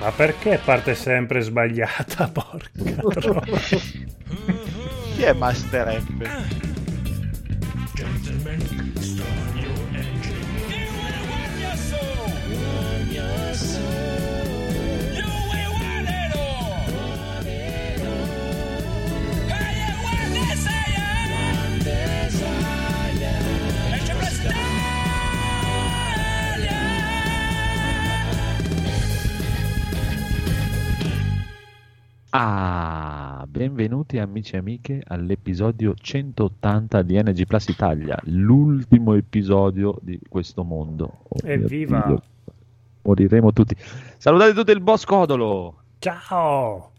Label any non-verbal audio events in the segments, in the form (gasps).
Ma perché parte sempre sbagliata, (laughs) porca troia. (laughs) Chi è Master M? Ah, benvenuti amici e amiche all'episodio 180 di NG Plus Italia, l'ultimo episodio di questo mondo. Oh, Evviva! Dio. Moriremo tutti. Salutate tutti il boss Codolo. Ciao!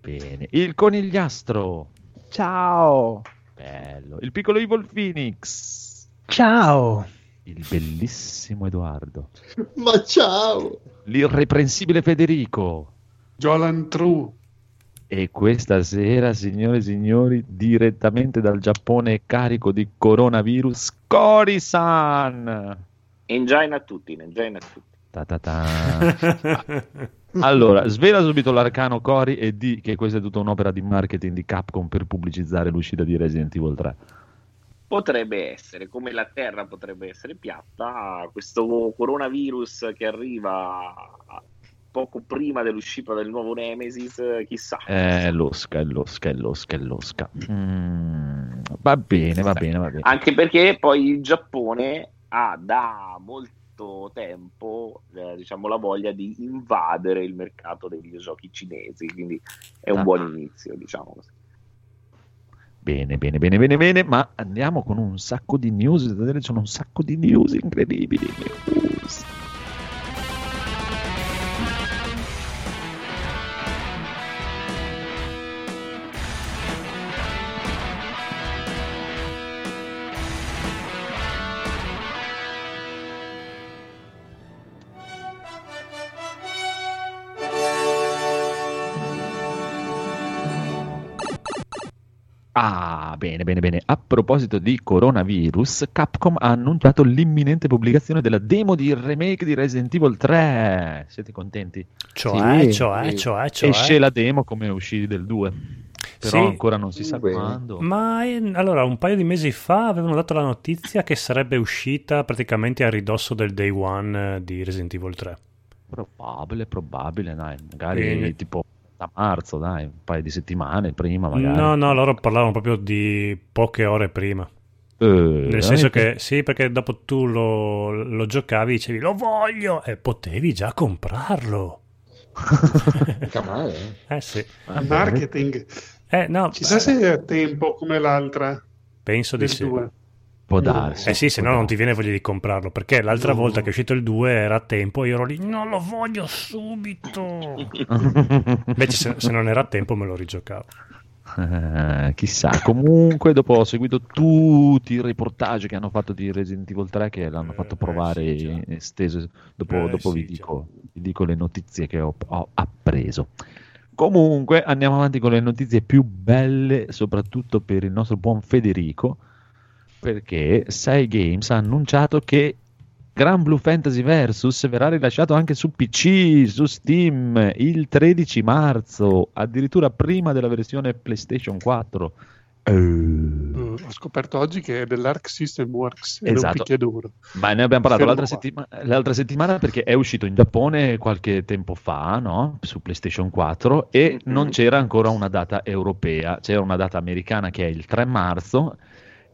Bene. Il conigliastro. Ciao! Bello. Il piccolo Evil Phoenix. Ciao! Il bellissimo Edoardo. Ma ciao! L'irreprensibile Federico. Jolan True. E questa sera, signore e signori, direttamente dal Giappone carico di coronavirus, Cori-san! Engine a tutti, engine a tutti. Ta ta ta. Allora, svela subito l'arcano Cori e di che questa è tutta un'opera di marketing di Capcom per pubblicizzare l'uscita di Resident Evil 3. Potrebbe essere, come la Terra potrebbe essere piatta, questo coronavirus che arriva poco prima dell'uscita del nuovo Nemesis, chissà. Eh, l'osca, è l'osca, è l'osca, è l'osca. Mm, va bene, va bene, va bene. Anche perché poi il Giappone ha da molto tempo eh, diciamo, la voglia di invadere il mercato dei videogiochi cinesi, quindi è un Ah. buon inizio, diciamo così. Bene, bene, bene, bene, bene, ma andiamo con un sacco di news, ci sono un sacco di news incredibili. News. Bene, bene, bene. A proposito di coronavirus, Capcom ha annunciato l'imminente pubblicazione della demo di remake di Resident Evil 3. Siete contenti? Cioè, Sì, cioè, sì. cioè, cioè. Esce la demo come uscì del 2. Però Sì. ancora non si sa Bene. quando. Ma eh, allora, un paio di mesi fa avevano dato la notizia che sarebbe uscita praticamente a ridosso del day one eh, di Resident Evil 3. Probabile, probabile, dai. Magari Bene. tipo a marzo, dai, un paio di settimane prima, magari. No, no, loro parlavano proprio di poche ore prima. Eh, Nel senso veramente? che sì, perché dopo tu lo, lo giocavi dicevi lo voglio e potevi già comprarlo. (laughs) Mica male, eh. Eh sì. Marketing. Eh no, Chissà se è a tempo come l'altra. penso di sì. due. Può darsi. Eh sì, se no non ti viene voglia di comprarlo, perché l'altra No. volta che è uscito il 2 era a tempo e io ero lì, non lo voglio subito. (laughs) Invece se, se non era a tempo me lo rigiocavo. Eh, chissà, comunque dopo ho seguito tutti i reportage che hanno fatto di Resident Evil 3 che l'hanno Eh, fatto provare sì, già. esteso, dopo, Eh, dopo vi, sì, dico, vi dico le notizie che ho, ho appreso. Comunque andiamo avanti con le notizie più belle, soprattutto per il nostro buon Federico, perché 6 Games ha annunciato che Gran Blue Fantasy Versus verrà rilasciato anche su PC, su Steam, il 13 marzo, addirittura prima della versione PlayStation 4. Eh, Mm, ho scoperto oggi che è dell'Arc System Works ed è un Esatto. picchiaduro. Ma ne abbiamo parlato l'altra, settima- l'altra settimana perché è uscito in Giappone qualche tempo fa, no? Su PlayStation 4 e non c'era ancora una data europea, c'era una data americana che è il 3 marzo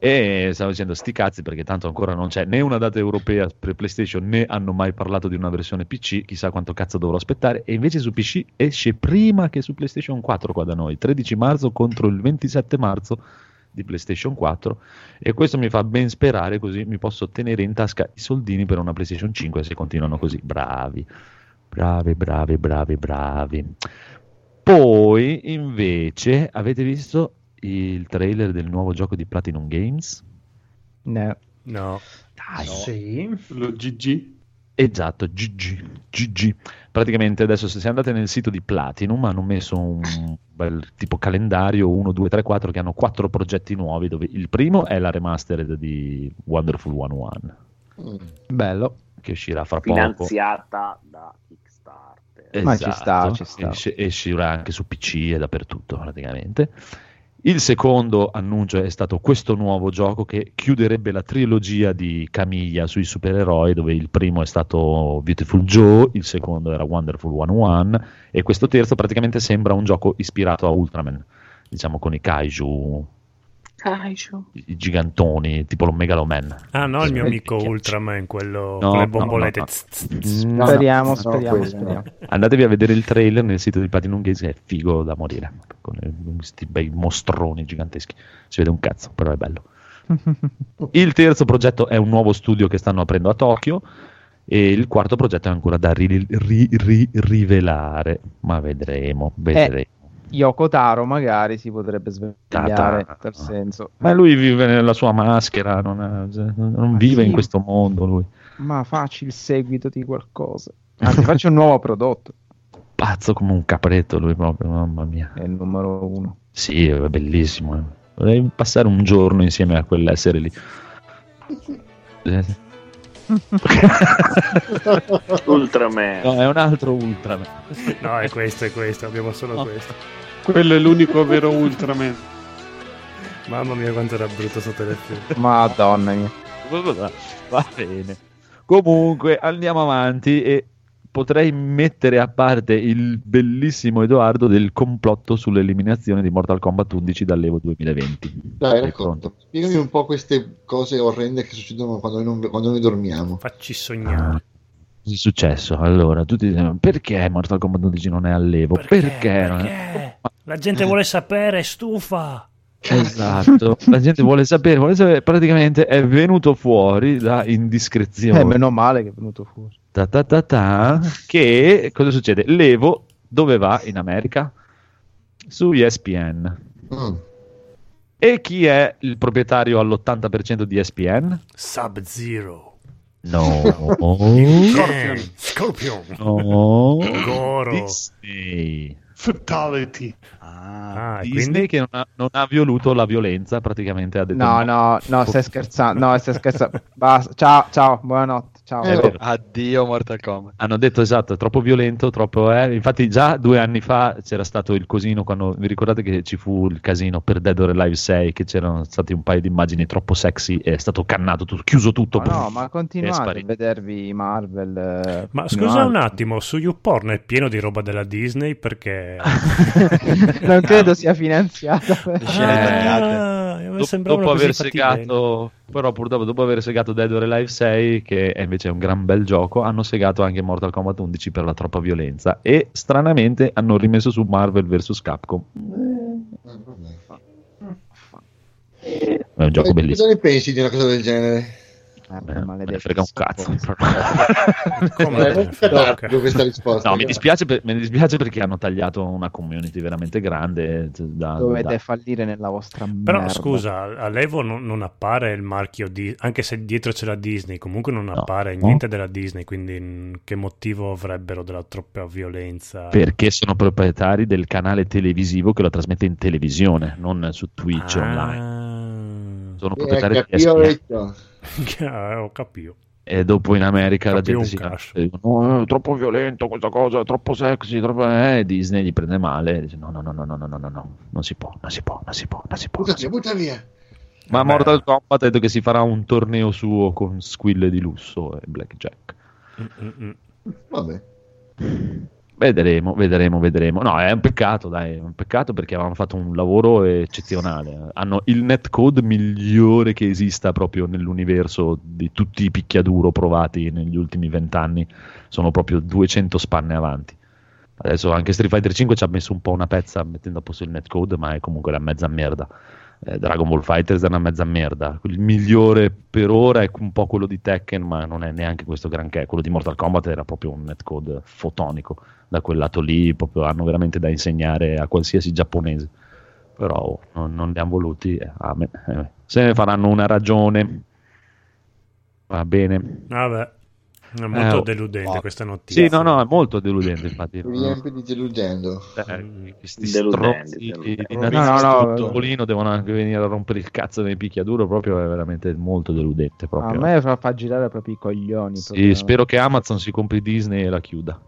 e stavo dicendo sti cazzi perché tanto ancora non c'è né una data europea per PlayStation né hanno mai parlato di una versione PC, chissà quanto cazzo dovrò aspettare. E invece su PC esce prima che su PlayStation 4 qua da noi, 13 marzo contro il 27 marzo di PlayStation 4 e questo mi fa ben sperare così mi posso tenere in tasca i soldini per una PlayStation 5 se continuano così. Bravi. Bravi bravi bravi bravi. Poi invece avete visto il trailer del nuovo gioco di Platinum Games No. No. dai Sì. Lo GG. Esatto, GG, GG. Praticamente adesso se andate nel sito di Platinum hanno messo un bel tipo calendario 1, 2, 3, 4 che hanno quattro progetti nuovi dove il primo è la remastered di Wonderful 101 Mm. Bello. che uscirà fra poco. finanziata da Kickstarter. Ma ci Esatto, sta, ci sta. esce- uscirà anche su PC e dappertutto praticamente. Il secondo annuncio è stato questo nuovo gioco che chiuderebbe la trilogia di Camiglia sui supereroi, dove il primo è stato Beautiful Joe, il secondo era Wonderful 101 e questo terzo praticamente sembra un gioco ispirato a Ultraman, diciamo con i kaiju, i i gigantoni, tipo lo Megaloman. Ah no, il mio Eh, amico Ultraman, quello No, con le bombolette. no, no. Tz. No, Speriamo, no, speriamo, questo no. speriamo. Andatevi a vedere il trailer nel sito di Platinum Games, è figo da morire. Con eh, questi bei mostroni giganteschi. Si vede un cazzo, però è bello. (laughs) Il terzo progetto è un nuovo studio che stanno aprendo a Tokyo. E il quarto progetto è ancora da ri- ri- ri- rivelare. Ma vedremo, vedremo. Yoko Taro magari si potrebbe svegliare in tal senso. Ma lui vive nella sua maschera, non, è- non vive sì. in questo mondo. Lui. Ma facci il seguito di qualcosa. Anzi, faccio un nuovo prodotto. (laughs) Pazzo come un capretto, lui proprio, mamma mia. È il numero uno. Sì, è bellissimo. eh. Vorrei passare un giorno insieme a quell'essere lì. (laughs) (laughs) Ultraman. no, è un altro Ultraman. No, è questo, è questo, abbiamo solo No. questo. Quello è l'unico vero Ultraman. Mamma mia quanto era brutto sto telefilm. Madonna mia. Va bene. Comunque andiamo avanti e potrei mettere a parte il bellissimo Edoardo del complotto sull'eliminazione di Mortal Kombat 11 dall'Evo 2020. Dai, racconta. pronto? Spiegami un po' queste cose orrende che succedono quando noi, non- quando noi dormiamo. Facci sognare. Cosa è successo? Allora, tutti dicono perché Mortal Kombat 11 non è all'Evo? Perché? è- Perché? La gente vuole sapere, è stufa. Esatto, la gente vuole sapere, vuole sapere, praticamente è venuto fuori da indiscrezione. Eh, meno male che è venuto fuori. Ta ta ta ta, che cosa succede? L'Evo dove va in America? Su ESPN. Mm. E chi è il proprietario all'80% di ESPN? Sub-Zero. No. (laughs) Scorpion. Scorpion. no. Goro. Disney. Fatality. Ah, e Disney quindi? che non ha, non ha voluto la violenza, praticamente ha detto No, no, no, stai scherzando. No, stai scherzando. Basta. Ciao, ciao, buonanotte. Ciao. È vero. Addio Mortal Kombat. Hanno detto esatto, è troppo violento, troppo eh. Infatti già due anni fa c'era stato il cosino quando vi ricordate che ci fu il casino per Dead or Alive 6 che c'erano stati un paio di immagini troppo sexy e è stato cannato tutto, chiuso tutto. Ma no, ma continuate a vedervi Marvel. eh, Ma scusa a- un attimo, su YouPorn è pieno di roba della Disney perché... (laughs) non credo sia finanziata. per- Scene tagliate. Ah, dopo così aver segato, però purtroppo dopo aver segato Dead or Alive 6, che è invece un gran bel gioco, hanno segato anche Mortal Kombat 11 per la troppa violenza e stranamente hanno rimesso su Marvel vs Capcom. Eh. È un gioco Eh, bellissimo. Cosa ne pensi di una cosa del genere? Eh, Beh, me ne frega un cazzo. (laughs) Come Eh, questa risposta. No, mi dispiace, per- mi dispiace perché hanno tagliato una community veramente grande. Da, Dovete da- fallire nella vostra Però merda. scusa, all'Evo non, non appare il marchio di... anche se dietro c'è la Disney, comunque non No. appare niente della Disney, quindi che motivo avrebbero della troppa violenza? Perché sono proprietari del canale televisivo che lo trasmette in televisione, non su Twitch online. Ah. Sono Eh, proprietari di capito, ESPN. Ah, ho capito. E dopo in America la gente si e dicono, "No, è troppo violento questa cosa, è troppo sexy, troppo... Eh, Disney gli prende male, dice no, no, no, no, no, no, no, no, no, non si può, non si può, non si può, non si può. non Butta si via, può." butta via. Ma Vabbè. Mortal Kombat ha detto che si farà un torneo suo con squille di lusso e blackjack. Mm, mm, mm. Vabbè. Vedremo, vedremo, vedremo. No, è un peccato, dai, è un peccato perché avevano fatto un lavoro eccezionale. Hanno il netcode migliore che esista proprio nell'universo di tutti i picchiaduro provati negli ultimi vent'anni. Sono proprio 200 spanne avanti. Adesso anche Street Fighter 5 ci ha messo un po' una pezza mettendo a posto il netcode, ma è comunque la mezza merda. Eh, Dragon Ball Fighters è una mezza merda. Il migliore per ora è un po' quello di Tekken, ma non è neanche questo granché. Quello di Mortal Kombat era proprio un netcode fotonico. Da quel lato lì proprio hanno veramente da insegnare a qualsiasi giapponese. Però oh, non, non li hanno voluti. eh, amen. Eh, se ne faranno una ragione. Va bene. Vabbè, è molto Eh, oh. deludente questa notizia. Sì, no, no, è molto deludente infatti. Riempi di deludendo. Eh, questi Deludente, stronzi deludente. di No, no, no, Topolino devono anche venire a rompere il cazzo nei picchiaduro proprio è veramente molto deludente A proprio. me fa, fa girare proprio i coglioni. Sì, proprio. spero che Amazon si compri Disney e la chiuda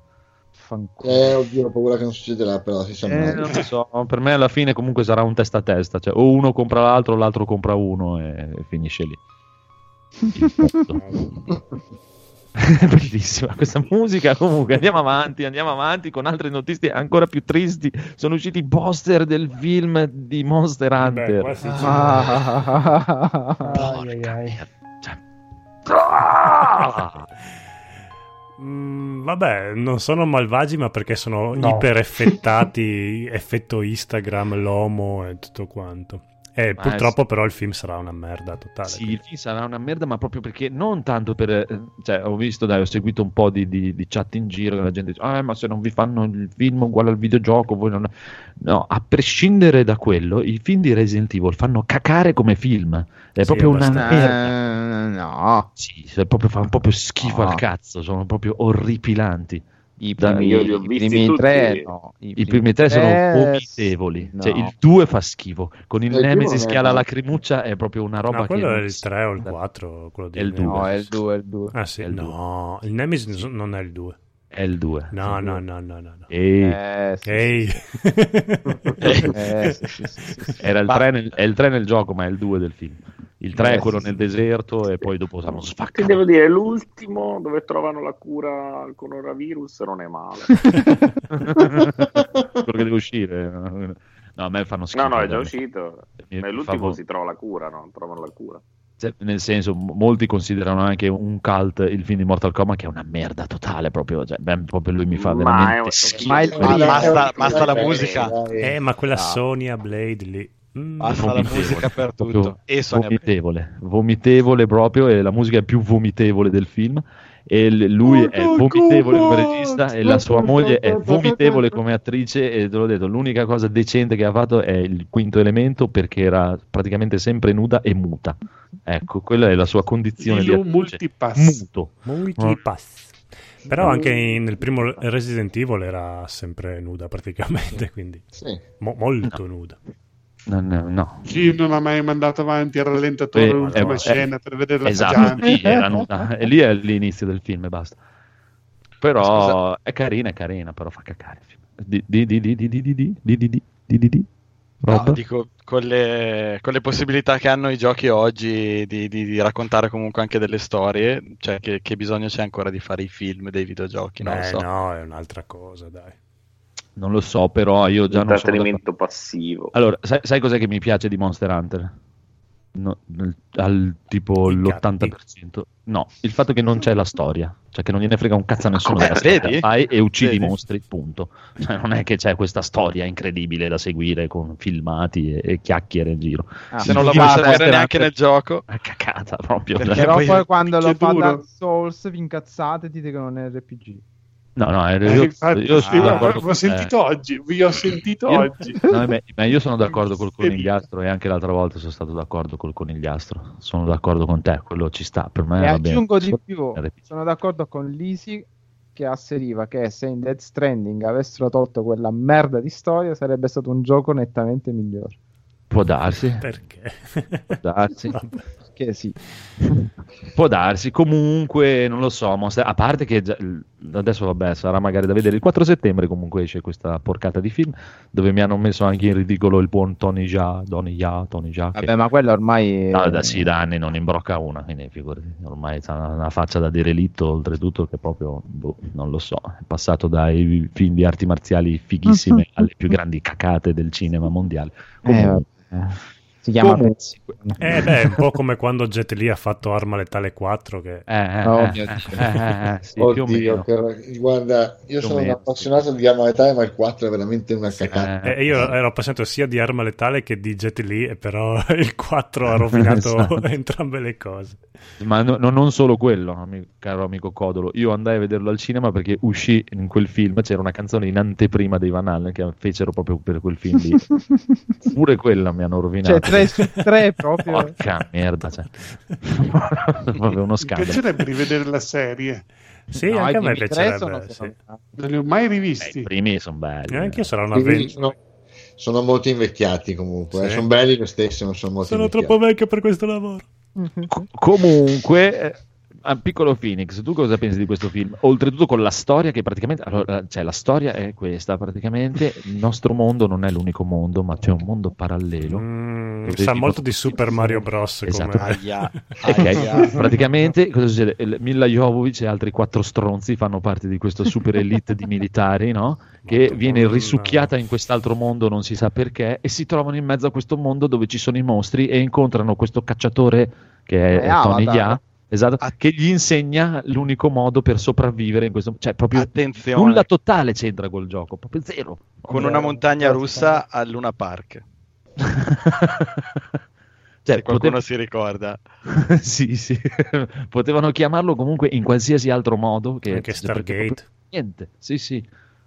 Fanculo. Eh, oddio, ho paura che non succederà, però si sa Eh, non lo so, per me alla fine comunque sarà un testa a testa, cioè o uno compra l'altro, o l'altro compra uno e, e finisce lì. (laughs) (laughs) Bellissima questa musica. Comunque andiamo avanti, andiamo avanti con altre notizie ancora più tristi. Sono usciti i poster del film di Monster Hunter. Beh, sì. Ah. Cioè- Ah! Mm, vabbè, non sono malvagi, ma perché sono No. iper effettati, (laughs) effetto Instagram, l'omo e tutto quanto. E Ma purtroppo però il film sarà una merda totale. Sì, il film sarà una merda, ma proprio perché non tanto per. eh, Cioè, ho visto, dai, ho seguito un po' di, di- di chat in giro. La gente dice: Ah, ma se non vi fanno il film uguale al videogioco, voi non. No, a prescindere da quello, i film di Resident Evil fanno cacare come film. È Sì, proprio una merda. Eh, no, Sì, è proprio, fanno proprio schifo No. al cazzo, sono proprio orripilanti. I primi, io li ho i visti primi tutti. tre, no. I primi tre sono tre, vomitevoli. no. Cioè, il 2 fa schifo. Con il Eh, il Nemesis che ha la lacrimuccia è proprio una roba No, che. quello è il si- 3 o il 4, quello di È il Nemesis. due. No, è il 2, è il 2. Ah sì, il no, il Nemesis non è il 2. È il 2. No, no, no, no, no. Ehi. Eh, Ehi. Eh. Era il 3, nel, è il 3 nel gioco, ma è il 2 del film. Il 3 è Eh, quello nel deserto e poi dopo sanno Ti sfaccare. devo dire, l'ultimo dove trovano la cura al coronavirus non è male. (laughs) quello che deve uscire. No, a me fanno schifo. No, no, è già uscito. Mi Ma l'ultimo vo- si trova la cura, no? Trovano la cura. cioè, nel senso, molti considerano anche un cult il film di Mortal Kombat che è una merda totale. Proprio, cioè, beh, proprio lui mi fa Ma veramente è un- schifo. Ma Ma Basta- basta la musica. eh, ma quella Ah. Sonia Blade lì. Mm. Basta la musica per tutto. E Sonia vomitevole, vomitevole proprio. E la musica è più vomitevole del film. E lui è vomitevole come regista e la sua moglie è vomitevole come attrice. E te l'ho detto, l'unica cosa decente che ha fatto è il quinto elemento perché era praticamente sempre nuda e muta. Ecco, quella è la sua condizione di Il attrice. multipass. Muto. Multipass. Però anche in- nel primo Resident Evil era sempre nuda praticamente, quindi Sì. mo- molto nuda. No, no, no. Non ha mai mandato avanti il rallentatore eh, l'ultima eh, scena eh, per vedere la esatto, lì, e lì è l'inizio del film e basta. Però Scusa. è carina, è carina, però fa cacare il film. No, dico, con le, con le, possibilità che hanno i giochi oggi di, di, di raccontare comunque anche delle storie, cioè che, che, bisogno c'è ancora di fare i film dei videogiochi? Non Beh, so. no, è un'altra cosa, dai. Non lo so, però io già non sono d'accordo. Intrattenimento passivo. Allora, sai, sai cos'è che mi piace di Monster Hunter? No, nel- al tipo I l'80%. No, il fatto che non c'è la storia, cioè che non gliene frega un cazzo a nessuno Come? della storia. Fai e uccidi Vedi? i mostri, punto. Cioè, non è che c'è questa storia incredibile da seguire con filmati e, e chiacchiere in giro. Ah, Se non la vuoi sapere neanche nel gioco, È cacata proprio. Cioè. Però poi- quando lo fa. Dark Souls vi incazzate e dite che non è RPG. No, no, Eh, io, infatti, io sono ma- d'accordo. vi ho sentito oggi, vi ho sentito Io- oggi. (laughs) No, ma io sono d'accordo col conigliastro e anche l'altra volta sono stato d'accordo col conigliastro. Sono d'accordo con te, quello ci sta. Per me e aggiungo bene. di più, sono d'accordo con Lisi che asseriva che se in Dead Stranding avessero tolto quella merda di storia sarebbe stato un gioco nettamente migliore. Può darsi, Perché? può darsi. (laughs) Che sì. Può darsi, comunque non lo so. Monster- A parte che già- adesso, vabbè, sarà magari da vedere. Il 4 settembre, comunque, esce questa porcata di film dove mi hanno messo anche in ridicolo il buon Tony Jaa. Tony Jaa, Tony che- Vabbè, ma quello ormai... No, da, sì, da anni non imbrocca una, quindi figurati, ormai ha una, una faccia da derelitto, oltretutto che proprio, boh, non lo so, è passato dai film di arti marziali fighissime (laughs) alle più grandi cacate del cinema mondiale. Eh, Comunque, vabbè. Si chiama comunque-. Eh, beh, è un po' come quando Jet Li ha fatto Arma Letale 4 che... eh, eh, Oh eh, mio eh, Dio. eh, sì, Oddio, che- guarda, io Più sono un appassionato di Arma Letale, ma il 4 è veramente una cacata. Eh, io ero appassionato sia di Arma Letale che di Jet Li, e però (laughs) il 4 ha rovinato (laughs) Esatto. entrambe le cose. Ma no- no- non solo quello, ami- caro amico Codolo. Io andai a vederlo al cinema perché uscì in quel film, c'era una canzone in anteprima dei Van Halen che fecero proprio per quel film lì. (laughs) Pure quella mi hanno rovinato. Cioè 3 su 3 proprio. Porca merda, cioè. (laughs) proprio uno Mi scandalo. piacerebbe rivedere la serie. Sì, No, anche a me tre piacerebbe. sono sì. Non li ho mai Eh, I rivisti. primi sono belli. E anche io sarà una sono, sono molto invecchiati comunque, eh. Sì. sono belli lo stesso, ma sono molto Sono invecchiati. troppo vecchio per questo lavoro. Co- comunque, eh, ah, piccolo Phoenix, tu cosa pensi di questo film? Oltretutto con la storia che praticamente, allora, cioè la storia è questa, praticamente il nostro mondo non è l'unico mondo, ma c'è un mondo parallelo. Mm, sa tipo- molto di Super Mario Bros. Esatto. come... Aia, (laughs) aia. praticamente cosa succede? Il- Milla Jovovich e altri quattro stronzi fanno parte di questo super elite di militari, no? (laughs) Che Madonna. viene risucchiata in quest'altro mondo, non si sa perché, e si trovano in mezzo a questo mondo dove ci sono i mostri e incontrano questo cacciatore che è, È è Tony Avatar. Esatto, Ah. che gli insegna l'unico modo per sopravvivere in questo cioè proprio Attenzione, nulla totale c'entra col gioco, proprio zero. con una montagna russa al Luna Park. (laughs) cioè, se qualcuno pote- si ricorda. (laughs) sì, sì. (laughs) Potevano chiamarlo comunque in qualsiasi altro modo che Anche Stargate. proprio Niente, sì, sì,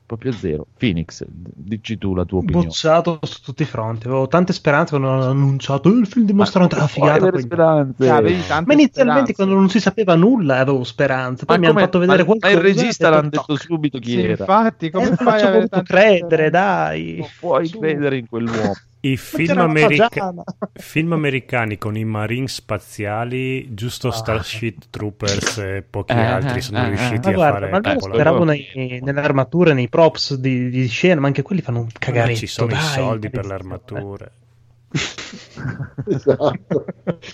proprio zero. Phoenix, dici tu la tua opinione. Bocciato su tutti i fronti. Avevo tante speranze quando hanno annunciato "Eh, il film di Monster Hunter. Ah, puoi figata. poi- speranze. Tante Ma inizialmente speranze. quando non si sapeva nulla avevo speranze. Poi Ma mi hanno fatto vedere ma- qualcosa. Ma il regista l'hanno detto, subito chi Sì, era. infatti, come Eh, fai a credere, dai. Non puoi Su. credere in quell'uomo. I film, america- (laughs) film americani con i marine spaziali, giusto Ah. Starship Troopers e pochi Eh, altri eh, sono eh, riusciti Ma a guarda, fare ma capolavori. speravo nei- nelle armature, nei props di, di scena, ma anche quelli fanno un Ma cagaretto. ci sono i dai, soldi per le armature. (laughs) esatto.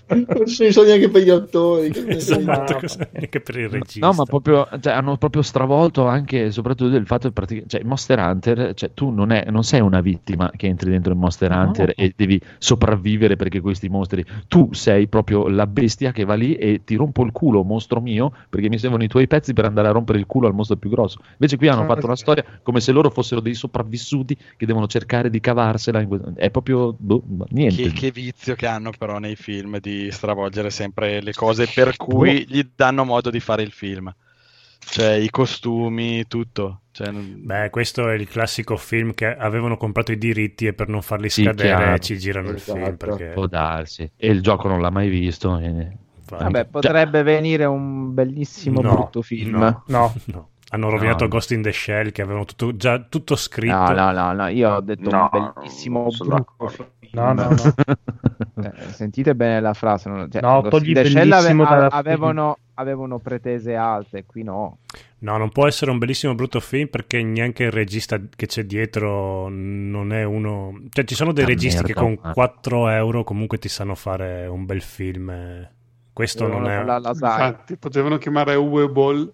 Non ci sono neanche per gli attori. esatto, cosa- anche per il regista. No, ma proprio, cioè, hanno proprio stravolto anche, soprattutto del fatto che praticamente, cioè, Monster Hunter, cioè, tu non, è- non sei una vittima che entri dentro in Monster No. Hunter e devi sopravvivere perché questi mostri, tu sei proprio la bestia che va lì e ti rompo il culo, mostro mio, perché mi servono i tuoi pezzi per andare a rompere il culo al mostro più grosso. Invece qui hanno Ah, fatto una sì. storia come se loro fossero dei sopravvissuti che devono cercare di cavarsela. in que- È proprio boh, niente. Che, che vizio che hanno però nei film di stravolgere sempre le cose per cui gli danno modo di fare il film. Cioè i costumi, tutto. Cioè, non- Beh, questo è il classico film che avevano comprato i diritti e per non farli Sì, scadere chiaro. ci girano il film Esatto. perché Può darsi. E il gioco non l'ha mai visto. e- Vabbè, potrebbe venire un bellissimo No, brutto film. no, No. (laughs) no. Hanno rovinato No. Ghost in the Shell che avevano tutto, già tutto scritto. No, no, no, no, io ho detto No, un bellissimo brutto film. No, no, no. (laughs) Eh, sentite bene la frase. non- Cioè, No, Ghost togli in the Shell ave- dalla- avevano, avevano pretese alte, qui no. No, non può essere un bellissimo brutto film perché neanche il regista che c'è dietro non è uno... Cioè ci sono dei Ah, registi merda, che con ma- 4 euro comunque ti sanno fare un bel film. eh. Questo non è... la, la sai. Infatti, potevano chiamare Uwe Ball.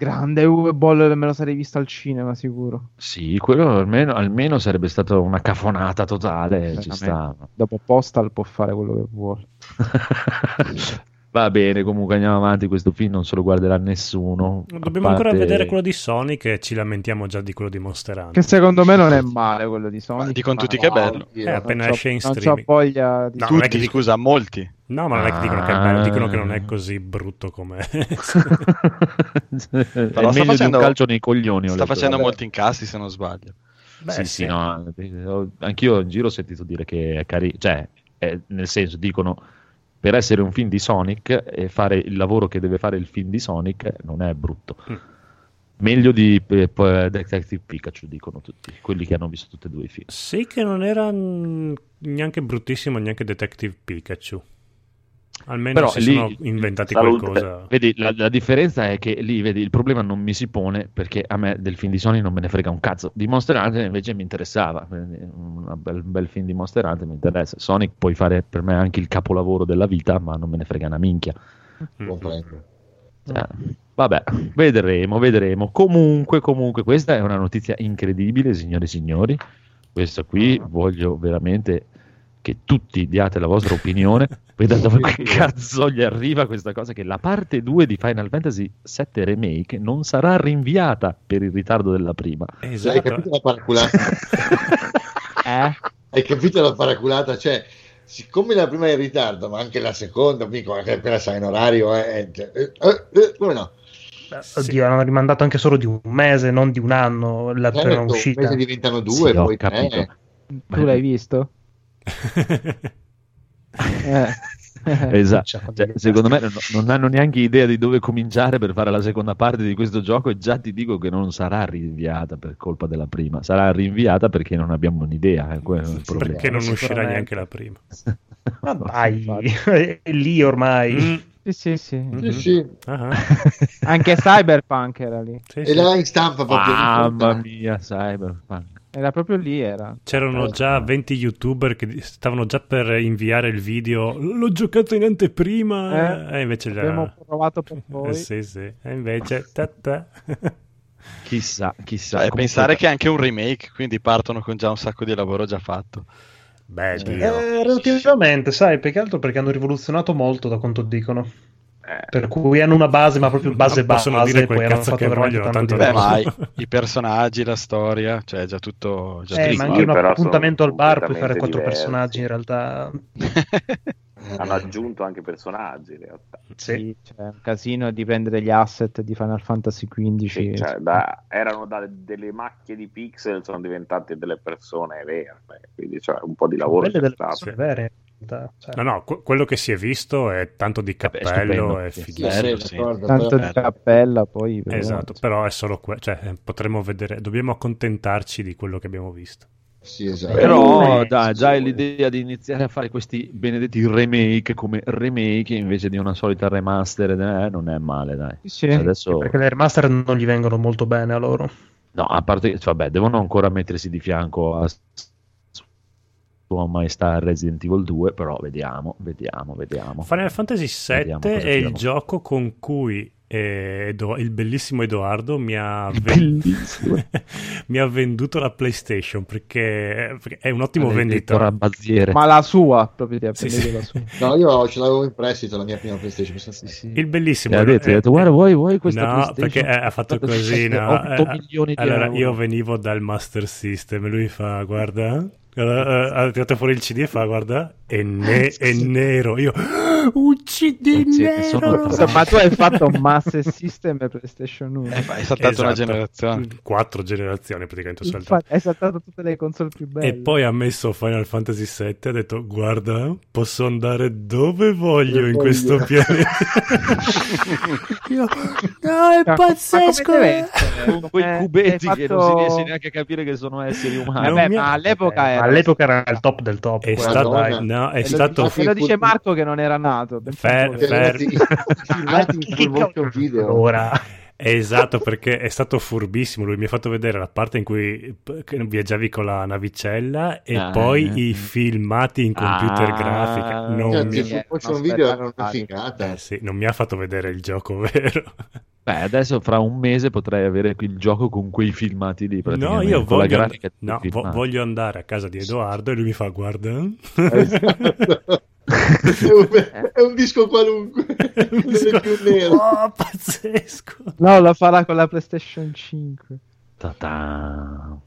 Grande Uwe Boll, me lo sarei visto al cinema sicuro. Sì, quello almeno, almeno sarebbe stata una cafonata totale. Ci Veramente. sta. Dopo Postal può fare quello che vuole. (laughs) Va bene, comunque andiamo avanti. Questo film non se lo guarderà nessuno. Dobbiamo a ancora parte- vedere quello di Sonic e ci lamentiamo già di quello di Monster Hunter. Che secondo me non è male quello di Sonic. Ma dicono tutti che è bello. Oddio. Eh, appena non esce in non c'ho streaming. voglia di No, non è che Tutti, dico- scusa, molti. No, ma non è che dicono che è bello, dicono che Ah. non è così brutto come... (laughs) (laughs) è sta meglio di facendo- un calcio nei coglioni. Sta facendo vabbè. molti incassi se non sbaglio. Beh, sì, sì, no. ho- Anch'io in giro ho sentito dire che è carino. Cioè, è- nel senso, dicono per essere un film di Sonic e fare il lavoro che deve fare il film di Sonic non è brutto. Mm. Meglio di eh, poi Detective Pikachu, dicono tutti, quelli che hanno visto tutti e due i film. Sì che non era neanche bruttissimo neanche Detective Pikachu. Almeno Però si lì- sono inventati Salute. qualcosa. Vedi, la, la differenza è che lì, vedi, il problema non mi si pone perché a me del film di Sonic non me ne frega un cazzo. Di Monster Hunter invece mi interessava. Un bel, bel film di Monster Hunter mi interessa. Sonic puoi fare per me anche il capolavoro della vita, ma non me ne frega una minchia. Mm. Comprendo. Eh, vabbè, vedremo, vedremo. Comunque, comunque, questa è una notizia incredibile, signore e signori. Questa qui voglio veramente che tutti diate la vostra opinione. (laughs) Vedete dove che cazzo gli arriva questa cosa che la parte 2 di Final Fantasy VII Remake non sarà rinviata per il ritardo della prima. Cioè, hai Esatto. capito la paraculata? (laughs) Eh? hai capito la paraculata? Cioè, siccome la prima è in ritardo, ma anche la seconda, mica anche appena sai in orario, eh, cioè, eh, eh, eh, come no? Oddio, hanno rimandato anche solo di un mese, non di un anno la prima Certo, un uscita. mese diventano due, Sì, poi capito. tre. Tu l'hai visto? Eh. Esatto. Cioè, Cioè, secondo me non, non hanno neanche idea di dove cominciare per fare la seconda parte di questo gioco e già ti dico che non sarà rinviata per colpa della prima, sarà rinviata perché non abbiamo un'idea. Il problema. Perché non uscirà neanche la prima. (laughs) Ma dai, (laughs) è lì ormai. Mm, Sì, Sì, sì, sì. Mhm. Sì, sì. Ah. Anche Cyberpunk era lì. Sì, E sì. là in stampa proprio. Mamma mia, Cyberpunk. Era proprio lì, era. C'erano già 20 youtuber che stavano già per inviare il video. L'ho giocato in anteprima. Eh, e invece già. Abbiamo provato per (laughs) voi. Sì, sì. E invece. ta ta. (laughs) Chissà, chissà. Cioè, Comunque- pensare che è anche un remake, quindi partono con già un sacco di lavoro già fatto. Beh. Dio. Eh, relativamente, sai, più che altro perché hanno rivoluzionato molto da quanto dicono. Eh, Per cui hanno una base, ma proprio base Ma possono base, dire poi quel hanno cazzo fatto che veramente vogliono, tanto Beh, ma i, i personaggi, la storia, cioè è già tutto... Già Eh, ma sì, anche un sono appuntamento al bar puoi fare quattro diversi. personaggi in realtà. (laughs) hanno aggiunto anche personaggi in realtà. Sì. Sì, c'è un casino di prendere gli asset di Final Fantasy XV. Sì, cioè, da- erano da- delle macchie di pixel, sono diventate delle persone vere. Quindi cioè, un po' di lavoro Quelle c'è delle persone vere. Cioè. No, no, que- quello che si è visto è tanto di Vabbè, è cappello, stupendo, è. Sì, fighissimo. sì, sì. Tanto di cappella, poi... Esatto, però è solo quello, cioè eh, potremmo vedere, dobbiamo accontentarci di quello che abbiamo visto. Sì, esatto. Però Eh, dai, già sì. l'idea di iniziare a fare questi benedetti remake come remake invece di una solita remaster eh, non è male, dai. Sì. Adesso Perché le remaster non gli vengono molto bene a loro. no, a parte che cioè, vabbè, devono ancora mettersi di fianco a Sua Maestà Resident Evil 2, però vediamo, vediamo, vediamo. Final Fantasy Vediamo VII cosa è il gioco con cui eh, Edo- il bellissimo Edoardo mi ha, ven- Bellissimo. (laughs) mi ha venduto la PlayStation perché, perché è un ottimo venditore. Ma la sua, proprio ti Sì, sì. la sua. No, io ce l'avevo in prestito la mia prima PlayStation. Sì, sì. Il bellissimo E ha detto, eh, detto, guarda, vuoi, vuoi questa no, PlayStation? perché eh, ha fatto così. no, 8 eh, milioni di allora, euro. io venivo dal Master System e lui fa, guarda, eh, eh, ha tirato fuori il CD e fa, guarda, è, ne- è nero. Io, Eh, sì, che nero. sono- ma tu hai fatto un (laughs) Master System e PlayStation 1. Eh, ma è saltata una Esatto. generazione. Quattro generazioni praticamente ho saltato. Hai saltato tutte le console più belle. E poi ha messo Final Fantasy VII e ha detto guarda posso andare dove voglio in Dove questo voglio." pianeta (laughs) Io, no è Ma- ma pazzesco eh." con quei Eh, cubetti hai che fatto- non si riesce neanche a capire che sono esseri umani. Non Vabbè, mi ma all'epoca Eh, era... all'epoca era il top del top. è Madonna. no, è E lo, stato dice, lo dice Marco che non era nato. Fer- voi. Che fer- (laughs) motion video. Ora. esatto perché è stato furbissimo lui mi ha fatto vedere la parte in cui viaggiavi con la navicella e Ah. poi i filmati in computer Ah. grafica non Cioè, mi... Eh, video era una figata. eh, sì, non mi ha fatto vedere il gioco (laughs) vero Beh, adesso fra un mese potrei avere il gioco con quei filmati lì. no io voglio, no, voglio andare a casa di Edoardo e lui mi fa guarda Esatto. (laughs) è, un, è un disco qualunque, (laughs) non è più nero. Oh, pazzesco. No, lo farà con la PlayStation 5. Ta-ta.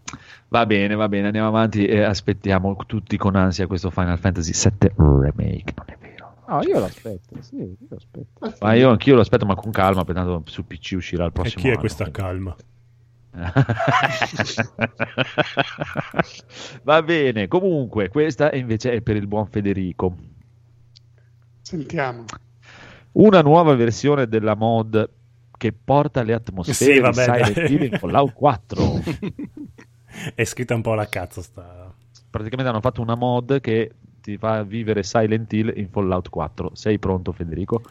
Va bene, va bene, andiamo avanti e aspettiamo tutti con ansia questo Final Fantasy VII Remake, non è vero. No, io lo aspetto, sì, io lo aspetto. Ma io anch'io lo aspetto, ma con calma, tanto su PC uscirà il E prossimo chi è anno, questa quindi- calma? (laughs) Va bene, comunque, questa invece è per il buon Federico. Sentiamo. Una nuova versione della mod che porta le atmosfere Sì, vabbè, di Silent. Hill in Fallout 4. (laughs) È scritta un po' alla cazzo sta... Praticamente hanno fatto una mod che ti fa vivere Silent Hill in Fallout 4. Sei pronto, Federico?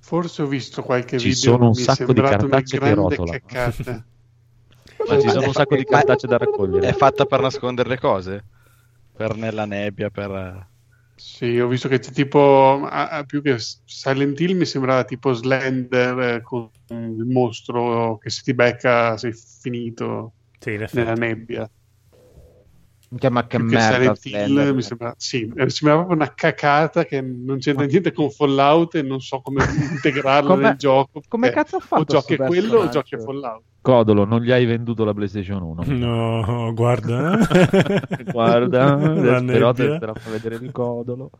Forse ho visto qualche Ci video. sono un sacco di cartacce che caccata. (laughs) Ma ci sono un sacco di cartacce da raccogliere. È fatta per nascondere le cose? Per nella nebbia, per... Sì, ho visto che c'è tipo più che Silent Hill mi sembrava tipo Slender eh, con il mostro che se ti becca sei finito Sì, nella effetti. Nebbia. Ma che Più che merda. Silent Hill mi sembra, sì, eh, mi sembrava proprio una cacata che non c'entra niente con Fallout e non so come (laughs) integrarla Come- nel gioco. come perché cazzo ha fatto O giochi a quello o giochi a Fallout. Codolo, non gli hai venduto la PlayStation 1. (laughs) No, guarda. (laughs) Guarda, La però te a vedere il codolo.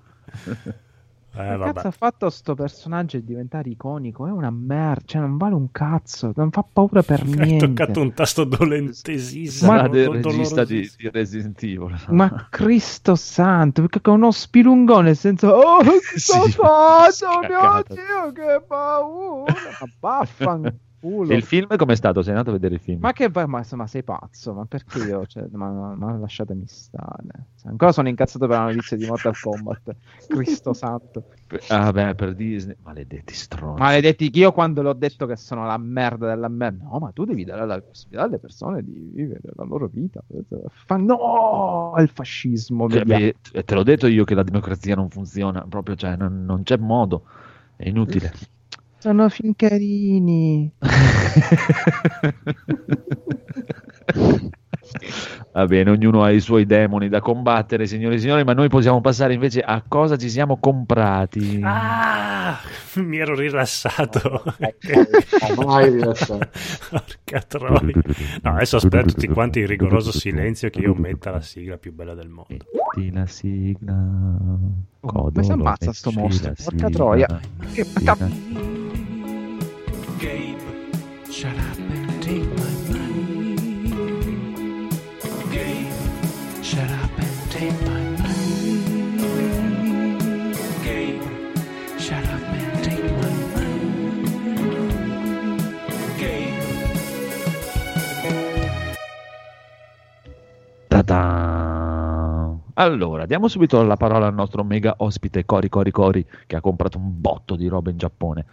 Eh, Che cazzo ha fatto sto personaggio e diventare iconico? È una merda, cioè non vale un cazzo, non fa paura per (laughs) Hai niente. toccato un tasto dolentesissimo. Sarà del regista di, di Resident Evil. Ma (laughs) Cristo santo, perché con uno spilungone senza... Oh, (laughs) che Sì, ho fatto, mio. Dio, che paura! Ma baffan... culo. Il film com'è stato? Sei andato a vedere il film? Ma che ma, ma sei pazzo? Ma perché io? Cioè, ma, ma- lasciatemi stare. Cioè, ancora sono incazzato per la notizia di Mortal Kombat. (laughs) Cristo santo. Ah, beh, per Disney. Maledetti stronzi. Maledetti io quando l'ho detto che sono la merda della merda. No, ma tu devi dare la possibilità alle persone di vivere la loro vita. Fa- no, il fascismo. Cioè, beh, te l'ho detto io che la democrazia non funziona, proprio, cioè, non, non c'è modo, è inutile. (laughs) Sono fincarini. (laughs) Va bene, ognuno ha i suoi demoni da combattere, signori e signori, ma noi possiamo passare invece a cosa ci siamo comprati. Ah, mi ero rilassato. (laughs) Mai rilassato. Porca troia. No, adesso aspetto tutti quanti in rigoroso silenzio che io metta la sigla più bella del mondo. Metti la sigla. Codolo, come si ammazza sto mostro? Porca troia. Che Gabe, shut up and take my money. Gabe, shut up and take my money. Gabe, shut up and take my money. Gabe. Ta-da! Allora, diamo subito la parola al nostro mega ospite Cori Cori Cori che ha comprato un botto di roba in Giappone.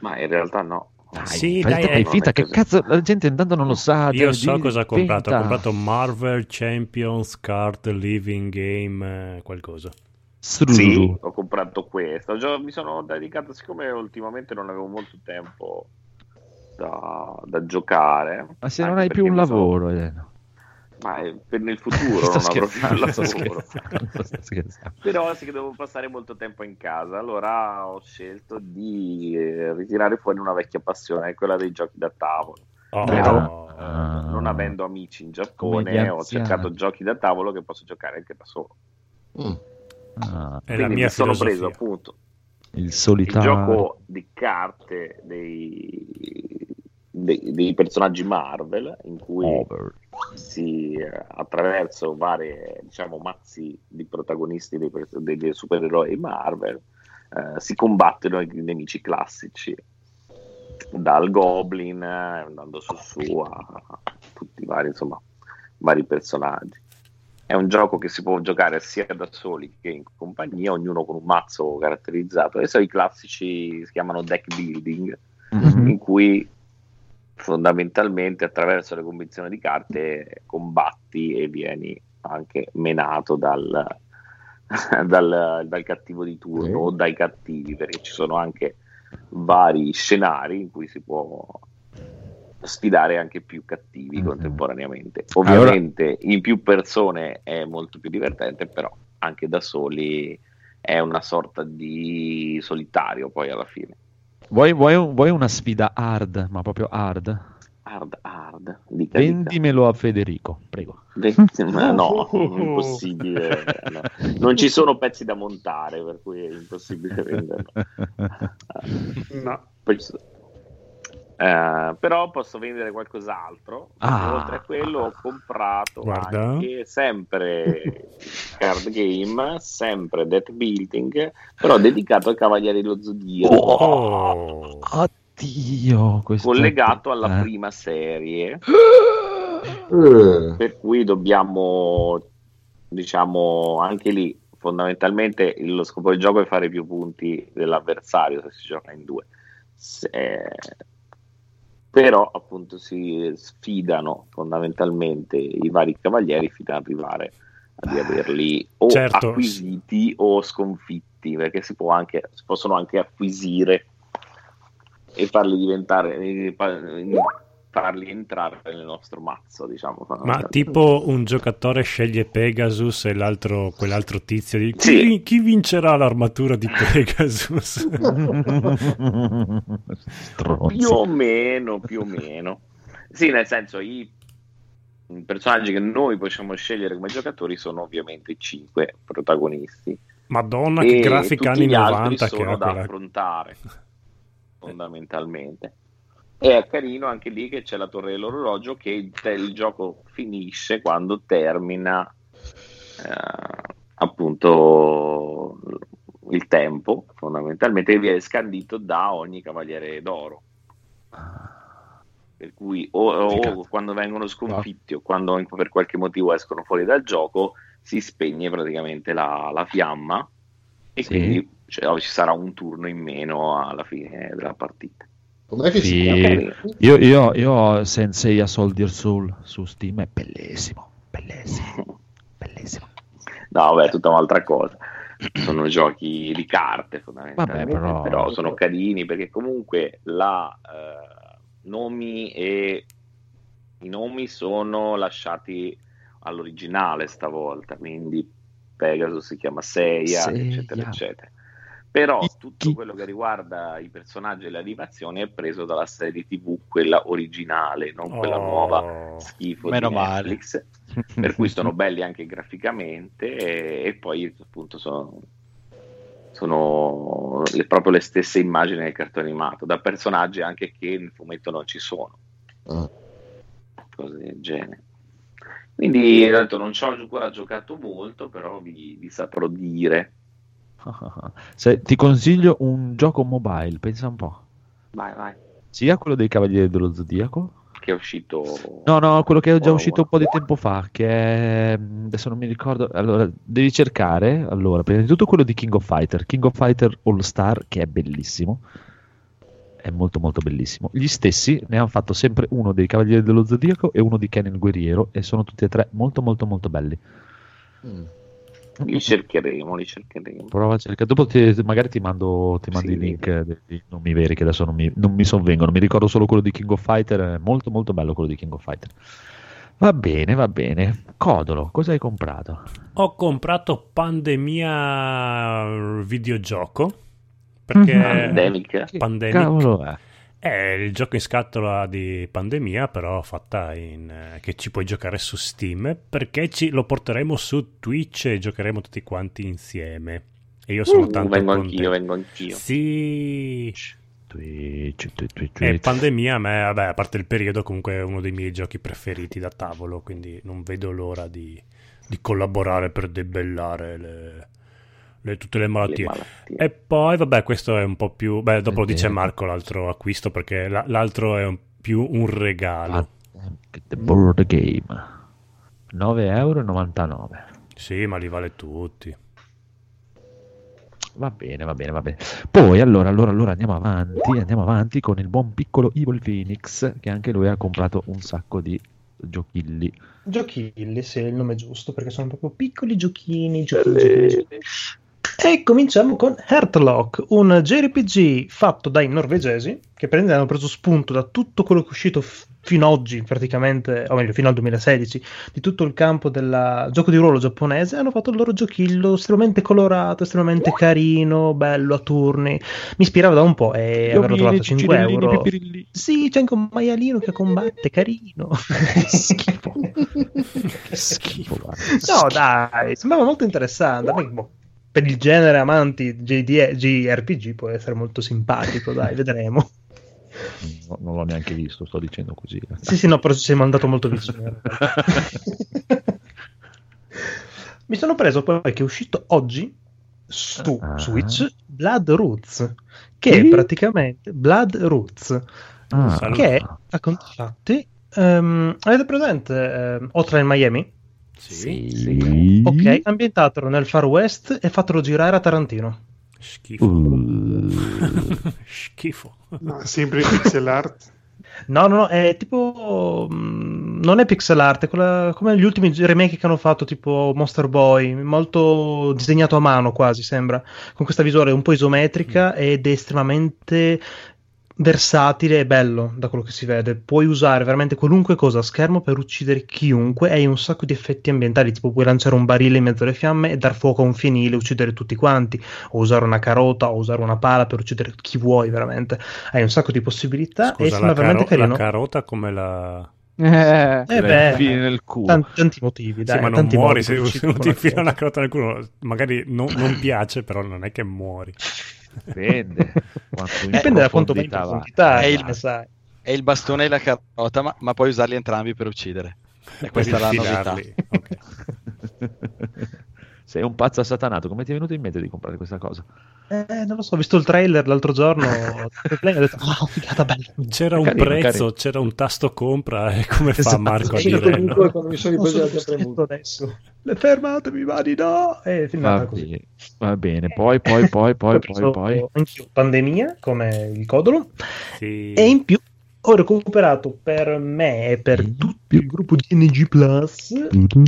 Ma in realtà no. Dai, Sì, dai, fai eh, finta, che così. cazzo, la gente intanto non lo sa. Io dai, so di- cosa ha comprato. Ha finta. comprato Marvel Champions Card Living Game eh, qualcosa. Sì, ho comprato questo. Già mi sono dedicato, siccome ultimamente non avevo molto tempo da, da giocare. Ma se non hai più un mi sono- lavoro, Elena. Ma per nel futuro sto non avrò più sto lavoro. scherzando, sto scherzando. Però sì che devo passare molto tempo in casa, allora ho scelto di eh, ritirare fuori una vecchia passione, quella dei giochi da tavolo. Oh, Però Ah. non avendo amici in Giappone, ho cercato giochi da tavolo che posso giocare anche da solo. Mm. Ah, Quindi mi sono filosofia. preso appunto il il solitario. gioco di carte dei, dei- dei personaggi Marvel in cui Over. si eh, attraverso varie diciamo mazzi di protagonisti dei, dei supereroi Marvel eh, si combattono i nemici classici dal Goblin eh, andando su su a, a tutti i vari insomma vari personaggi è un gioco che si può giocare sia da soli che in compagnia ognuno con un mazzo caratterizzato sono i classici si chiamano deck building Mhm. in cui fondamentalmente attraverso le convinzioni di carte combatti e vieni anche menato dal, (laughs) dal, dal cattivo di turno o dai cattivi perché ci sono anche vari scenari in cui si può sfidare anche più cattivi Mhm. contemporaneamente. Ovviamente in più persone è molto più divertente però anche da soli è una sorta di solitario poi alla fine Vuoi, vuoi vuoi una sfida hard, ma proprio hard? hard hard dica, dica. Vendimelo a Federico, prego. Ma no, (laughs) impossibile. no. Non ci sono pezzi da montare, per cui è impossibile venderlo. (laughs) No. Poi ci sono- Eh, però posso vendere qualcos'altro. Ah. Oltre a quello, ho comprato Guarda. anche sempre card game, sempre deck building, però dedicato ai Cavalieri dello Zodiaco, Oh. Oddio, questo collegato alla eh. prima serie. Eh, per cui dobbiamo diciamo anche lì fondamentalmente lo scopo del gioco è fare più punti dell'avversario se si gioca in due Se- però appunto si sfidano fondamentalmente i vari cavalieri fino ad arrivare a di averli o Certo, acquisiti o sconfitti perché si può anche si possono anche acquisire e farli diventare eh, farli entrare nel nostro mazzo diciamo. Ma tipo un giocatore sceglie Pegasus e l'altro, quell'altro tizio di chi, Sì. chi vincerà l'armatura di Pegasus? (laughs) Più o meno più o meno. Sì nel senso i personaggi che noi possiamo scegliere come giocatori sono ovviamente i cinque protagonisti. Madonna, che e grafica tutti anni gli altri 90 che sono ha da quella... affrontare (laughs) fondamentalmente e è carino anche lì che c'è la torre dell'orologio che il, il gioco finisce quando termina eh, appunto il tempo fondamentalmente e viene scandito da ogni cavaliere d'oro per cui o, o Figato. quando vengono sconfitti o quando per qualche motivo escono fuori dal gioco si spegne praticamente la, la fiamma e Sì. quindi cioè, ci sarà un turno in meno alla fine della partita. Com'è che si Sì. chiama? Io, io, io ho Sensei a Soldier Soul su Steam, è bellissimo, bellissimo, (laughs) bellissimo. No, vabbè, è tutta un'altra cosa. Sono (clears throat) giochi di carte fondamentalmente, Vabbè, però- però... sono carini perché comunque la eh, nomi e i nomi sono lasciati all'originale stavolta, quindi Pegasus si chiama Seiya, Seiya. eccetera, eccetera. Però tutto quello che riguarda i personaggi e le animazioni è preso dalla serie TV, quella originale, non quella Oh. nuova schifo Meno di male. Netflix (laughs) per cui sono belli anche graficamente e, e poi appunto sono, sono le- proprio le stesse immagini del cartone animato da personaggi anche che nel fumetto non ci sono Ah. cose del genere quindi detto, non ci ho ancora giocato molto però vi, vi saprò dire (laughs) Se- ti consiglio un gioco mobile, pensa un po'. vai vai Sia quello dei Cavalieri dello Zodiaco. che è uscito No, no, quello che è già Buono, uscito un po' di tempo fa, che è... adesso non mi ricordo. Allora, devi cercare, allora, prima di tutto quello di King of Fighter, King of Fighter All Star, che è bellissimo. È molto molto bellissimo. Gli stessi ne hanno fatto sempre uno dei Cavalieri dello Zodiaco e uno di Ken il Guerriero e sono tutti e tre molto molto molto belli. Mm. Li cercheremo li cercheremo Prova a cercare. Dopo ti- magari ti mando, ti mando Sì. i link dei nomi veri che adesso non mi, non mi sovvengono. Mi ricordo solo quello di King of Fighter. È molto, molto bello quello di King of Fighter. Va bene, va bene. Codolo, cosa hai comprato? Ho comprato Pandemia videogioco perché Pandemic Che Pandemic. cavolo è? È il gioco in scatola di Pandemia, però fatta in eh, che ci puoi giocare su Steam perché ci, lo porteremo su Twitch e giocheremo tutti quanti insieme. E io sono Uh, tanto vengo contento. anch'io vengo anch'io Sì. Twitch, Twitch, Twitch, E Twitch. Pandemia, a me, vabbè, a parte il periodo, comunque è uno dei miei giochi preferiti da tavolo, quindi non vedo l'ora di, di collaborare per debellare le- le- tutte le le malattie. malattie. E poi, vabbè, questo è un po' più... Beh, dopo lo dice. Marco l'altro acquisto, perché la- l'altro è un- più un regalo. Ah, The board game 9,99 euro. Sì, ma li vale tutti. Va bene, va bene, va bene. Poi allora, allora, allora andiamo avanti, andiamo avanti con il buon piccolo Evil Phoenix che anche lui ha comprato un sacco di giochilli. Giochilli, sì, è il nome giusto, perché sono proprio piccoli giochini, giochini, giochini. E cominciamo con Heartlock, un JRPG fatto dai norvegesi, che prende- hanno preso spunto da tutto quello che è uscito f- fino ad oggi, praticamente, o meglio, fino al 2016, di tutto il campo del gioco di ruolo giapponese, hanno fatto il loro giochillo estremamente colorato, estremamente carino, bello a turni. Mi ispirava da un po' e averlo trovato a 5 euro. Sì, c'è anche un maialino che combatte, carino. (laughs) Schifo. Schifo. No, dai, sembrava molto interessante. Me, boh, per il genere amanti JD JRPG può essere molto simpatico, dai, (laughs) vedremo. No, non l'ho neanche visto, sto dicendo così. Sì, sì, no, però ci sei mandato molto vicino. (laughs) Mi sono preso poi che è uscito oggi su Ah. Switch Blood Roots, che è Sì? praticamente Blood Roots, Ah, che è a conti fatti. ehm, avete presente ehm, Hotline Miami? Sì. sì. Ok, ambientatelo nel Far West e fatelo girare a Tarantino. Schifo. Uh, (laughs) Schifo. No, sempre pixel art. No, no, no, è tipo. mm, non è pixel art, è quella- come gli ultimi remake che hanno fatto, tipo Monster Boy, molto disegnato a mano quasi, sembra, con questa visuale un po' isometrica ed è estremamente versatile e bello da quello che si vede. Puoi usare veramente qualunque cosa a schermo per uccidere chiunque e hai un sacco di effetti ambientali, tipo puoi lanciare un barile in mezzo alle fiamme e dar fuoco a un fienile e uccidere tutti quanti, o usare una carota o usare una pala per uccidere chi vuoi veramente. Hai un sacco di possibilità e Scusa, sembra la, veramente caro- carino. la carota come la... (laughs) Eh, Eh beh, nel culo. tanti, tanti motivi, dai, sì, ma non tanti muori se, se ti una infila una carota nel culo. Magari non, non piace, però non è che muori. (laughs) Dipende. Dipende da quanto vai profondità È il- sai. È il bastone e la carota, ma, ma puoi usarli entrambi per uccidere. E questa è la novità. infilarli. (laughs) Sei un pazzo assatanato, come ti è venuto in mente di comprare questa cosa? Eh, non lo so, ho visto il trailer l'altro giorno. (laughs) Play, ho detto, oh, figata bella. C'era un Carino, prezzo, carino. c'era un tasto compra e come fa Esatto. Marco a dire comunque no? quando mi sono ripreso la premuto. adesso. Le fermatemi, mani, no! E Va così. bene, va bene. Poi, poi, poi, poi, poi, poi. anch'io pandemia come il codolo Sì. e in più ho recuperato per me e per tutto il gruppo GNG Plus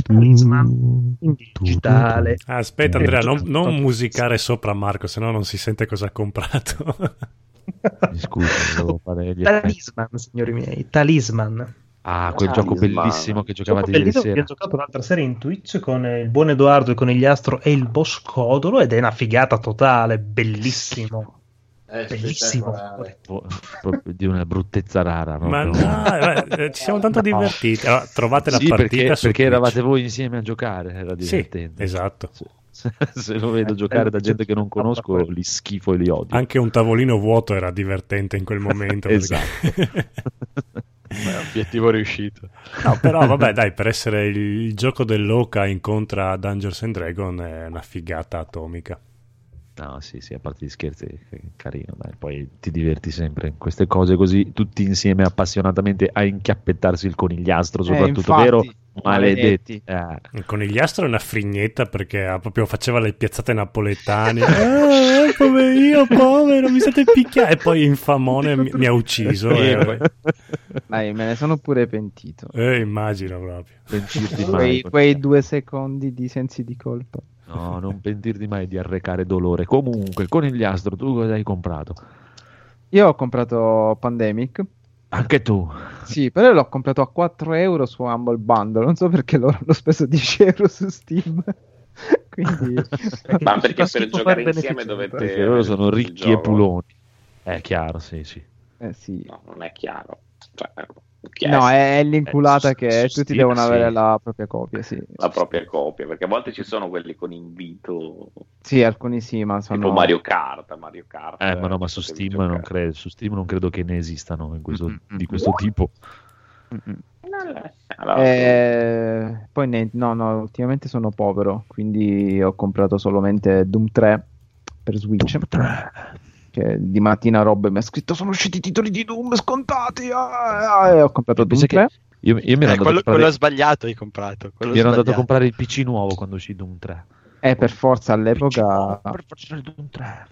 Talisman in digitale. Ah, Aspetta Andrea, non, non musicare sopra Marco, sennò non si sente cosa ha comprato. (laughs) Scusa, devo fare gli effetti. Talisman, signori miei, Talisman. Ah, quel Talisman. gioco bellissimo che giocavate ieri bellissimo che sera. ho giocato l'altra sera in Twitch con il buon Edoardo, il conigliastro e il boss Codolo ed è una figata totale, bellissimo. È Bellissimo. proprio di una bruttezza rara. Ma proprio. dai, eh, ci siamo tanto divertiti. Allora, trovate la Sì, partita perché, perché eravate voi insieme a giocare, era Sì, divertente. esatto. Se, (laughs) se lo vedo giocare da gente che non conosco, li schifo e li odio. Anche un tavolino vuoto era divertente in quel momento. (laughs) perché- Esatto. (laughs) Beh, obiettivo riuscito. No, però vabbè, dai, per essere il, il gioco dell'Oca incontra Dungeons and Dragon è una figata atomica. No, sì, sì, a parte gli scherzi, è carino, dai. Poi ti diverti sempre in queste cose così, tutti insieme appassionatamente a inchiappettarsi il conigliastro, soprattutto, infatti, vero? maledetti. Maledetti. Eh, Il conigliastro è una frignetta perché proprio faceva le piazzate napoletane. (laughs) Ah, poverino, povero, mi state picchiando. E poi infamone mi, mi ha ucciso. Eh. Dai, me ne sono pure pentito. Eh, immagino proprio. Quei, quei due secondi di sensi di colpa. No, non pentirti mai di arrecare dolore. Comunque, conigliastro, tu cosa hai comprato? Io ho comprato Pandemic. Anche tu. Sì, però l'ho comprato a 4 euro su Humble Bundle. Non so perché loro hanno speso 10 euro su Steam. (laughs) Quindi, Ma perché per giocare insieme dovete... Perché loro sono il ricchi e puloni. È chiaro, sì, sì. eh sì. No, non è chiaro. Cioè, chi è- No, è, l'inculata Eh, che su tutti devono sì. avere la propria copia. Sì, la propria copia, perché a volte ci sono quelli con invito, Sì, alcuni sì, ma sono. tipo Mario Kart, Mario Kart. Eh, ma no, ma su Steam, non credo, su Steam non credo che ne esistano in questo- Mm-mm. di questo tipo. Mm-mm. Allora, Eh, poi ne- no, no, ultimamente sono povero, quindi ho comprato solamente Doom 3 per Switch. Che di mattina Rob mi ha scritto sono usciti i titoli di Doom scontati ah, ah, e ho comprato Doom Pensa che 3 io, io mi ero Eh, andato, quello, a comprare, quello sbagliato hai comprato. mi ero andato a comprare il PC nuovo quando uscì Doom 3. e per forza all'epoca Per forza il Doom 3.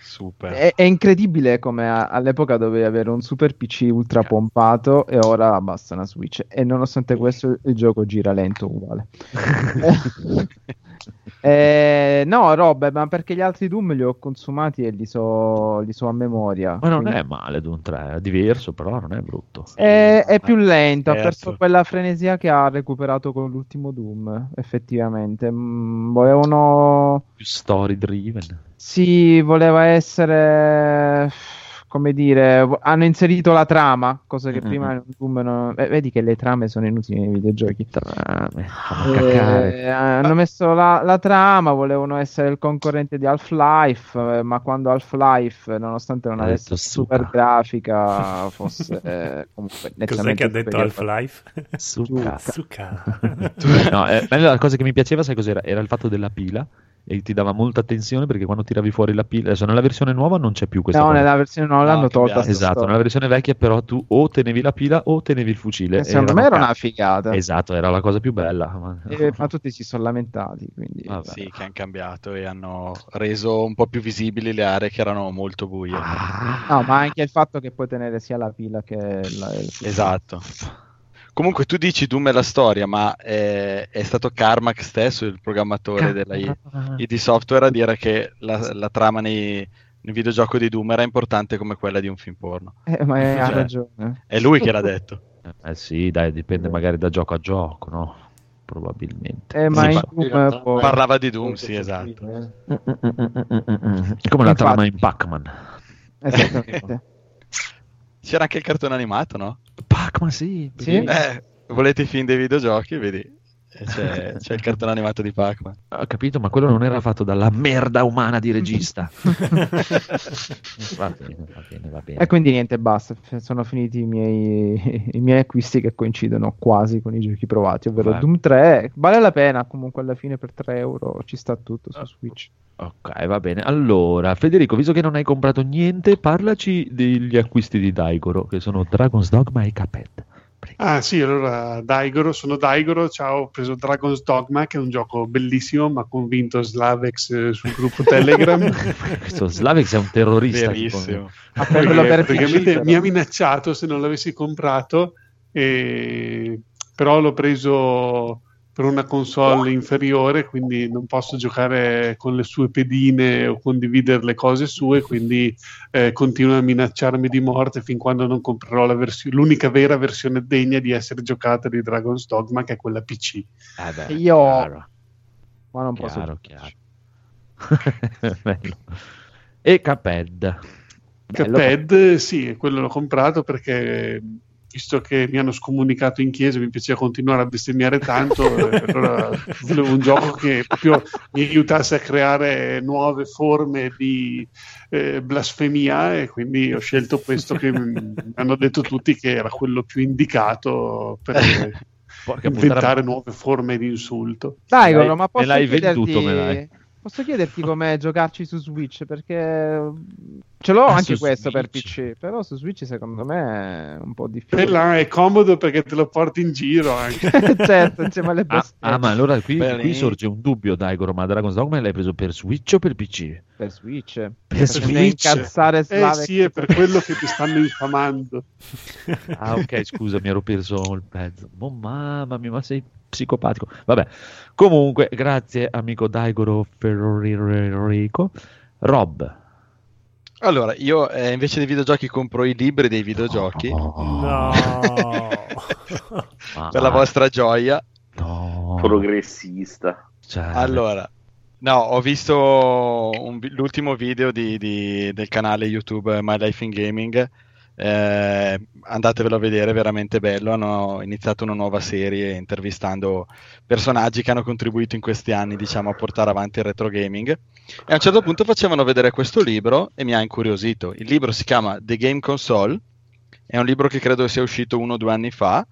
Super. è, è incredibile come a- all'epoca dovevi avere un super PC ultra pompato e ora basta una Switch e nonostante questo il gioco gira lento uguale (laughs) (laughs) Eh, no, Rob, ma perché gli altri Doom li ho consumati e li so, li so a memoria. Ma non quindi- è male Doom 3, è diverso, però non è brutto. È, è più lento, ha Certo. perso quella frenesia che ha recuperato con l'ultimo Doom, effettivamente. Mm, volevano... Più story driven. Sì, voleva essere... Come dire, hanno inserito la trama, cosa che Mm-mm. prima in Doom non... eh, Vedi che le trame sono inutili nei videogiochi. Trame, Eh, hanno messo la, la trama, volevano essere il concorrente di Half-Life, eh, ma quando Half-Life, nonostante non Ha avesse detto super suca. grafica, fosse eh, (laughs) comunque Cos'è che ha detto. Half-Life? Succa. Succa. (laughs) No, eh, la cosa che mi piaceva, sai cos'era? Era il fatto della pila e ti dava molta attenzione perché quando tiravi fuori la pila, adesso nella versione nuova non c'è più questa No, cosa. nella versione nuova No, l'hanno ha tolta. Esatto, storia. nella versione vecchia però tu o tenevi la pila o tenevi il fucile. E secondo me era una figata. Esatto, era la cosa più bella. Ma... Eh, ma tutti si sono lamentati, quindi... Vabbè. Sì, che hanno cambiato e hanno reso un po' più visibili le aree che erano molto buie. Ah. No, ma anche il fatto che puoi tenere sia la pila che la... il- Esatto. Comunque tu dici Doom è la storia, ma è, è stato Carmack stesso, il programmatore della I- ID Software, a dire che la, la trama nei, nel videogioco di Doom era importante come quella di un film porno. Eh, ma è- ha Cioè, ragione. È lui che l'ha detto. Eh sì, dai, dipende magari da gioco a gioco, no? Probabilmente. Eh, ma Sì, Doom può- Parlava di Doom, sì, esatto. È come la Infatti. trama in Pac-Man. Esattamente. (laughs) C'era anche il cartone animato, no? Pac-Man, sì. Sì? Eh, volete i film dei videogiochi? Vedi, c'è, c'è il cartone animato di Pac-Man. Ho capito, ma quello non era fatto dalla merda umana di regista. (laughs) va bene, va bene, va bene. E quindi niente, basta. Sono finiti i miei, (laughs) i miei acquisti che coincidono quasi con i giochi provati, ovvero Beh. Doom 3. Vale la pena comunque alla fine per 3 euro ci sta tutto su Switch. Ok, va bene. Allora, Federico, visto che non hai comprato niente, parlaci degli acquisti di Daigoro, che sono Dragon's Dogma e Cuphead. Ah sì, allora Daigoro, sono Daigoro, ciao, ho preso Dragon's Dogma che è un gioco bellissimo, ma ha convinto Slavex eh, sul gruppo (laughs) Telegram. Questo Slavex è un terrorista. Verissimo. Ah, perché praticamente mi ha minacciato se non l'avessi comprato, e- però l'ho preso per una console inferiore, quindi non posso giocare con le sue pedine o condividere le cose sue, quindi eh, continua a minacciarmi di morte fin quando non comprerò la versione, l'unica vera versione degna di essere giocata di Dragon's Dogma, che è quella PC. Eh beh, io- chiaro, Ma non posso. chiaro, chiaro. (laughs) Bello. E. Bello. Cuphead, sì, quello l'ho comprato perché visto che mi hanno scomunicato in chiesa mi piaceva continuare a bestemmiare tanto, (laughs) eh, allora volevo un gioco che proprio mi aiutasse a creare nuove forme di eh, blasfemia e quindi ho scelto questo che mi (laughs) hanno detto tutti che era quello più indicato per Porca inventare puttana. nuove forme di insulto. Dai, Me l'hai- Goro, ma me posso l'hai chiederti... venduto, me l'hai. Posso chiederti com'è giocarci su Switch? Perché ce l'ho Ah, anche questo per Switch. PC, però su Switch secondo me è un po' difficile. E là è comodo perché te lo porti in giro anche. (laughs) certo, insieme alle Ah, bestemmie. ah, ma allora qui, qui sorge un dubbio, Daigoro, ma Dragon's Dogma l'hai preso per Switch o per PC? Per Switch. Per Perché Switch. incazzare Eh Slavek. sì, è per quello che ti stanno infamando. (laughs) Ah, ok, scusa, mi ero perso il pezzo. Oh, mamma mia, ma sei psicopatico. Vabbè, comunque, grazie, amico Daigoro Ferrorico. Rob. Allora, io eh, invece dei videogiochi compro i libri dei videogiochi No. (laughs) Per la vostra gioia. no. Progressista. Cioè, Allora, no, ho visto un l'ultimo video di- di- del canale YouTube My Life in Gaming. Eh, andatevelo a vedere, è veramente bello. Hanno iniziato una nuova serie intervistando personaggi che hanno contribuito in questi anni, diciamo, a portare avanti il retro gaming. E a un certo punto facevano vedere questo libro e mi ha incuriosito. Il libro si chiama The Game Console, è un libro che credo sia uscito uno o due anni fa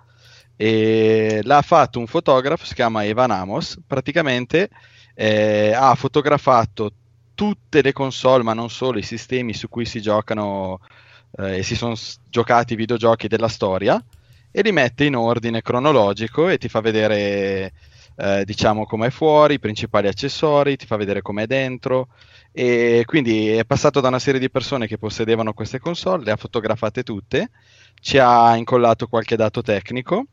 e l'ha fatto un fotografo, si chiama Evan Amos, praticamente eh, ha fotografato tutte le console, ma non solo i sistemi su cui si giocano eh, e si sono s- giocati i videogiochi della storia e li mette in ordine cronologico e ti fa vedere eh, diciamo com'è fuori, i principali accessori, ti fa vedere com'è dentro. E quindi è passato da una serie di persone che possedevano queste console, le ha fotografate tutte, ci ha incollato qualche dato tecnico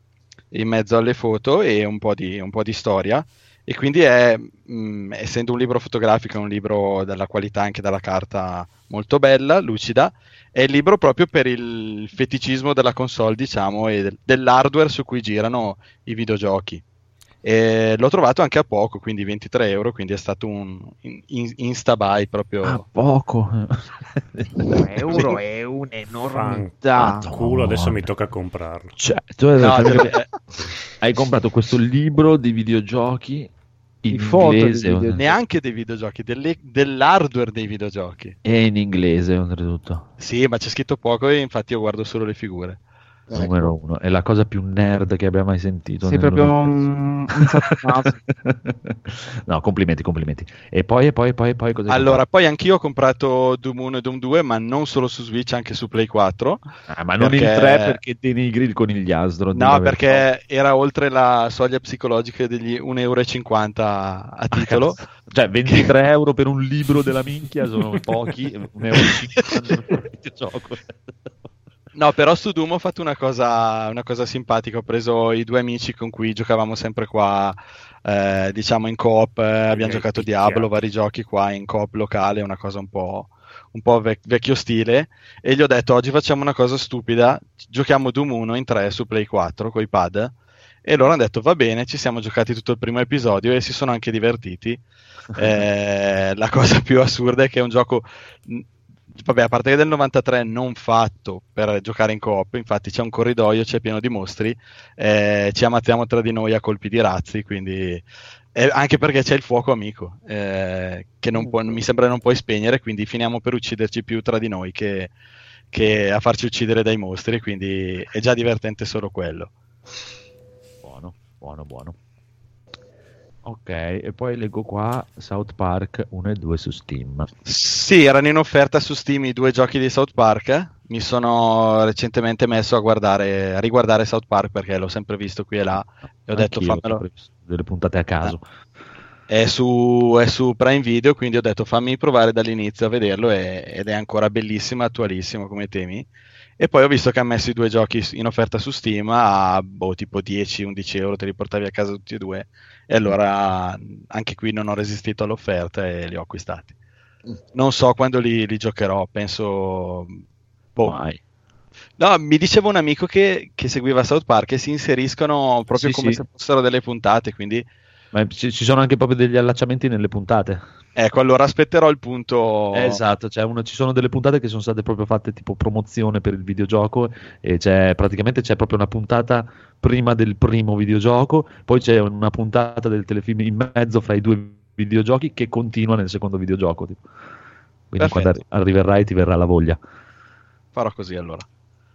in mezzo alle foto e un po' di, un po' di storia. E quindi è, mh, essendo un libro fotografico, è un libro dalla qualità anche dalla carta molto bella, lucida, è il libro proprio per il feticismo della console, diciamo, e del- dell'hardware su cui girano i videogiochi. E l'ho trovato anche a poco, quindi 23 euro, quindi è stato un in- in- insta buy proprio. Ah, poco. (laughs) euro è un'enormità. Culo, adesso mi tocca comprarlo. Cioè, tu No, hai, perché- hai comprato questo libro di videogiochi in foto inglese videogiochi. neanche dei videogiochi, delle- dell'hardware dei videogiochi. e in inglese oltretutto. Sì, ma c'è scritto poco e infatti io guardo solo le figure. Numero uno, è la cosa più nerd che abbia mai sentito. Sei proprio un, (laughs) no, complimenti, complimenti. E poi, e poi, e poi, e poi cosa Allora, poi anch'io ho comprato Doom 1 e Doom 2, ma non solo su Switch, anche su Play 4. comprato? Ah, ma non perché- il 3 perché denigri il conigliastro. No, perché era oltre la soglia psicologica degli 1,50 euro a titolo. fatto. Cioè, 23 euro per un libro della minchia sono pochi, 1,50 euro per un videogioco. No, però su Doom ho fatto una cosa, una cosa simpatica. Ho preso i due amici con cui giocavamo sempre qua, eh, diciamo in coop. eh, abbiamo Che giocato picchiata. Diablo, vari giochi qua in coop locale, una cosa un po', un po' vec- vecchio stile. E gli ho detto: Oggi facciamo una cosa stupida. Giochiamo Doom 1 in 3 su Play 4 con i pad. E loro hanno detto: Va bene, ci siamo giocati tutto il primo episodio e si sono anche divertiti. (laughs) Eh, la cosa più assurda è che è un gioco vabbè, a parte che del 93 non fatto per giocare in coop, infatti c'è un corridoio, c'è pieno di mostri, eh, ci ammazziamo tra di noi a colpi di razzi, quindi eh, anche perché c'è il fuoco amico, eh, che può- mi sembra non puoi spegnere, quindi finiamo per ucciderci più tra di noi che, che a farci uccidere dai mostri, quindi è già divertente solo quello. Buono, buono, buono. Ok, e poi leggo qua South Park 1 e 2 su Steam. Sì, erano in offerta su Steam i due giochi di South Park. Mi sono recentemente messo a guardare, a riguardare South Park perché l'ho sempre visto qui e là e ho detto Anch'io, fammelo. delle puntate a caso. È su, è su Prime Video, quindi ho detto fammi provare dall'inizio a vederlo e- ed è ancora bellissimo, attualissimo come temi. E poi ho visto che ha messo i due giochi in offerta su Steam a boh, tipo 10-11 euro, te li portavi a casa tutti e due. E allora anche qui non ho resistito all'offerta e li ho acquistati. Non so quando li, li giocherò, penso... Boh. Mai. No, mi diceva un amico che, che seguiva South Park e si inseriscono proprio Sì, come sì. se fossero delle puntate, quindi Ma ci, ci sono anche proprio degli allacciamenti nelle puntate. ecco, allora aspetterò il punto... Esatto, cioè una- ci sono delle puntate che sono state proprio fatte tipo promozione per il videogioco e c'è praticamente c'è proprio una puntata prima del primo videogioco, poi c'è una puntata del telefilm in mezzo fra i due videogiochi che continua nel secondo videogioco. tipo. Quindi quando Perfetto. arri- arriverai ti verrà la voglia. Farò così allora.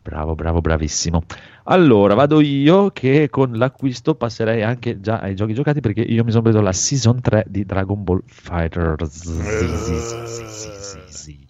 Bravo, bravo, bravissimo. Allora, vado io che con l'acquisto passerei anche già ai giochi giocati perché io mi sono preso la Season 3 di Dragon Ball Fighters. Sì, sì, sì.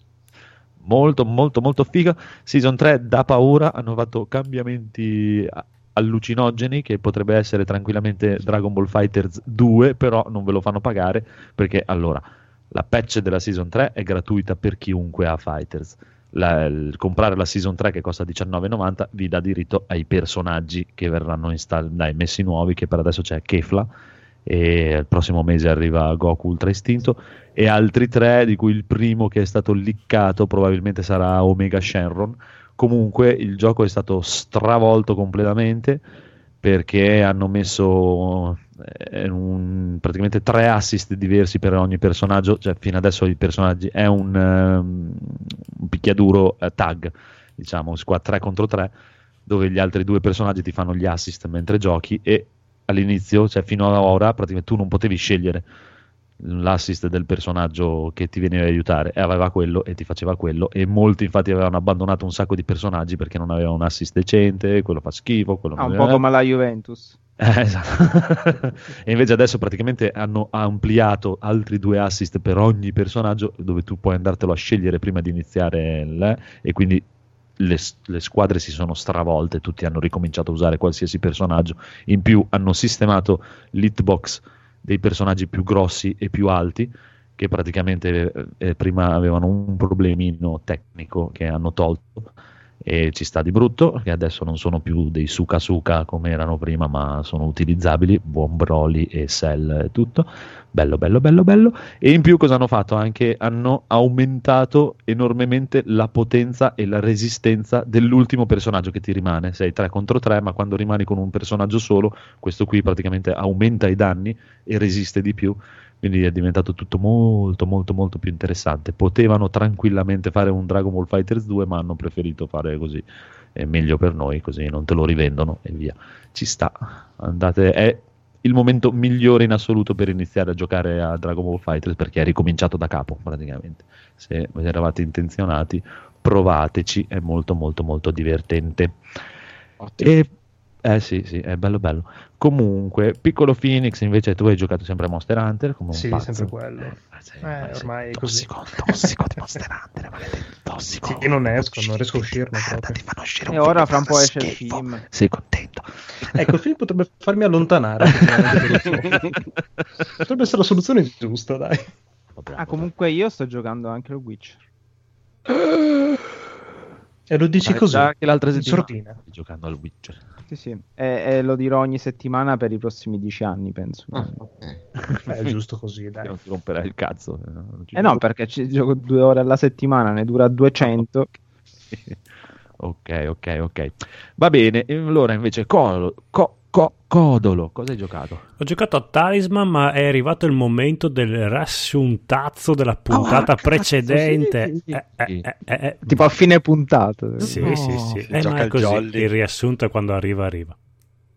Molto, molto, molto figa. Season 3 da paura, hanno fatto cambiamenti allucinogeni che potrebbe essere tranquillamente Dragon Ball Fighters 2, però non ve lo fanno pagare perché allora la patch della Season 3 è gratuita per chiunque ha Fighters. La- il- comprare la Season 3 che costa 19,90 vi dà diritto ai personaggi che verranno install- dai, messi nuovi, che per adesso c'è Kefla e il prossimo mese arriva Goku Ultra Istinto e altri tre di cui il primo che è stato liccato probabilmente sarà Omega Shenron. Comunque il gioco è stato stravolto completamente perché hanno messo un- praticamente tre assist diversi per ogni personaggio, cioè fino adesso i personaggi è un, ehm, un picchiaduro eh, tag, diciamo, squad 3 contro 3, dove gli altri due personaggi ti fanno gli assist mentre giochi e all'inizio, cioè fino ad ora, praticamente tu non potevi scegliere l'assist del personaggio che ti veniva a aiutare e aveva quello e ti faceva quello e molti infatti avevano abbandonato un sacco di personaggi perché non avevano un assist decente, quello fa schifo, quello Ah, un po' come la Juventus. Eh, esatto. (laughs) e invece adesso praticamente hanno ampliato altri due assist per ogni personaggio dove tu puoi andartelo a scegliere prima di iniziare il, e quindi le, le squadre si sono stravolte, tutti hanno ricominciato a usare qualsiasi personaggio. In più hanno sistemato l'hitbox dei personaggi più grossi e più alti che praticamente eh, prima avevano un problemino tecnico che hanno tolto e ci sta di brutto che adesso non sono più dei suka suka come erano prima ma sono utilizzabili buon Broly e Cell e tutto. Bello bello bello bello. E in più cosa hanno fatto? Anche hanno aumentato enormemente la potenza e la resistenza dell'ultimo personaggio che ti rimane. Sei 3 contro 3 ma quando rimani con un personaggio solo questo qui praticamente aumenta i danni e resiste di più quindi è diventato tutto molto molto molto più interessante. Potevano tranquillamente fare un Dragon Ball Fighters 2 ma hanno preferito fare così è meglio per noi così non te lo rivendono e via. Ci sta. Andate è il momento migliore in assoluto per iniziare a giocare a Dragon Ball Fighters perché è ricominciato da capo praticamente. Se eravate intenzionati provateci è molto molto molto divertente. E eh sì, sì, è bello bello. Comunque, piccolo Phoenix, invece tu hai giocato sempre a Monster Hunter come un Sì, pazzo. sempre quello. Eh, sì, Eh, ormai è così. tossico, tossico di Monster Hunter, maledetto, tossico. Sì, non esco, non riesco a uscirne proprio. Ti fanno uscire E un ora fra un po' esce il film. Sei contento? Ecco, il film potrebbe farmi allontanare. (laughs) potrebbe essere la soluzione giusta, dai. Ah, comunque io sto giocando anche il Witch. (gasps) (laughs) E lo dici così, già che l'altra settimana sordina. stai giocando al Witcher. Sì, sì. E, e lo dirò ogni settimana per i prossimi dieci anni, penso. Ah, ok. (laughs) È giusto così, dai. Non ti romperai il cazzo. eh, ci Eh no, perché ci gioco due ore alla settimana, ne dura 200. (laughs) Ok, ok, ok. Va bene. Allora, invece, co- co- Co- Codolo, cosa hai giocato? Ho giocato a Talisman, ma è arrivato il momento del riassuntazzo della puntata Ah, cazzo, precedente. sì. Eh, eh, eh, eh, Tipo a fine puntata. Sì, No. sì, sì. Eh, gioca ma è così. jolly. Il riassunto è quando arriva, arriva.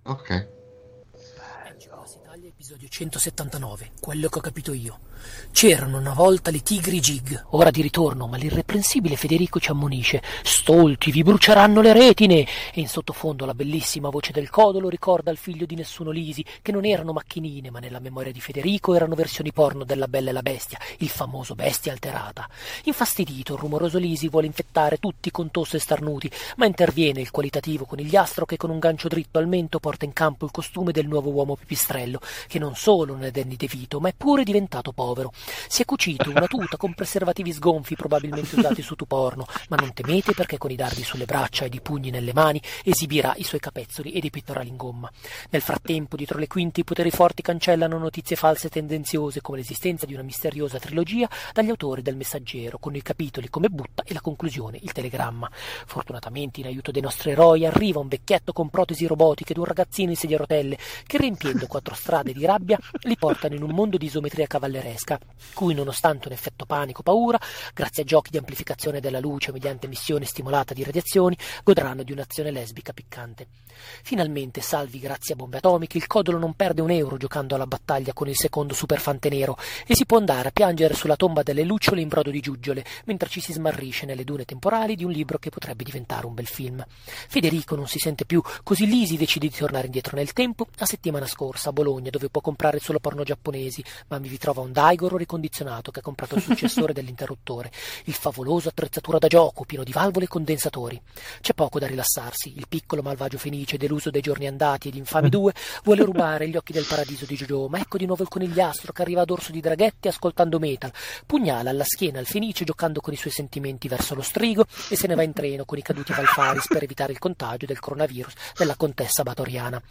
Ok. Class Italia, episodio 179, quello che ho capito io. C'erano una volta le tigri Gig, ora di ritorno, ma l'irreprensibile Federico ci ammonisce: Stolti, vi bruceranno le retine! E in sottofondo la bellissima voce del codolo ricorda al figlio di nessuno Lisi che non erano macchinine, ma nella memoria di Federico erano versioni porno della Bella e la Bestia, il famoso Bestia alterata. Infastidito, il rumoroso Lisi vuole infettare tutti con tosse e starnuti, ma interviene il qualitativo conigliastro che con un gancio dritto al mento porta in campo il costume del nuovo uomo pipistrello, che non solo non è dennidevito, ma è pure diventato povero. Si è cucito una tuta con preservativi sgonfi probabilmente usati su tuporno, ma non temete perché con i dardi sulle braccia ed i pugni nelle mani esibirà i suoi capezzoli ed i pettorali in gomma. Nel frattempo, dietro le quinte, i poteri forti cancellano notizie false e tendenziose come l'esistenza di una misteriosa trilogia dagli autori del Messaggero, con i capitoli come butta e la conclusione, il telegramma. Fortunatamente, in aiuto dei nostri eroi, arriva un vecchietto con protesi robotiche ed un ragazzino in sedia a rotelle che, riempiendo quattro strade di rabbia, li portano in un mondo di isometria cavalleresca, cui, nonostante un effetto panico-paura, grazie a giochi di amplificazione della luce mediante emissione stimolata di radiazioni, godranno di un'azione lesbica piccante. Finalmente, salvi grazie a bombe atomiche, il codolo non perde un euro giocando alla battaglia con il secondo superfante nero e si può andare a piangere sulla tomba delle lucciole in brodo di giuggiole, mentre ci si smarrisce nelle dune temporali di un libro che potrebbe diventare un bel film. Federico non si sente più, così Lisi decide di tornare indietro nel tempo a settimana scorsa a Bologna, dove può comprare solo porno giapponesi, ma vi trova un Daigoro ricondizionato che ha comprato il successore dell'interruttore, il favoloso attrezzatura da gioco pieno di valvole e condensatori. C'è poco da rilassarsi, il piccolo malvagio felice, deluso dai giorni andati ed infami due, vuole rubare gli occhi del paradiso di Jojo, ma ecco di nuovo il conigliastro che arriva a dorso di draghetti ascoltando metal, pugnala alla schiena al fenice giocando con i suoi sentimenti verso lo strigo e se ne va in treno con i caduti Valfaris per evitare il contagio del coronavirus della contessa Batoriana.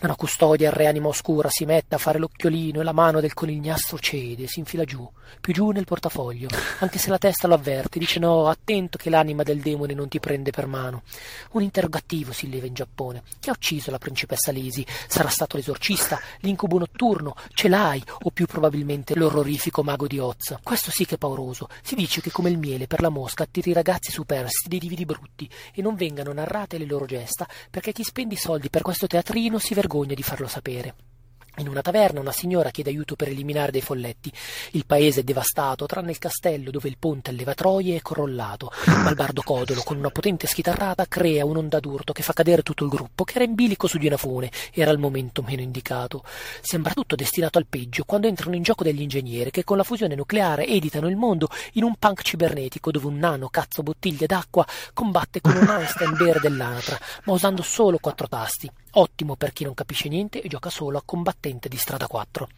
Nella custodia il re anima oscura si mette a fare l'occhiolino e la mano del conigliastro cede, si infila giù, più giù nel portafoglio, anche se la testa lo avverte, dice no, attento che l'anima del demone non ti prende per mano. Un interrogativo si leva in Giappone. Chi ha ucciso la principessa Lisi? Sarà stato l'esorcista, l'incubo notturno, ce l'hai, o più probabilmente l'orrorifico mago di Oz? Questo sì che è pauroso. Si dice che come il miele per la mosca attiri i ragazzi superstiti dei dividi brutti e non vengano narrate le loro gesta perché chi spende i soldi per questo teatrino si vergogna di farlo sapere. In una taverna una signora chiede aiuto per eliminare dei folletti. Il paese è devastato, tranne il castello dove il ponte a levatroie è crollato. Ma il bardo Codolo, con una potente schitarrata, crea un'onda d'urto che fa cadere tutto il gruppo, che era in bilico su di una fune. Era il momento meno indicato. Sembra tutto destinato al peggio quando entrano in gioco degli ingegneri che con la fusione nucleare editano il mondo in un punk cibernetico dove un nano cazzo bottiglie d'acqua combatte con un Einstein bear dell'anatra, ma usando solo quattro tasti. Ottimo per chi non capisce niente e gioca solo a combattente di strada 4.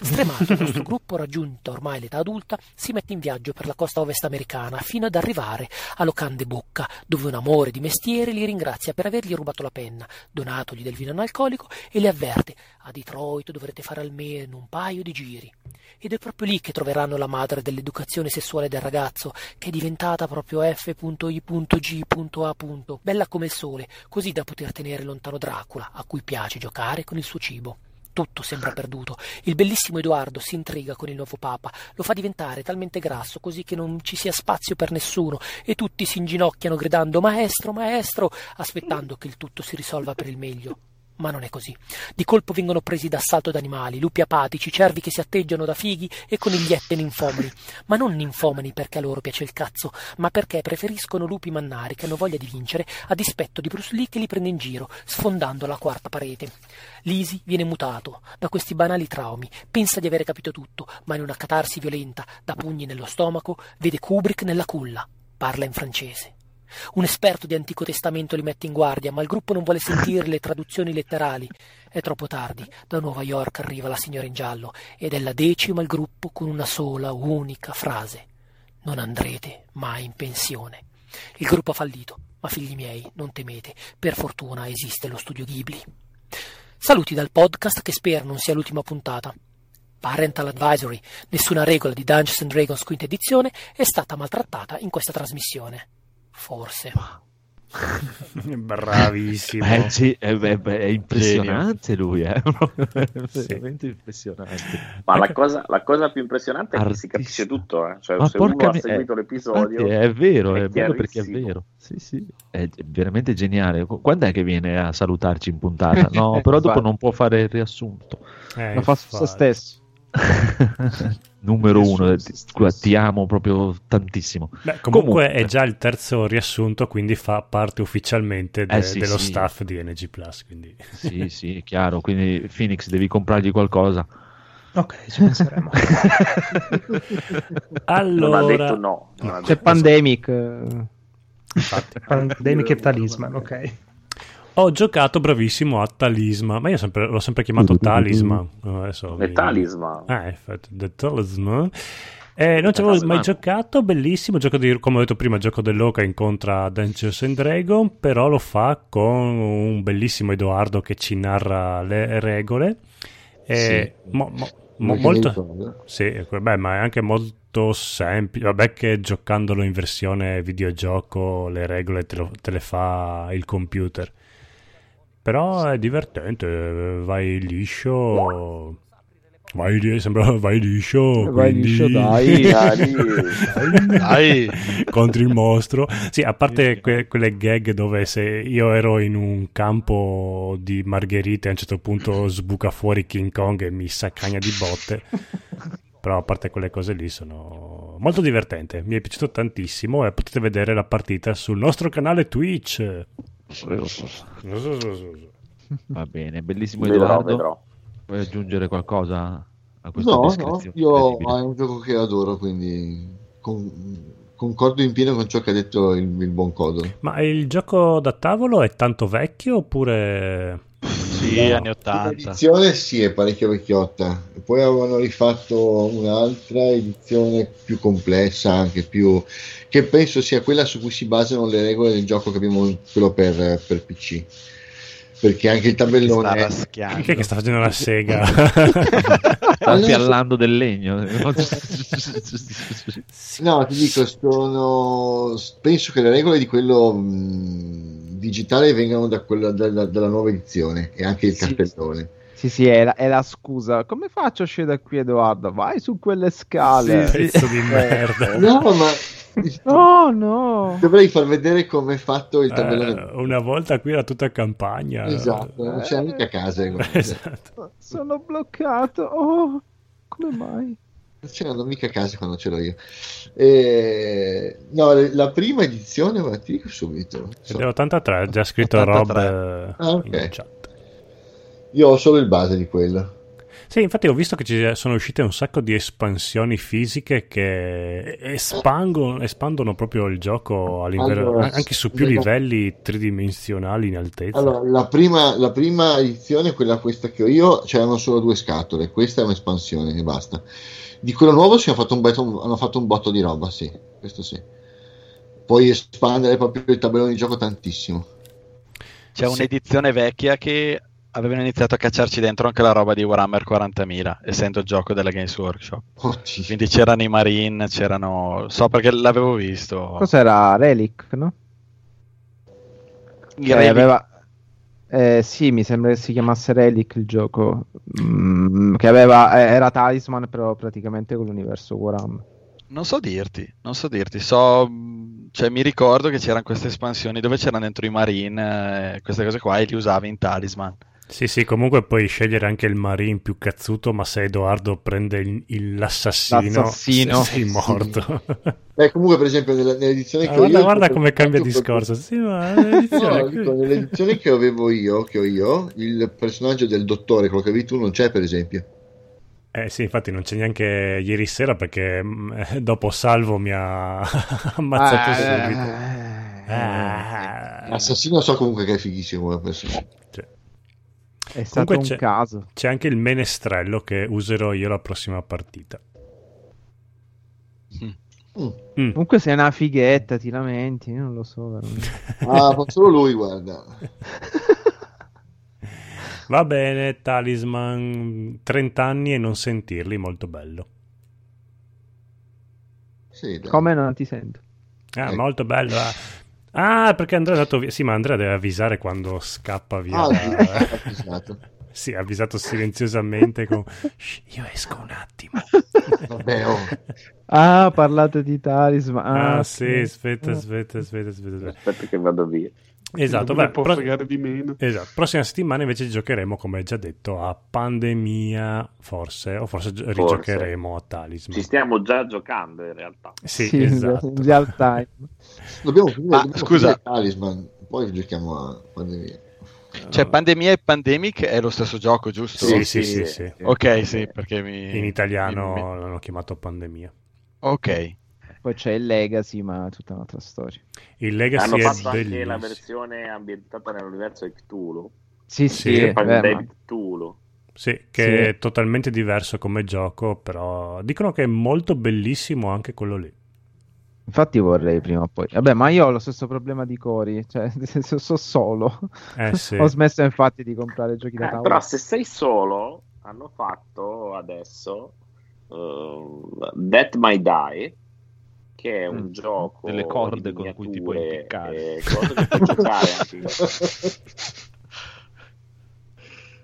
Stremato, il nostro (laughs) gruppo, raggiunta ormai l'età adulta, si mette in viaggio per la costa ovest americana fino ad arrivare a Locande Bocca, dove un amore di mestiere li ringrazia per avergli rubato la penna, donatogli del vino analcolico e le avverte: a Detroit dovrete fare almeno un paio di giri. Ed è proprio lì che troveranno la madre dell'educazione sessuale del ragazzo, che è diventata proprio F.I.G.A. Bella come il sole, così da poter tenere lontano Dracula, a cui piace giocare con il suo cibo. Tutto sembra perduto. Il bellissimo Edoardo si intriga con il nuovo Papa, lo fa diventare talmente grasso così che non ci sia spazio per nessuno e tutti si inginocchiano gridando Maestro, maestro, aspettando che il tutto si risolva per il meglio. Ma non è così. Di colpo vengono presi d'assalto da animali, lupi apatici, cervi che si atteggiano da fighi e conigliette ninfomani. Ma non ninfomani perché a loro piace il cazzo, ma perché preferiscono lupi mannari che hanno voglia di vincere a dispetto di Bruce Lee che li prende in giro, sfondando la quarta parete. Lisi viene mutato da questi banali traumi, pensa di avere capito tutto, ma in una catarsi violenta, da pugni nello stomaco, vede Kubrick nella culla. Parla in francese. Un esperto di Antico Testamento li mette in guardia, ma il gruppo non vuole sentire le traduzioni letterali. È troppo tardi. Da Nuova York arriva la signora in giallo ed è la decima il gruppo con una sola, unica frase. Non andrete mai in pensione. Il gruppo ha fallito, ma figli miei, non temete. Per fortuna esiste lo studio Ghibli. Saluti dal podcast che spero non sia l'ultima puntata. Parental Advisory, nessuna regola di Dungeons and Dragons quinta edizione è stata maltrattata in questa trasmissione. Forse. (laughs) Bravissimo. Eh, sì, è, è- è impressionante lui, è veramente impressionante. Ma la cosa, la cosa più impressionante è che si capisce tutto. Eh? Cioè, Ma se uno ha mi- seguito eh, l'episodio, è vero, è, è vero perché è vero. Sì, sì, è veramente geniale. Quando è che viene a salutarci in puntata? No, però dopo non può fare il riassunto. Eh, Lo fa su se stesso. (laughs) Numero uno, ti, amo proprio tantissimo. Beh, comunque, Comunque. è già il terzo riassunto, quindi fa parte ufficialmente de- Eh, sì, dello sì. staff di NG Plus. Quindi... Sì, (laughs) sì, è chiaro. Quindi Phoenix devi comprargli qualcosa. Ok, ci penseremo. (laughs) non allora, ha detto no. non ha C'è detto- Pandemic. eh, infatti, Pandemic e Talisman, ok. Ho giocato bravissimo a Talisman, ma io sempre- l'ho sempre chiamato Talisman. No, adesso È mi- Talisman. Ah, infatti, The Talisman. Eh, non ci avevo mai giocato, bellissimo, gioco di, come ho detto prima, gioco dell'Oca incontra Dungeons and Dragon, però lo fa con un bellissimo Edoardo che ci narra le regole. Eh, mo- mo- mo- mi molto, sì, beh, ma è anche molto semplice. Vabbè, che giocandolo in versione videogioco le regole te, lo- te le fa il computer. Però è divertente, vai liscio. Vai, sembra vai liscio. Vai quindi- (laughs) liscio, dai. Dai. Dai, contro il mostro. Sì, a parte que- quelle gag dove se io ero in un campo di margherite a un certo punto sbuca fuori King Kong e mi saccagna di botte. Però a parte quelle cose lì sono molto divertente. Mi è piaciuto tantissimo e potete vedere la partita sul nostro canale Twitch. Va bene, bellissimo Vedrò, Edoardo. vedrò. Vuoi aggiungere qualcosa a questa No, no, descrizione? io è un gioco che adoro, quindi con- concordo in pieno con ciò che ha detto il, il buon Codo. Ma il gioco da tavolo è tanto vecchio oppure... sì, No, anni 80. L'edizione sì, è parecchio vecchiotta. E Poi avevano rifatto un'altra edizione più complessa, anche più che penso sia quella su cui si basano le regole del gioco che abbiamo quello per, per PC. Perché anche il tabellone. Chi è che sta facendo la sega? (laughs) Sta piallando del legno. (laughs) No, ti dico, sono... penso che le regole di quello mh, digitale vengano da quella, dalla, dalla nuova edizione e anche il Sì. cartellone. Sì, sì, è la, è la scusa. Come faccio a uscire da qui, Edoardo? Vai su quelle scale. Pezzo di merda. No, ma Oh no! dovrei far vedere come è fatto il tabellone. Eh, una volta qui era tutta campagna. Esatto, non c'è mica casa. (laughs) Esatto. Sono bloccato. Oh, come mai? Non c'erano mica case quando c'ero io. E... No, la prima edizione, ma ti dico subito. Ed è 83, ha già scritto 83. Rob eh, Ah, ok. in chat. Io ho solo il base di quello. Sì, infatti ho visto che ci sono uscite un sacco di espansioni fisiche che espangono, espandono proprio il gioco Allora, anche su più livelli tridimensionali in altezza. Allora, la prima, la prima edizione, quella questa che ho io, c'erano solo due scatole. Questa è un'espansione e basta. Di quello nuovo si hanno fatto un, botto- hanno fatto un botto di roba, sì, questo sì. Puoi espandere proprio il tabellone di gioco tantissimo. C'è Sì. un'edizione vecchia che avevano iniziato a cacciarci dentro anche la roba di Warhammer 40.000, essendo il gioco della Games Workshop. Oddio. Quindi c'erano i Marine, c'erano... So perché l'avevo visto. Cos'era Relic, no? Cioè, Relic- aveva... Eh, sì, mi sembra che si chiamasse Relic il gioco. Mm, che aveva... eh, era Talisman, però praticamente con l'universo Warhammer. Non so dirti, non so dirti, so, cioè mi ricordo che c'erano queste espansioni dove c'erano dentro i Marine, eh, queste cose qua, e li usavi in Talisman. Sì, sì, comunque puoi scegliere anche il marine più cazzuto, ma se Edoardo prende il- il- l'assassino, L'assassino. sei morto. Beh, (laughs) comunque, per esempio, nella- nell'edizione Ah, che ho guarda, io. guarda come cambia discorso. Sì, ma proprio- l'edizione (laughs) No, qui- dico, nell'edizione che avevo io, che ho io, il personaggio del dottore, quello che avevi tu, non c'è, per esempio. Eh sì, infatti non c'è neanche ieri sera perché mm, eh, dopo Salvo mi ha (laughs) ammazzato Ah, subito. eh, Ah. Assassino so comunque che è fighissimo come personaggio. Cioè, È stato Comunque un c'è- caso. C'è anche il menestrello che userò io la prossima partita. Mm. Comunque sei una fighetta, ti lamenti, io non lo so veramente. (laughs) Ah, ma solo lui, guarda. Va bene, Talisman, 30 anni e non sentirli, molto bello. Sì. Come non ti sento? Ah, Ecco. molto bello. ah. Ah, perché Andrea è andato via. Sì, ma Andrea deve avvisare quando scappa via. Ah, ho (laughs) avvisato. sì, ha avvisato silenziosamente con... "Shh, io esco un attimo. (laughs) Vabbè, oh. Ah, parlate di talisman. Ah, ok. sì, aspetta, aspetta, aspetta, aspetta. aspetta. Aspetta che vado via. Esatto, beh, può pro- fregare di meno. esatto, prossima settimana invece giocheremo, come già detto, a Pandemia, forse, o forse Forse. rigiocheremo a Talisman. Ci stiamo già giocando in realtà. Sì, Sì, in esatto. in real time. (laughs) Dobbiamo finire, Ah, dobbiamo scusa. Talisman, poi giochiamo a pandemia. Cioè, Pandemia e Pandemic è lo stesso gioco, giusto? Sì, sì, Sì, sì, sì. Ok, sì, perché mi... In italiano mi- l'hanno chiamato Pandemia. Ok. Poi c'è il Legacy, ma è tutta un'altra storia. Il Legacy Hanno è fatto anche bellissimo. la versione ambientata nell'universo di Cthulhu. Sì, Sì, sì, eh, beh, Cthulhu. Sì, che Sì. è totalmente diverso come gioco, però dicono che è molto bellissimo anche quello lì. infatti vorrei prima o poi. Vabbè, ma io ho lo stesso problema di Cori, cioè nel senso so solo. Eh (laughs) sì. Ho smesso infatti di comprare giochi da Eh, tavola. però se sei solo, hanno fatto adesso uh, Death My Die, che è un Mm, gioco delle corde con cui ti puoi impiccare. e cose che puoi giocare anche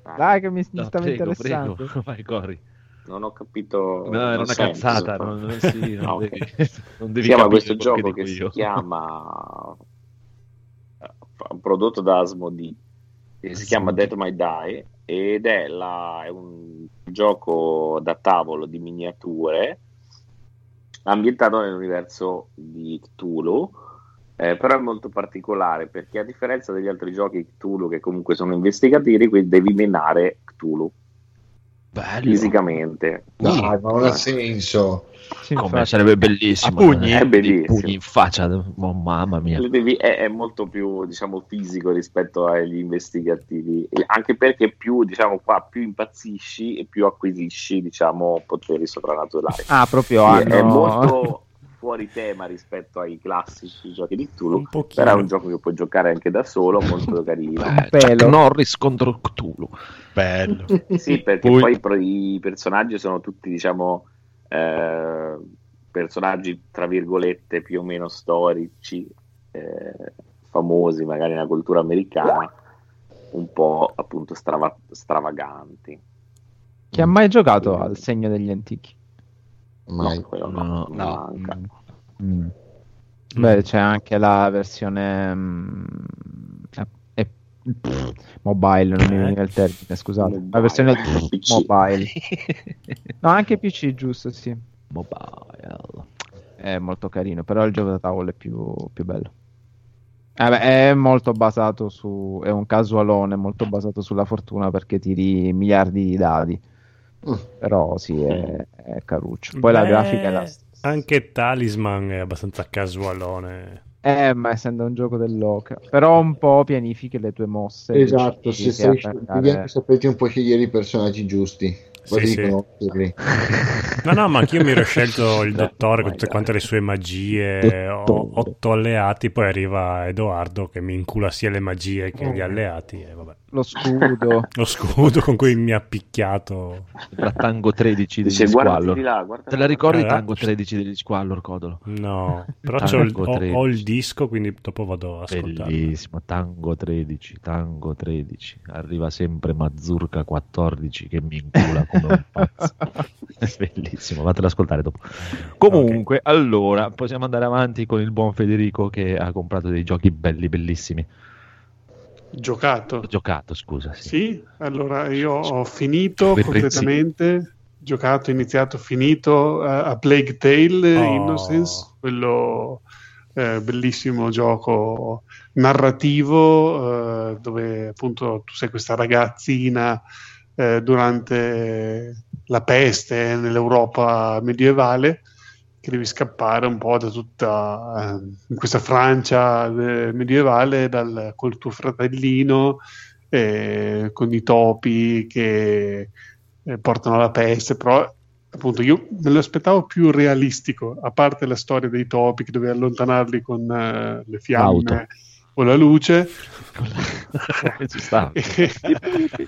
Ah, (laughs) Dai, che mi, mi No, stava prego, interessando. prego, (laughs) vai Cori. Non ho capito. No, era una senso. cazzata, non, non- sì, (laughs) non Ah, ok. devi, non devi Si chiama questo gioco che, si io. chiama eh, prodotto da Asmodee che si chiama Death My Die ed è, la- è un gioco da tavolo di miniature ambientato nell'universo di Cthulhu eh, però è molto particolare perché a differenza degli altri giochi Cthulhu che comunque sono investigativi qui devi menare Cthulhu Bello. fisicamente Dai, ma non ha senso. Sì, Come infatti. sarebbe bellissimo. A pugni? eh, È bellissimo. pugni in faccia. Oh, mamma mia. È, è molto più diciamo fisico rispetto agli investigativi anche perché più diciamo qua più impazzisci e più acquisisci diciamo poteri soprannaturali Ah, proprio Sì, è hanno... molto fuori tema rispetto ai classici giochi di Cthulhu Un però è un gioco che puoi giocare anche da solo molto (laughs) carino Eh. Chuck Norris contro Cthulhu. Bello. (laughs) sì perché Poi- poi, i personaggi sono tutti diciamo eh, personaggi tra virgolette più o meno storici eh, famosi magari nella cultura americana un po' appunto strava- stravaganti Chi ha mai giocato al segno degli antichi? Mai. no, quello no, No, no. manca. Mm. Beh, c'è anche la versione mm, eh, eh, pff, mobile, non mi veniva il termine, scusate. La Mobile. (laughs) versione PC. mobile. (laughs) No, anche PC, giusto, sì. Mobile. È molto carino, però il gioco da tavolo è più, più bello. Eh beh, è molto basato su. È un casualone molto basato sulla fortuna perché tiri miliardi di dadi. Mm. Però sì, è, è caruccio. Poi la Beh, grafica è la stessa. Anche Talisman è abbastanza casualone. Eh, ma essendo un gioco dell'oca. Però un po' pianifichi le tue mosse. Esatto, se sei, devi anche un po' scegliere i personaggi giusti. Poi Sì, sì. conoscerli. No, no, ma anch'io mi ero scelto (laughs) il dottore con tutte quante le sue magie. Ho otto alleati, poi arriva Edoardo che mi incula sia le magie che gli alleati. E vabbè. Lo scudo. (laughs) Lo scudo con cui mi ha picchiato. La Tango 13 degli Dice Squallor. di là Te la ricordi Eh, Tango 13 degli Squallor, Codolo? No, (laughs) però il- ho, 13. ho il disco, quindi dopo vado a ascoltarlo. Bellissimo, Tango 13, Tango 13. Arriva sempre Mazurka 14 che mi incula (laughs) È bellissimo, fatelo ascoltare dopo. Comunque, allora, possiamo andare avanti con il buon Federico che ha comprato dei giochi belli, bellissimi. Giocato. Giocato, scusa. Sì. Sì, allora io ho finito Quei completamente, giocato, iniziato, finito eh, a Plague Tale Oh. Innocence, quello eh, bellissimo gioco narrativo eh, dove appunto tu sei questa ragazzina eh, durante la peste nell'Europa medievale che devi scappare un po' da tutta eh, questa Francia eh, medievale dal, col tuo fratellino eh, con i topi che eh, portano la peste, però appunto io me lo aspettavo più realistico, a parte la storia dei topi che dovevi allontanarli con eh, le fiamme L'auto. O la luce. (laughs)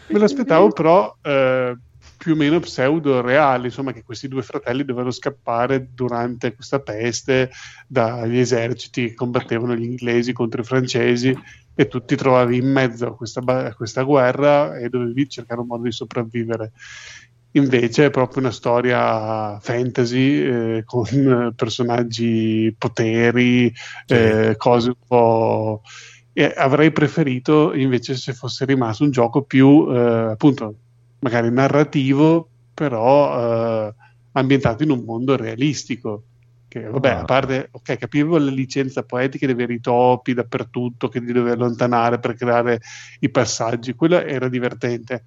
Me lo aspettavo però eh, più o meno pseudo reali, insomma, che questi due fratelli dovevano scappare durante questa peste dagli eserciti che combattevano gli inglesi contro i francesi e tu ti trovavi in mezzo a questa, a questa guerra e dovevi cercare un modo di sopravvivere. Invece è proprio una storia fantasy eh, con eh, personaggi, poteri, eh, cose un po'. E avrei preferito invece se fosse rimasto un gioco più eh, appunto magari narrativo, però eh, ambientato in un mondo realistico. Che vabbè, Ah. a parte, ok, capivo le licenze poetiche di avere i topi dappertutto che ti dovevi allontanare per creare i passaggi, quello era divertente.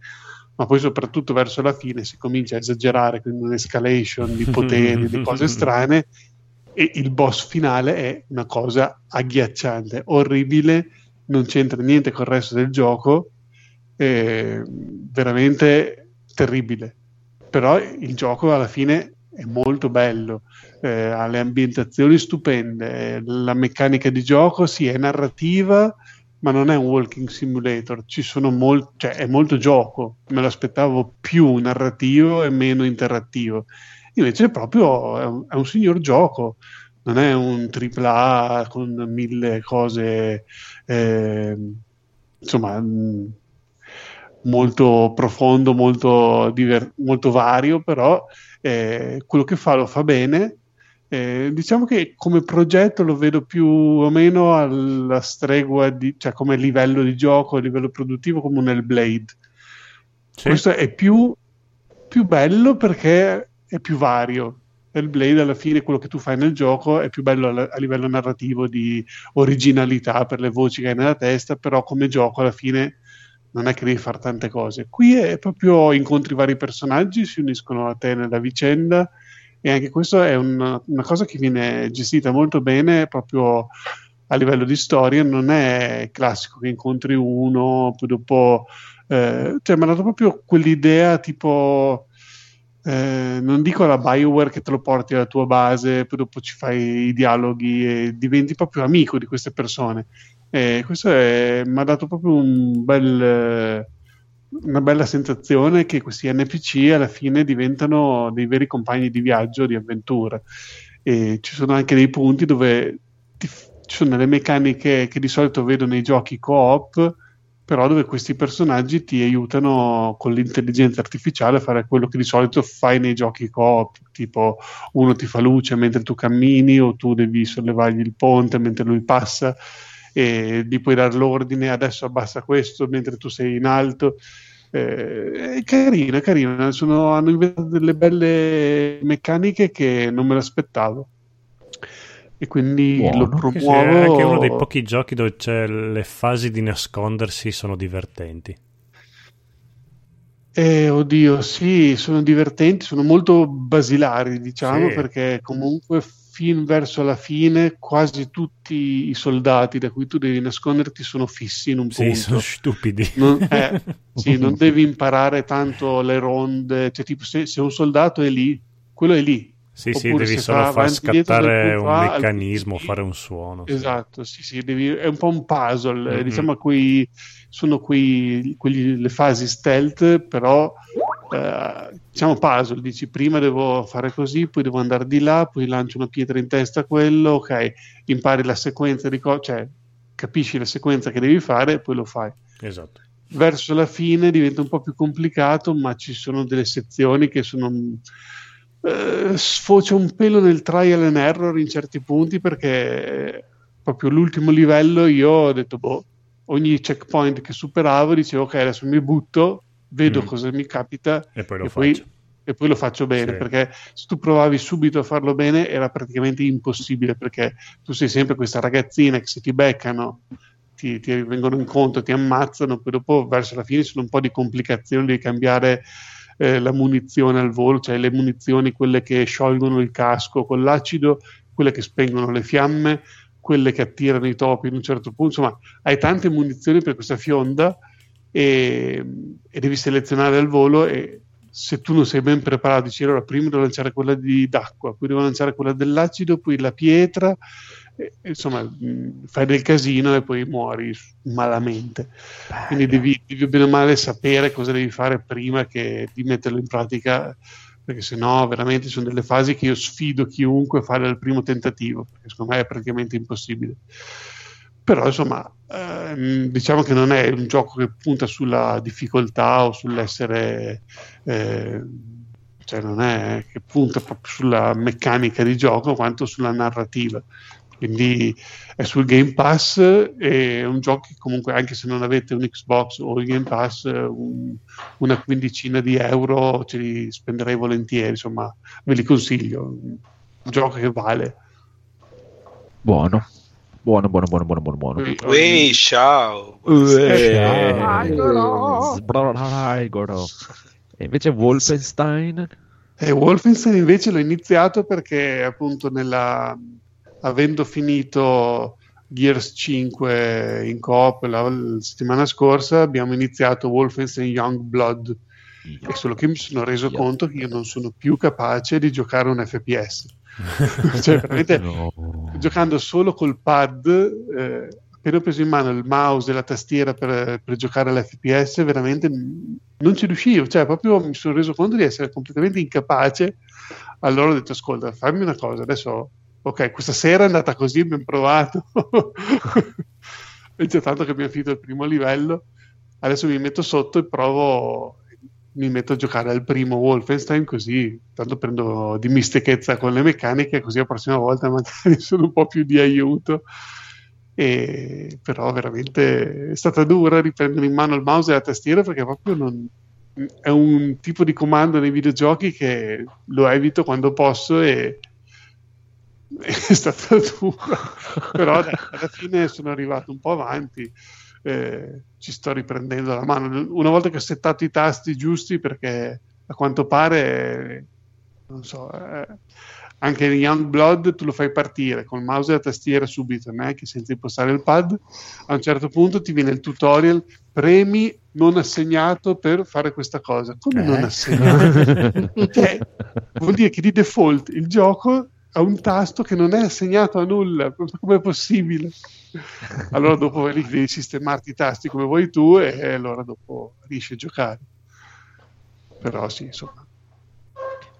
Ma poi, soprattutto verso la fine, si comincia a esagerare con un'escalation di poteri, di cose strane, e il boss finale è una cosa agghiacciante, orribile, non c'entra niente col resto del gioco, veramente terribile. Però il gioco alla fine è molto bello, eh, ha le ambientazioni stupende, la meccanica di gioco sì è narrativa, ma non è un walking simulator, mol- cioè, è molto gioco, me lo aspettavo più narrativo e meno interattivo. Invece proprio è un, è un signor gioco, non è un AAA con mille cose, eh, insomma, mh, molto profondo, molto, diver- molto vario, però eh, quello che fa lo fa bene. Eh, diciamo che come progetto lo vedo più o meno alla stregua di, cioè come livello di gioco, a livello produttivo, come un Hellblade. Questo è più, più bello perché è più vario. Hellblade alla fine quello che tu fai nel gioco è più bello a livello narrativo di originalità per le voci che hai nella testa, però come gioco alla fine non è che devi fare tante cose. Qui è proprio incontri vari personaggi, si uniscono a te nella vicenda e anche questo è una, una cosa che viene gestita molto bene proprio a livello di storia, non è classico che incontri uno, poi dopo... Eh, cioè, mi ha dato proprio quell'idea tipo... Eh, non dico la Bioware che te lo porti alla tua base, poi dopo ci fai i dialoghi e diventi proprio amico di queste persone. E questo mi ha dato proprio un bel, eh, una bella sensazione che questi NPC alla fine diventano dei veri compagni di viaggio, di avventura. E ci sono anche dei punti dove ti ci sono delle meccaniche che di solito vedo nei giochi co-op, però dove questi personaggi ti aiutano con l'intelligenza artificiale a fare quello che di solito fai nei giochi co-op, tipo uno ti fa luce mentre tu cammini o tu devi sollevargli il ponte mentre lui passa e gli puoi dare l'ordine adesso abbassa questo mentre tu sei in alto. Eh, è carina, è carina. Sono- hanno inventato delle belle meccaniche che non me l'aspettavo. E quindi lo Sì, sì, è promuovo. anche uno dei pochi giochi dove c'è le fasi di nascondersi sono divertenti. Eh, oddio, sì, sono divertenti, sono molto basilari, diciamo, Sì. perché comunque fin verso la fine quasi tutti i soldati da cui tu devi nasconderti sono fissi in un Sì, punto. sono stupidi. Non, eh, (laughs) sì, non devi imparare tanto le ronde, cioè tipo se, se un soldato è lì, quello è lì. Sì, sì, devi solo fa far scattare un A al meccanismo, B. fare un suono. sì. Esatto, sì, sì, devi- è un po' un puzzle, Mhm. diciamo quei, sono quei, quelli- le fasi stealth, però eh, diciamo puzzle, dici prima devo fare così, poi devo andare di là, poi lancio una pietra in testa a quello, ok, impari la sequenza di cose, cioè capisci la sequenza che devi fare e poi lo fai. Esatto. Verso la fine diventa un po' più complicato, ma ci sono delle sezioni che sono eh, sfocia un pelo nel trial and error in certi punti perché proprio l'ultimo livello io ho detto boh, ogni checkpoint che superavo dicevo ok adesso mi butto, vedo Mm. cosa mi capita E poi lo poi, faccio. e poi lo faccio bene Sì. perché se tu provavi subito a farlo bene era praticamente impossibile perché tu sei sempre questa ragazzina che se ti beccano ti, ti vengono incontro, ti ammazzano, poi dopo verso la fine sono un po' di complicazioni, devi cambiare eh, la munizione al volo, cioè le munizioni, quelle che sciolgono il casco con l'acido, quelle che spengono le fiamme, quelle che attirano i topi in un certo punto, insomma hai tante munizioni per questa fionda e, e devi selezionare al volo e se tu non sei ben preparato, dici allora prima devo lanciare quella di, d'acqua, poi devo lanciare quella dell'acido, poi la pietra, e- insomma mh, fai del casino e poi muori malamente. Quindi devi, devi bene o male sapere cosa devi fare prima che di metterlo in pratica, perché sennò veramente sono delle fasi che io sfido chiunque a fare al primo tentativo, perché secondo me è praticamente impossibile. Però insomma, ehm, diciamo che non è un gioco che punta sulla difficoltà o sull'essere, eh, cioè non è che punta proprio sulla meccanica di gioco quanto sulla narrativa. Quindi è sul Game Pass e è un gioco che comunque anche se non avete un Xbox o il Game Pass un- una quindicina di euro ce li spenderei volentieri, insomma ve li consiglio, un gioco che vale. Buono. Buono, buono, buono, buono, buono, buono. Ui, ciao. Eh, Igoro. Sbrigoro. E invece Wolfenstein? E Wolfenstein invece l'ho iniziato perché appunto nella, avendo finito Gears 5 in coop la, la settimana scorsa abbiamo iniziato Wolfenstein Young Blood e solo che mi sono reso conto che io non sono più capace di giocare un FPS (laughs) cioè veramente No. giocando solo col pad eh, appena ho preso in mano il mouse e la tastiera per, per giocare all'FPS veramente non ci riuscivo. Cioè proprio mi sono reso conto di essere completamente incapace. Allora ho detto ascolta fammi una cosa adesso ok questa sera è andata così abbiamo provato. (laughs) E già tanto che abbiamo finito il primo livello. Adesso mi metto sotto e provo mi metto a giocare al primo Wolfenstein così tanto prendo dimestichezza con le meccaniche così la prossima volta (laughs) magari sono un po' più di aiuto. E però veramente è stata dura riprendere in mano il mouse e la tastiera perché proprio non è un tipo di comando nei videogiochi che lo evito quando posso e (laughs) è stata dura. Però alla fine sono arrivato un po' avanti eh, ci sto riprendendo la mano. Una volta che ho settato i tasti giusti perché a quanto pare non so eh, anche in Young Blood tu lo fai partire con il mouse e la tastiera subito neanche senza impostare il pad a un certo punto ti viene il tutorial premi non assegnato per fare questa cosa. Come Eh? non assegnato (laughs) Cioè, vuol dire che di default il gioco ha un tasto che non è assegnato a nulla come è possibile allora dopo devi devi sistemarti i tasti come vuoi tu e allora dopo riesci a giocare però sì insomma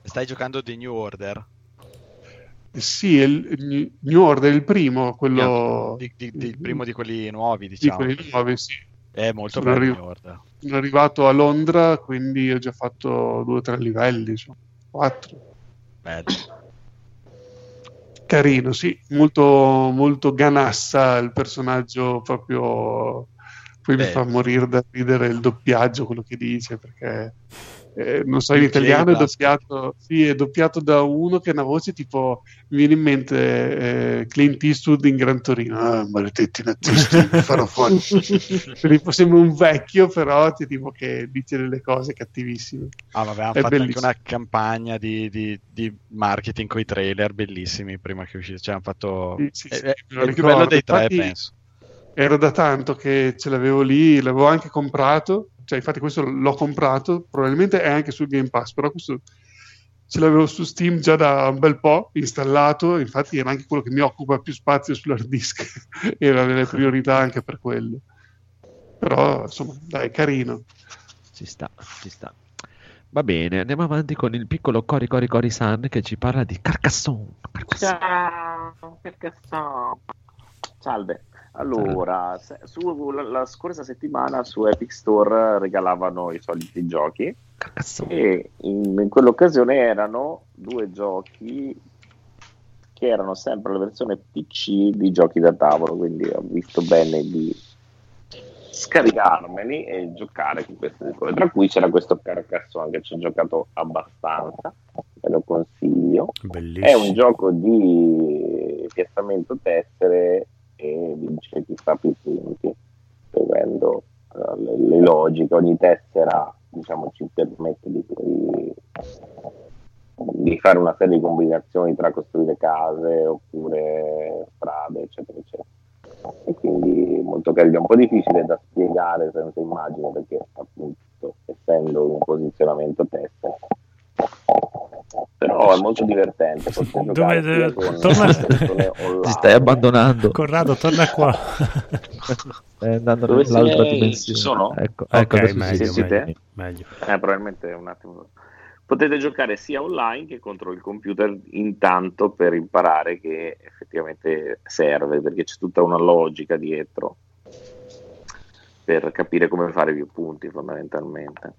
Stai giocando The New Order? Sì è il New Order il primo quello Di- di- di- il primo di quelli nuovi, di diciamo. quelli nuovi sì È molto Sono bello arri- New Order. sono arrivato a Londra quindi ho già fatto due o tre livelli insomma quattro Bello. Carino, sì, molto, molto ganassa il personaggio proprio. Poi mi Beh. fa morire da ridere il doppiaggio, quello che dice, perché eh, non so, in italiano è doppiato, sì, è doppiato da uno che ha una voce tipo, mi viene in mente eh, Clint Eastwood in Gran Torino, ah, maledetti nazisti, mi farò fuori. (laughs) Tipo, sembra un vecchio, però ti tipo che dice delle cose cattivissime. Ah, vabbè, hanno fatto anche una campagna di, di- di marketing con i trailer bellissimi prima che uscisse. Cioè, hanno fatto. Sì, sì, sì, è- è il più bello dei tre, Infatti- penso. Era da tanto che ce l'avevo lì, l'avevo anche comprato, cioè infatti questo l'ho comprato, probabilmente è anche sul Game Pass, però questo ce l'avevo su Steam già da un bel po' installato, infatti era anche quello che mi occupa più spazio sull'hard disk, (laughs) era nelle priorità anche per quello. Però insomma, dai, carino. Ci sta, ci sta. Va bene, andiamo avanti con il piccolo Cori Cori Cori San che ci parla di Carcassonne. Carcassonne. Ciao, sto... Salve. Allora, se- su, la, la scorsa settimana su Epic Store regalavano i soliti giochi Carcassonne. e in, in quell'occasione erano due giochi che erano sempre la versione PC di giochi da tavolo, quindi ho visto bene di scaricarmeli e giocare con queste cose. Tra cui c'era questo Carcassonne che ci ho giocato abbastanza, ve lo consiglio. È Bellissimo. un gioco di piazzamento tessere e vince chi fa più punti, seguendo eh, le, le logiche. Ogni tessera diciamo, ci permette di, di- di fare una serie di combinazioni tra costruire case oppure strade, eccetera, eccetera. E quindi molto carino, un po' difficile da spiegare senza immagine perché appunto essendo un posizionamento testa. Però è molto divertente. Dove- sia con torna-. Ti stai abbandonando. Corrado, torna qua. (laughs) Stai andando Dove nell'altra sei? dimensione. Ci sono? Ecco, ecco adesso meglio, sì. siete? meglio, meglio. Eh, probabilmente un attimo. Potete giocare sia online che contro il computer intanto per imparare che effettivamente serve, perché c'è tutta una logica dietro per capire come fare più punti fondamentalmente.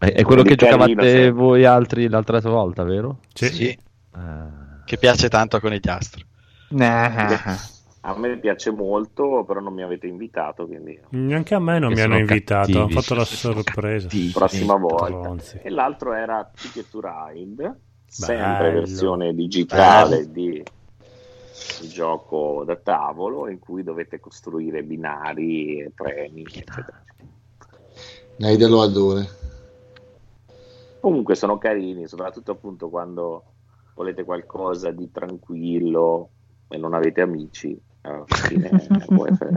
È, quello che giocavate voi altri l'altra volta, vero? Sì. Sì, Ah. che piace tanto a conigliastro. A me piace molto, però non mi avete invitato, quindi Neanche a me non Che mi hanno invitato, cattivi, fatto la sorpresa. cattivi. prossima volta. Stronzi. E l'altro era Ticket to Ride, sempre Bello. versione digitale di di gioco da tavolo in cui dovete costruire binari, e treni, eccetera. Naida lo adora. Comunque sono carini, soprattutto appunto quando volete qualcosa di tranquillo e non avete amici. Alla fine può essere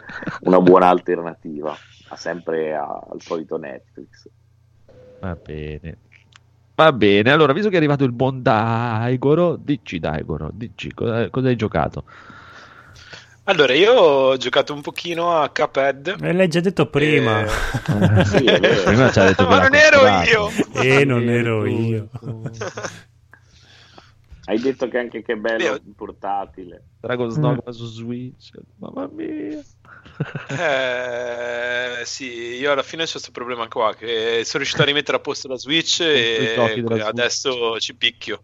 (laughs) una buona alternativa, ma sempre a- al solito Netflix. Va bene. Va bene, allora, visto che è arrivato il buon Daigoro, dici Daigoro, dici cosa, cosa hai giocato? Allora, io ho giocato un pochino a Cuphead. E l'hai già detto prima. Eh, (laughs) Sì. Prima ci ha detto (laughs) Ma non ero io! E non ero io. (laughs) Hai detto che anche che bello il portatile. Dragon's Dogma su Switch, mamma mia. Eh, sì, io alla fine c'è questo problema qua, che sono riuscito a rimettere a posto la Switch e della Switch. adesso ci picchio.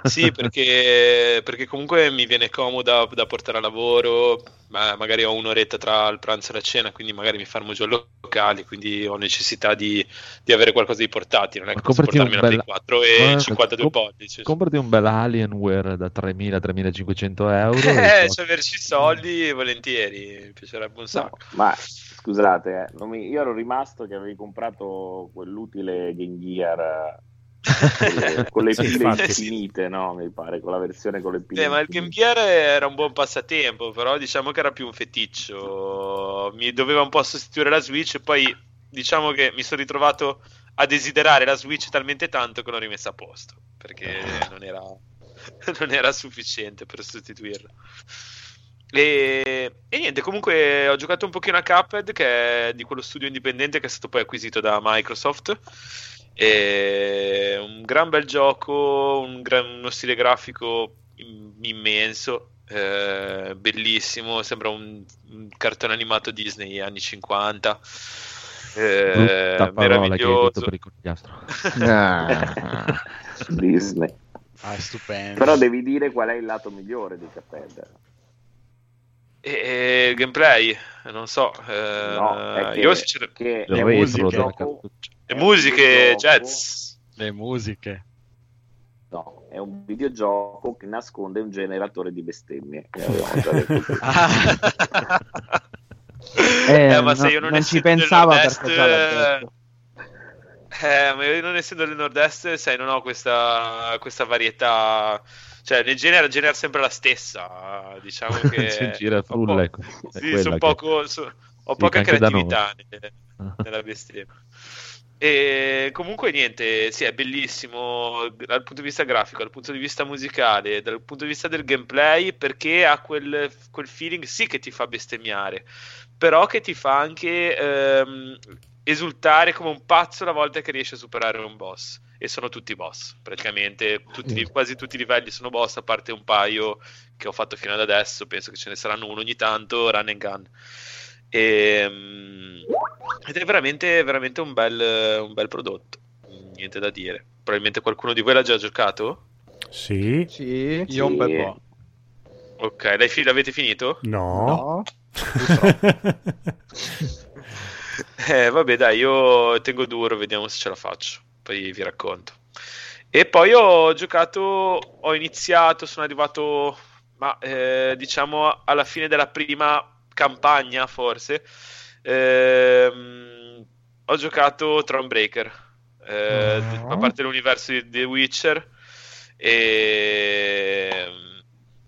Sì, (laughs) perché, perché comunque mi viene comoda da portare a lavoro, ma magari ho un'oretta tra il pranzo e la cena, quindi magari mi fermo giù a locali, quindi ho necessità di, di avere qualcosa di portatile, non è Ma che posso comprati portarmi un una bel- Play 4 e Guarda, 52 comp- pollici. Comprati un bel Alienware da 3.000-3.500 euro. (laughs) e Eh, giochi. cioè averci soldi volentieri, mi piacerebbe un sacco. Ma scusate, eh, non mi- io ero rimasto che avevi comprato quell'utile Game Gear (laughs) con le, Sì, pile infinite, no? Mi pare, con la versione con le pile Eh, ma il Game. Gear era un buon passatempo, però diciamo che era più un feticcio. Mi doveva un po' sostituire la Switch e poi diciamo che mi sono ritrovato a desiderare la Switch talmente tanto che l'ho rimessa a posto, perché (laughs) non era, (laughs) non era sufficiente per sostituirla. E, e niente, comunque ho giocato un pochino a Cuphead, che è di quello studio indipendente che è stato poi acquisito da Microsoft. E un gran bel gioco, un gran- uno stile grafico im- immenso, eh, bellissimo, sembra un, un cartone animato Disney anni 50. eh, Brutta parola che hai detto meraviglioso. per il. (laughs) Ah. Disney. Ah, è stupendo. Però devi dire qual è il lato migliore di Cuphead. E, e il gameplay, non so. eh, No, è che, io sincer- che è un cartuccia. Le musiche, jazz. Le musiche. No, è un videogioco che nasconde un generatore di bestemmie. (laughs) che prima. Ah, Eh, (laughs) Eh, ma no- se io non, non ci pensava Nord-Est, perché. Eh, ma io non essendo del nord-est, sai, non ho questa, questa varietà. Cioè, nel genere, genere sempre la stessa. Diciamo (laughs) che. C'è gira frulla, ecco. Sì, quella son che- poco, so- ho Sì, poca creatività nella bestemmia. E comunque niente, sì, è bellissimo dal punto di vista grafico, dal punto di vista musicale, dal punto di vista del gameplay, perché ha quel, quel feeling sì che ti fa bestemmiare, però che ti fa anche ehm, esultare come un pazzo la volta che riesci a superare un boss. E sono tutti boss, praticamente tutti, quasi tutti i livelli sono boss, a parte un paio che ho fatto fino ad adesso, penso che ce ne saranno uno ogni tanto, run and gun. Ehm, ed è veramente, veramente un bel, un bel prodotto, niente da dire. Probabilmente qualcuno di voi l'ha già giocato? Sì? Sì. io un bel Sì. po'. Ok, l'hai fi- l'avete finito? No. No. (laughs) Eh, vabbè, dai, io tengo duro, vediamo se ce la faccio. Poi vi racconto. E poi ho giocato, ho iniziato, sono arrivato, ma eh, diciamo alla fine della prima campagna, forse. Ehm, ho giocato Thronebreaker, eh, a parte l'universo di The Witcher. E,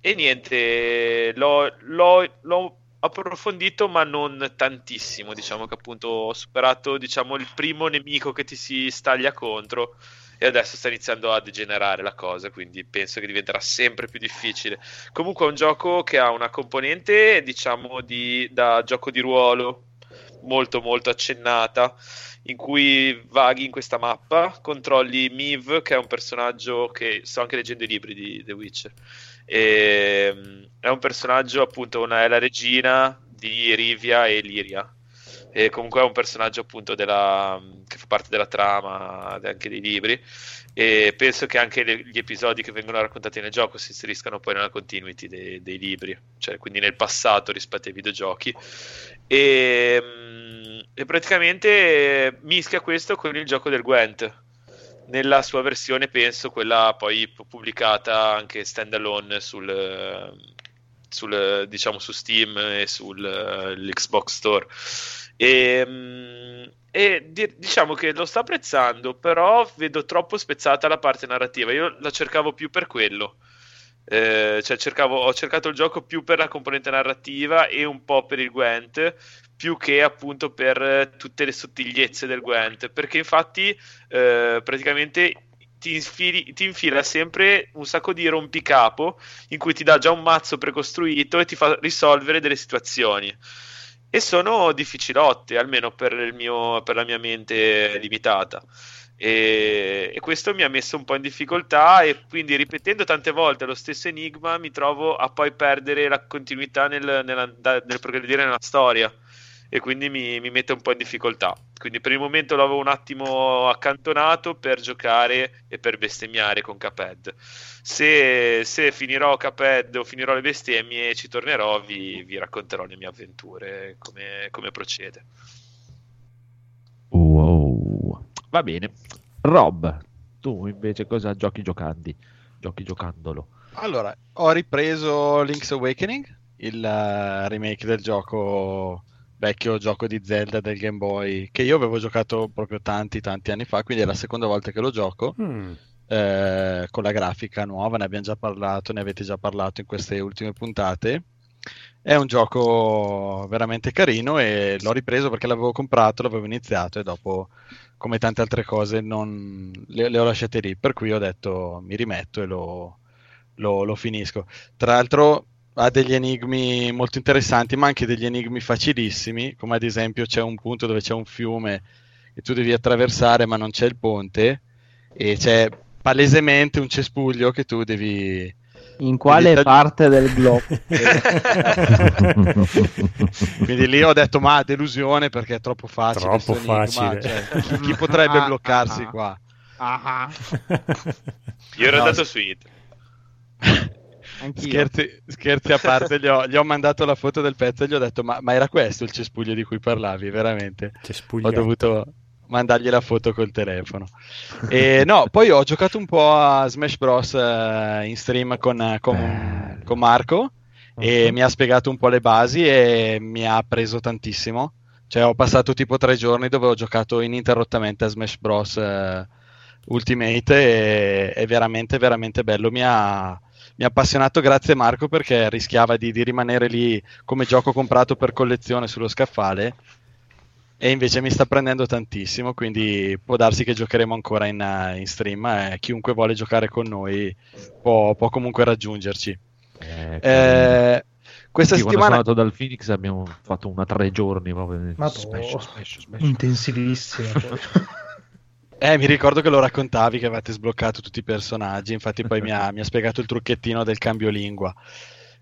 e niente, l'ho, l'ho- l'ho approfondito, ma non tantissimo. Diciamo che appunto ho superato diciamo, il primo nemico che ti si staglia contro e adesso sta iniziando a degenerare la cosa, quindi penso che diventerà sempre più difficile. Comunque è un gioco che ha una componente, diciamo, di, da gioco di ruolo molto molto accennata in cui vaghi in questa mappa, controlli Miv, che è un personaggio che sto anche leggendo i libri di The Witcher. E, mm, è un personaggio, appunto, una, è la regina di Rivia e Liria. E comunque è un personaggio, appunto, della, che fa parte della trama anche dei libri. E penso che anche le- gli episodi che vengono raccontati nel gioco si inseriscano poi nella continuity dei, dei libri, cioè quindi nel passato rispetto ai videogiochi. E, mm, e praticamente mischia questo con il gioco del Gwent nella sua versione, penso, quella poi pubblicata anche standalone sul, sul diciamo su Steam e sull'Xbox Store. E, mm, e di- diciamo che lo sto apprezzando, però vedo troppo spezzata la parte narrativa. Io la cercavo più per quello. Eh, cioè cercavo, ho cercato il gioco più per la componente narrativa e un po' per il Gwent, più che appunto per eh, tutte le sottigliezze del Gwent, perché infatti eh, praticamente ti, infili- ti infila sempre un sacco di rompicapo in cui ti dà già un mazzo precostruito e ti fa risolvere delle situazioni. E sono difficilotte, almeno per, mio, per la mia mente limitata. E, e questo mi ha messo un po' in difficoltà e quindi ripetendo tante volte lo stesso enigma mi trovo a poi perdere la continuità nel, nella- nel progredire nella storia e quindi mi, mi mette un po' in difficoltà. Quindi per il momento l'avevo un attimo accantonato per giocare e per bestemmiare con Cuphead. Se, se finirò Cuphead o finirò le bestemmie ci tornerò, vi, vi racconterò le mie avventure, come, come procede. Wow. Va bene. Rob, tu invece cosa giochi giocandi? Giochi giocandolo. Allora, ho ripreso Link's Awakening, il eh, remake del gioco vecchio gioco di Zelda del Game Boy, che io avevo giocato proprio tanti tanti anni fa, quindi è la seconda volta che lo gioco. Mm. eh, con la grafica nuova, ne abbiamo già parlato, ne avete già parlato in queste ultime puntate. È un gioco veramente carino e l'ho ripreso perché l'avevo comprato, l'avevo iniziato e dopo, come tante altre cose, non... le, le ho lasciate lì. Per cui ho detto mi rimetto e lo, lo- lo finisco. Tra l'altro ha degli enigmi molto interessanti, ma anche degli enigmi facilissimi, come ad esempio c'è un punto dove c'è un fiume e tu devi attraversare, ma non c'è il ponte e c'è palesemente un cespuglio che tu devi In quale Devi parte del globo? (laughs) Quindi lì ho detto ma delusione perché è troppo facile. Troppo facile. cioè, chi, chi potrebbe Ah, bloccarsi ah, ah. qua? Ah, (laughs) Io ero No, andato su It. (laughs) Scherzi, scherzi a parte, gli ho, gli ho mandato la foto del pezzo e gli ho detto ma, ma era questo il cespuglio di cui parlavi, veramente? Ho Cespugliato. dovuto mandargli la foto col telefono. E no, poi ho giocato un po' a Smash Bros. eh, in stream con, con- con Marco e mi ha spiegato un po' le basi e mi ha preso tantissimo. Cioè, ho passato tipo tre giorni dove ho giocato ininterrottamente a Smash Bros. eh, Ultimate e è veramente, veramente bello. Mi ha, mi ha appassionato grazie Marco perché rischiava di, di rimanere lì come gioco comprato per collezione sullo scaffale e invece mi sta prendendo tantissimo, quindi può darsi che giocheremo ancora in, eh, in stream e chiunque vuole giocare con noi può, può comunque raggiungerci. Eh, Eh, questa sì, quando sono settimana andato dal Phoenix abbiamo fatto una tre giorni proprio. Ma Smash, boh. smash, smash. Eh, mi ricordo che lo raccontavi che avete sbloccato tutti i personaggi, infatti poi mi ha, (laughs) mi ha spiegato il trucchettino del cambio lingua.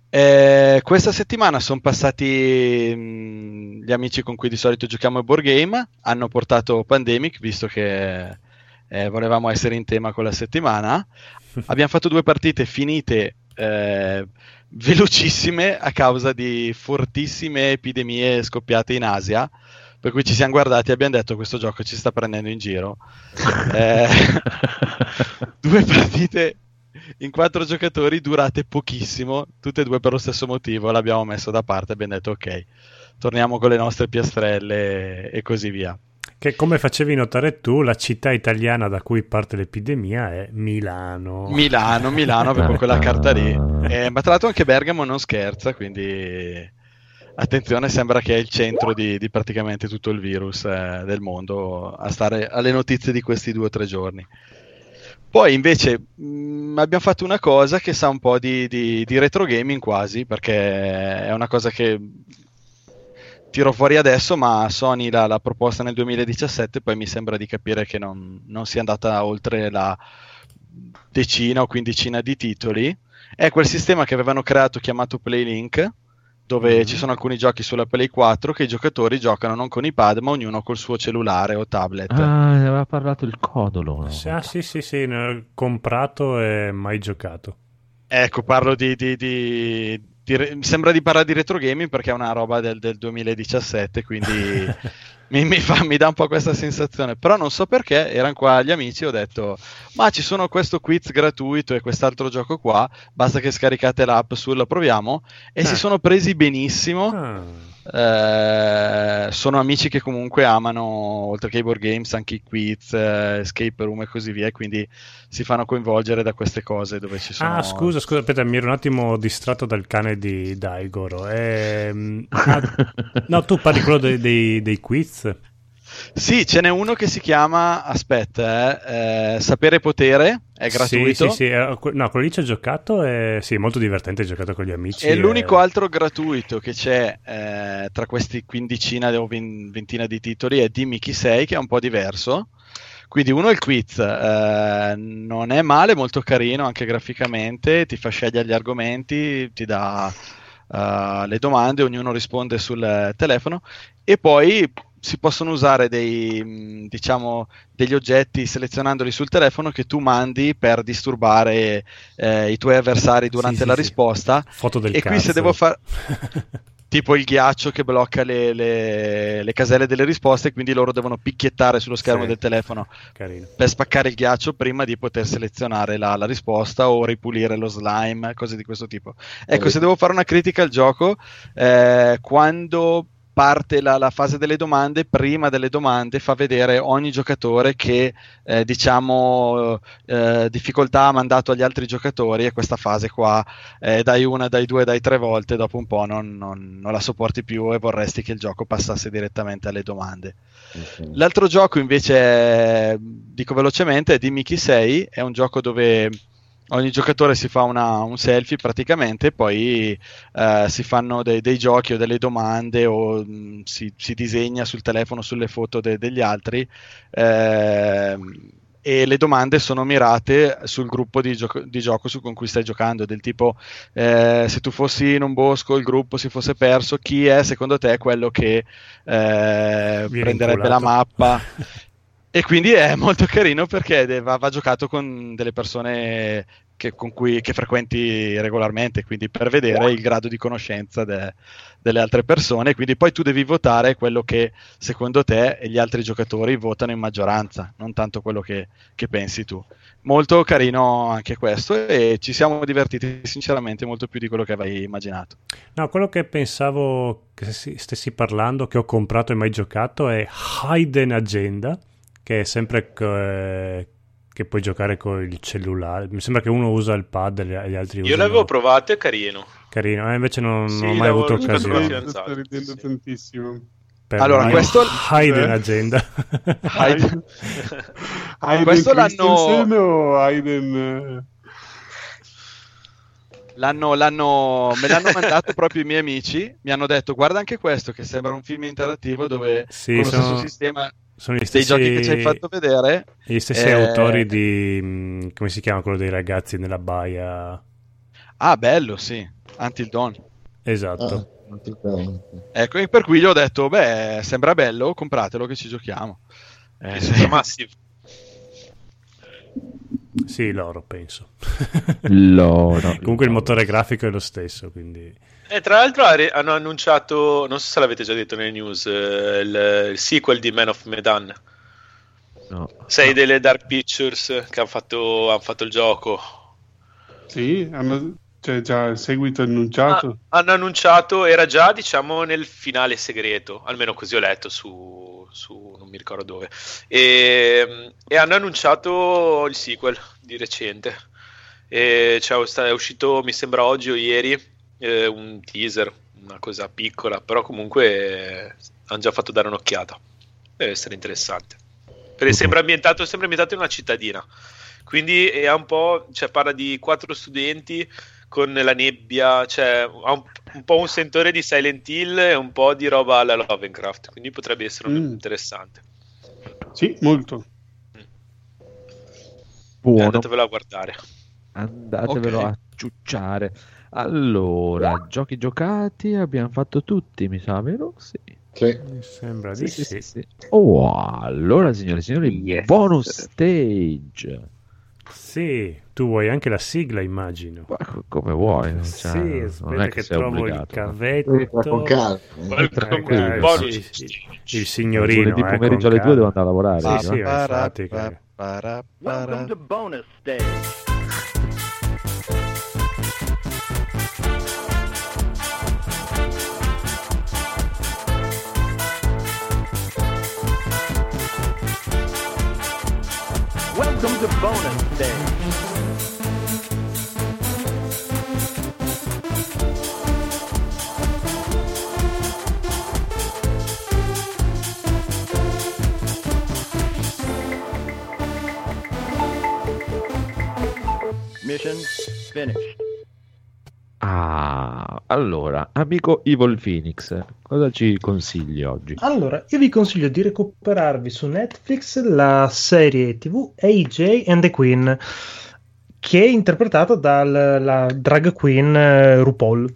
Eh, questa settimana sono passati mh, gli amici con cui di solito giochiamo a board game, hanno portato Pandemic, visto che eh, volevamo essere in tema con la settimana. (laughs) Abbiamo fatto due partite finite eh, velocissime a causa di fortissime epidemie scoppiate in Asia. Per cui ci siamo guardati e abbiamo detto questo gioco ci sta prendendo in giro. (laughs) Eh, (laughs) due partite in quattro giocatori durate pochissimo, tutte e due per lo stesso motivo. L'abbiamo messo da parte e abbiamo detto ok, torniamo con le nostre piastrelle e così via. Che come facevi notare tu, la città italiana da cui parte l'epidemia è Milano. Milano, Milano, avevo (laughs) quella carta lì. Eh, ma tra l'altro anche Bergamo non scherza, quindi attenzione, sembra che è il centro di, di praticamente tutto il virus eh, del mondo a stare alle notizie di questi due o tre giorni. Poi invece mh, abbiamo fatto una cosa che sa un po' di, di, di retro gaming quasi, perché è una cosa che tiro fuori adesso, ma Sony l'ha, l'ha proposta nel 2017, poi mi sembra di capire che non, non sia andata oltre la decina o quindicina di titoli. È quel sistema che avevano creato chiamato PlayLink, dove ci sono alcuni giochi sulla Play 4 che i giocatori giocano non con i pad, ma ognuno col suo cellulare o tablet. Ah, ne aveva parlato il codolo. Sì, ah, sì, sì, sì, ne ho comprato e mai giocato. Ecco, parlo di- di- di re- mi sembra di parlare di retro gaming perché è una roba del, del 2017, quindi (laughs) mi, mi fa- mi dà un po' questa sensazione. Però non so perché, erano qua gli amici e ho detto, ma ci sono questo quiz gratuito e quest'altro gioco qua, basta che scaricate l'app su, lo proviamo, e si Ah. sono presi benissimo. Ah, Eh, sono amici che comunque amano, oltre che i board games, anche i quiz, eh, escape room e così via, e quindi si fanno coinvolgere da queste cose dove ci sono... Ah, scusa, scusa, aspetta, mi ero un attimo distratto dal cane di Daigoro. Ehm, ah, (laughs) no, tu parli quello dei, dei- dei quiz? Sì, ce n'è uno che si chiama, aspetta, eh, eh, Sapere Potere, è gratuito. Sì, sì, sì. No, quello lì ci ho giocato e sì, molto divertente, ho giocato con gli amici. E e- l'unico altro gratuito che c'è eh, tra questi quindicina o ventina di titoli è Dimmi chi sei, che è un po' diverso. Quindi uno è il quiz, eh, non è male, molto carino anche graficamente, ti fa scegliere gli argomenti, ti dà eh, le domande, ognuno risponde sul telefono e poi si possono usare dei, mh, diciamo, degli oggetti selezionandoli sul telefono che tu mandi per disturbare eh, i tuoi avversari durante Sì, sì, la sì. risposta. Foto del e qui se cazzo. devo fare (laughs) tipo il ghiaccio che blocca le, le- le caselle delle risposte, quindi loro devono picchiettare sullo schermo Sì. del telefono Carino. per spaccare il ghiaccio prima di poter selezionare la, la risposta o ripulire lo slime, cose di questo tipo. Ecco, se devo fare una critica al gioco, eh, quando parte la, la fase delle domande, prima delle domande fa vedere ogni giocatore che eh, diciamo eh, difficoltà ha mandato agli altri giocatori e questa fase qua eh, dai una, dai due, dai tre volte, dopo un po' non, non- non la sopporti più e vorresti che il gioco passasse direttamente alle domande. L'altro gioco invece, è- dico velocemente, è Dimmi chi sei, è un gioco dove ogni giocatore si fa una- un selfie praticamente, poi eh, si fanno dei, dei giochi o delle domande o mh, si, si disegna sul telefono sulle foto de- degli altri. ehm, e le domande sono mirate sul gruppo di, gioco, di gioco su con cui stai giocando, del tipo eh, se tu fossi in un bosco, il gruppo si fosse perso, chi è secondo te quello che eh, prenderebbe la mappa? (laughs) E quindi è (laughs) molto carino perché va, va giocato con delle persone che, cui, che frequenti regolarmente, quindi per vedere il grado di conoscenza de- delle altre persone. Quindi poi tu devi votare quello che secondo te e gli altri giocatori votano in maggioranza, non tanto quello che, che pensi tu. Molto carino anche questo e ci siamo divertiti sinceramente molto più di quello che avrei immaginato. No, quello che pensavo che si- stessi parlando, che ho comprato e mai giocato, è Hidden Agenda, che è sempre che, che puoi giocare con il cellulare. Mi sembra che uno usa il pad e gli altri Io usano... l'avevo provato, è carino. Carino, eh, invece non, Sì, non ho mai avuto occasione. Sto ridendo Sì. tantissimo. per Allora, mai- questo- Hidden Eh? Agenda. Hayden- Questo l'hanno- o Aiden... L'hanno, l'hanno- me l'hanno mandato proprio i miei amici. Mi hanno detto: Guarda anche questo, che sembra un film interattivo dove Sì, con lo sono- stesso sistema Sono gli dei stessi, giochi che ci hai fatto vedere. gli stessi eh, autori di... mh, come si chiama quello dei ragazzi nella baia? Ah, bello, sì. Until Dawn. Esatto. Ah. Ecco, e per cui gli ho detto: Beh, sembra bello, compratelo che ci giochiamo. Eh, sì. Massive. Sì, loro penso. Loro. (laughs) Comunque il motore grafico è lo stesso, quindi... E tra l'altro hanno annunciato, non so se l'avete già detto nelle news, eh, il, il sequel di Man of Medan. No. Sei delle Dark Pictures che hanno fatto, han fatto il gioco. Sì, hanno, c'è già il seguito annunciato. Ah, hanno annunciato, era già diciamo nel finale segreto, almeno così ho letto su, su- non mi ricordo dove, e, e hanno annunciato il sequel di recente. E cioè, è uscito, mi sembra oggi o ieri, eh, un teaser, una cosa piccola, però comunque eh, hanno già fatto dare un'occhiata. Deve essere interessante. Perché sembra ambientato, sembra ambientato in una cittadina. Quindi è un po', cioè parla di quattro studenti con la nebbia, cioè ha un, un po' un sentore di Silent Hill e un po' di roba alla Lovecraft, quindi potrebbe essere Mm. interessante. Sì, molto. Buono. Andatevelo a guardare. Andatevelo Ok. a ciucciare. Allora, giochi giocati abbiamo fatto tutti, mi sa, vero? Sì. Sì. Mi sembra di Sì, sì. sì, sì. Oh, allora, signore e signori, Yes. bonus stage. Sì, tu vuoi anche la sigla, immagino. Ma co- Come vuoi, non, sì, non aspetta è che, che sei trovo il obbligato. cavetto. Fare con calma. eh. Sì, sì. stage. Il signorino. Lunedì eh, pomeriggio alle due devo calma. andare a lavorare. Sì, no? sì, infatti. che- Welcome to bonus stage. Welcome bonus stage. Mission finished. Ah, allora, amico Evil Phoenix, cosa ci consigli oggi? Allora, io vi consiglio di recuperarvi su Netflix la serie TV AJ and the Queen, che è interpretata dalla drag queen eh, RuPaul.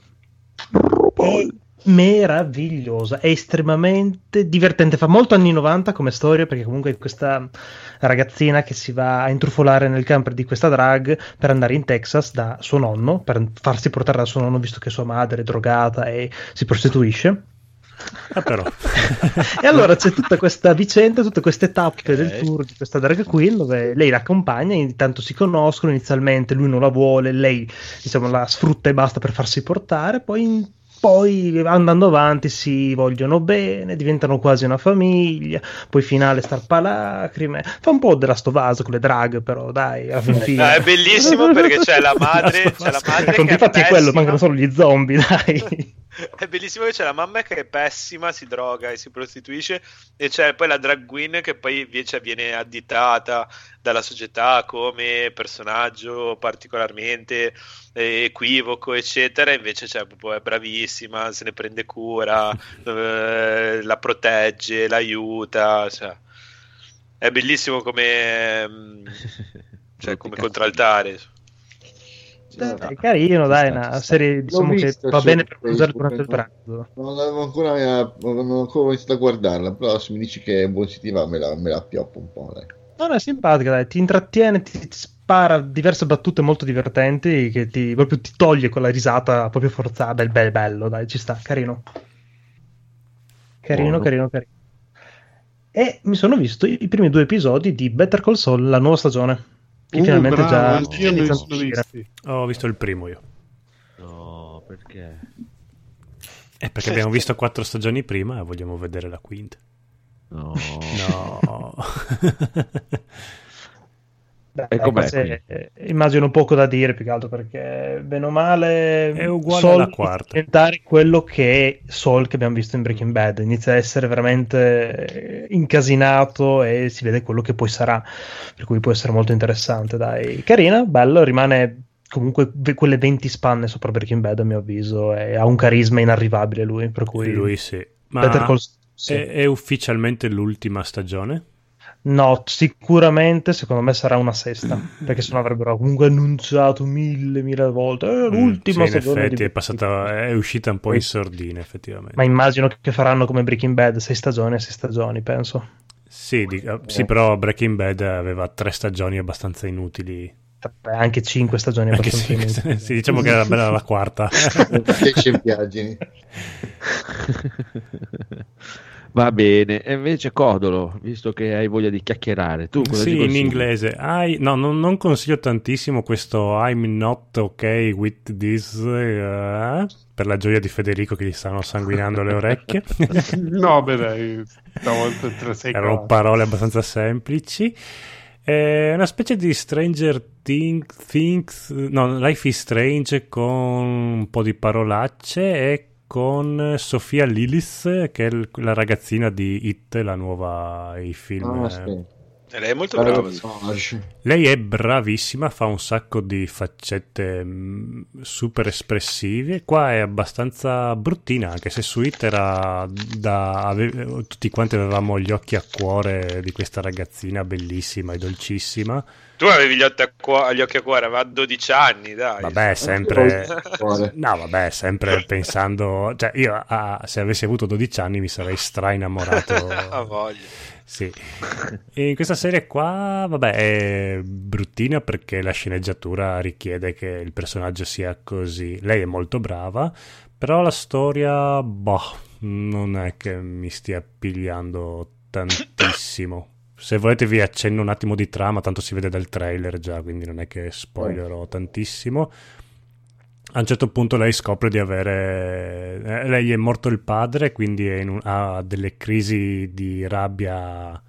È meravigliosa, è estremamente divertente, fa molto anni 90 come storia perché comunque questa ragazzina che si va a intrufolare nel camper di questa drag per andare in Texas da suo nonno, per farsi portare da suo nonno visto che sua madre è drogata e si prostituisce. Ah, però. (laughs) E allora c'è tutta questa vicenda, tutte queste tappe del tour di questa drag queen dove lei l'accompagna, intanto si conoscono, inizialmente lui non la vuole, lei diciamo la sfrutta e basta per farsi portare, poi, poi andando avanti si vogliono bene, diventano quasi una famiglia, poi finale starpalacrime, fa un po' della stovaso con le drag però dai, alla fin fine. No, è bellissimo perché c'è la (laughs) madre, c'è la madre Con che è infatti è quello, mancano solo gli zombie, dai. (laughs) È bellissimo che c'è la mamma che è pessima, si droga e si prostituisce, e c'è poi la drag queen che poi invece viene additata dalla società come personaggio particolarmente eh, equivoco, eccetera. Invece c'è proprio, è bravissima, se ne prende cura, (laughs) eh, la protegge, l'aiuta. Cioè. È bellissimo come, mm, cioè, come contraltare. Dai, è carino, dai, una serie diciamo che va bene per usare durante il pranzo. Non avevo ancora, non ho ancora iniziato a guardarla, però se mi dici che è positiva me la, me la appioppo un po'. Dai. No, no, è simpatica, dai, ti intrattiene, ti, ti spara diverse battute molto divertenti che ti, proprio ti toglie quella risata proprio forzata, bel, bel, bello, dai, ci sta, carino. Carino, Buono. carino, carino. E mi sono visto i, primi due episodi di Better Call Saul, la nuova stagione. Che Uh, finalmente bravo, già anch'io li sono visti. Ho visto il primo io. No, perché? Eh, perché abbiamo visto quattro stagioni prima e vogliamo vedere la quinta. No. (laughs) No. Dai, E com'è, forse, eh, immagino poco da dire più che altro perché bene o male È uguale Saul alla quarta. a diventare quello che è Saul che abbiamo visto in Breaking Bad inizia a essere veramente incasinato e si vede quello che poi sarà per cui può essere molto interessante dai carina bello rimane comunque quelle 20 spanne sopra Breaking Bad a mio avviso e ha un carisma inarrivabile lui per cui Lui sì. Ma Better Call Saul, sì. è, è ufficialmente l'ultima stagione? No, sicuramente secondo me sarà una sesta, perché sennò avrebbero comunque annunciato mille, mille volte. "Eh, l'ultima Mm, sì, in stagione effetti di- è, passata, è uscita un po' in sordina, effettivamente. Ma immagino che faranno come Breaking Bad, sei stagioni e sei stagioni, penso. Sì, di- eh, sì, però Breaking Bad aveva tre stagioni abbastanza inutili. Anche cinque stagioni Anche abbastanza sì, inutili. sì, diciamo che era bella la quarta. (laughs) Che scempiaggini. (laughs) Va bene, e invece Codolo, visto che hai voglia di chiacchierare, tu cosa sì, in inglese. I- no, non, non consiglio tantissimo questo I'm not okay with this eh, per la gioia di Federico che gli stanno sanguinando le orecchie. (laughs) No, beh, dai, stavolta te la sei Erano parole abbastanza semplici. È una specie di Stranger Things, Things, no, Life is Strange con un po' di parolacce e con Sofia Lillis, che è la ragazzina di It, la nuova i film. Ah, sì. Lei è molto brava. Lei è bravissima, fa un sacco di faccette mh, super espressive. Qua è abbastanza bruttina, anche se su It era da. ave- tutti quanti avevamo gli occhi a cuore di questa ragazzina bellissima e dolcissima. Tu avevi gli occhi a, cuo- gli occhi a cuore, aveva 12 anni, dai. Vabbè, sempre. Cuore. (laughs) No, vabbè, sempre pensando. Cioè, io ah, se avessi avuto 12 anni mi sarei stra innamorato. (laughs) Sì. (laughs) E in questa serie qua, vabbè, è bruttina perché la sceneggiatura richiede che il personaggio sia così. Lei è molto brava, però la storia, boh, non è che mi stia pigliando tantissimo. Se volete vi accenno un attimo di trama, tanto si vede dal trailer già, quindi non è che spoilerò tantissimo. A un certo punto lei scopre di avere... eh, lei è morto il padre, quindi un- ha delle crisi di rabbia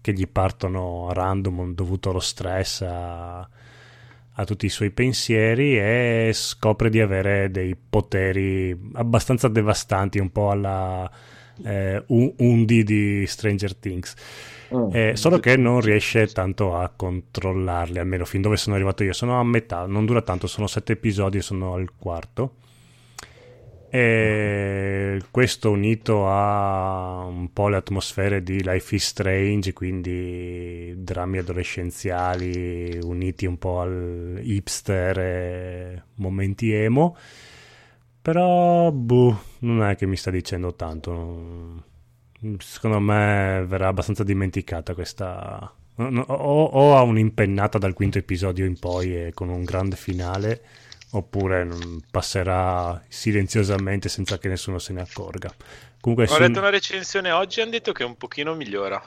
che gli partono a random dovuto allo stress, a, a tutti i suoi pensieri e scopre di avere dei poteri abbastanza devastanti, un po' alla eh, Undi di Stranger Things. Oh. Eh, solo che non riesce tanto a controllarli, almeno fin dove sono arrivato io. Sono a metà, non dura tanto, sono sette episodi e sono al quarto. E questo unito a un po' le atmosfere di Life is Strange, quindi drammi adolescenziali uniti un po' al hipster e momenti emo. Però, boh, non è che mi sta dicendo tanto. Secondo me verrà abbastanza dimenticata questa. O, o ha un'impennata dal quinto episodio in poi e con un grande finale, oppure mm, passerà silenziosamente senza che nessuno se ne accorga. Comunque, Ho letto una recensione oggi e hanno detto che un pochino migliora.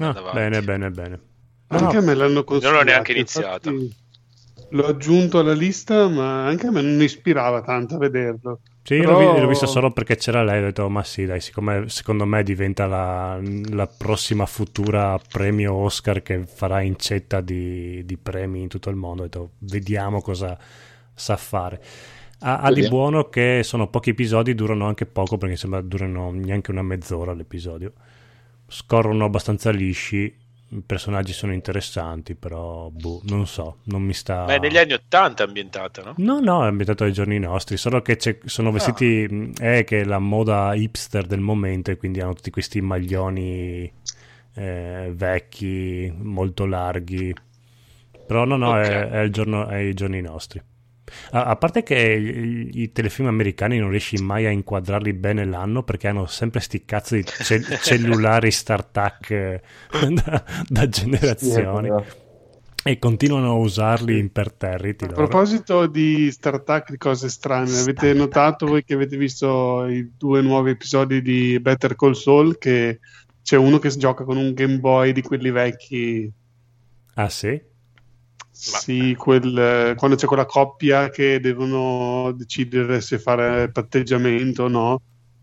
Ah, bene, bene, bene. No, Anche no, a me l'hanno consigliato. neanche infatti iniziato. L'ho aggiunto alla lista, ma anche a me non ispirava tanto a vederlo. Sì, Però- l'ho, vi- l'ho vista solo perché c'era lei, ho detto, ma sì, dai, siccome secondo me diventa la, la prossima futura premio Oscar che farà incetta di, di premi in tutto il mondo, ho detto, vediamo cosa sa fare. Ha, ha di buono che sono pochi episodi, durano anche poco perché sembra durano neanche una mezz'ora l'episodio. Scorrono abbastanza lisci, i personaggi sono interessanti, però boh, non so, non mi sta... Beh, negli anni 80 è ambientata, no? No, no, è ambientato ai giorni nostri, solo che sono vestiti, mh, è che è la moda hipster del momento e quindi hanno tutti questi maglioni eh, vecchi, molto larghi. Però no, no, Ok. è, è il giorno- è i giorni nostri. A, parte che i, telefilm americani non riesci mai a inquadrarli bene l'anno perché hanno sempre sti cazzo di cell- (laughs) cellulari StarTAC eh, da, da generazioni vero. e continuano a usarli imperterriti. A loro. proposito di StarTAC, di cose strane, avete notato voi che avete visto i due nuovi episodi di Better Call Saul che c'è uno che gioca con un Game Boy di quelli vecchi Ah sì? Sì, quel, quando c'è quella coppia che devono decidere se fare patteggiamento o no.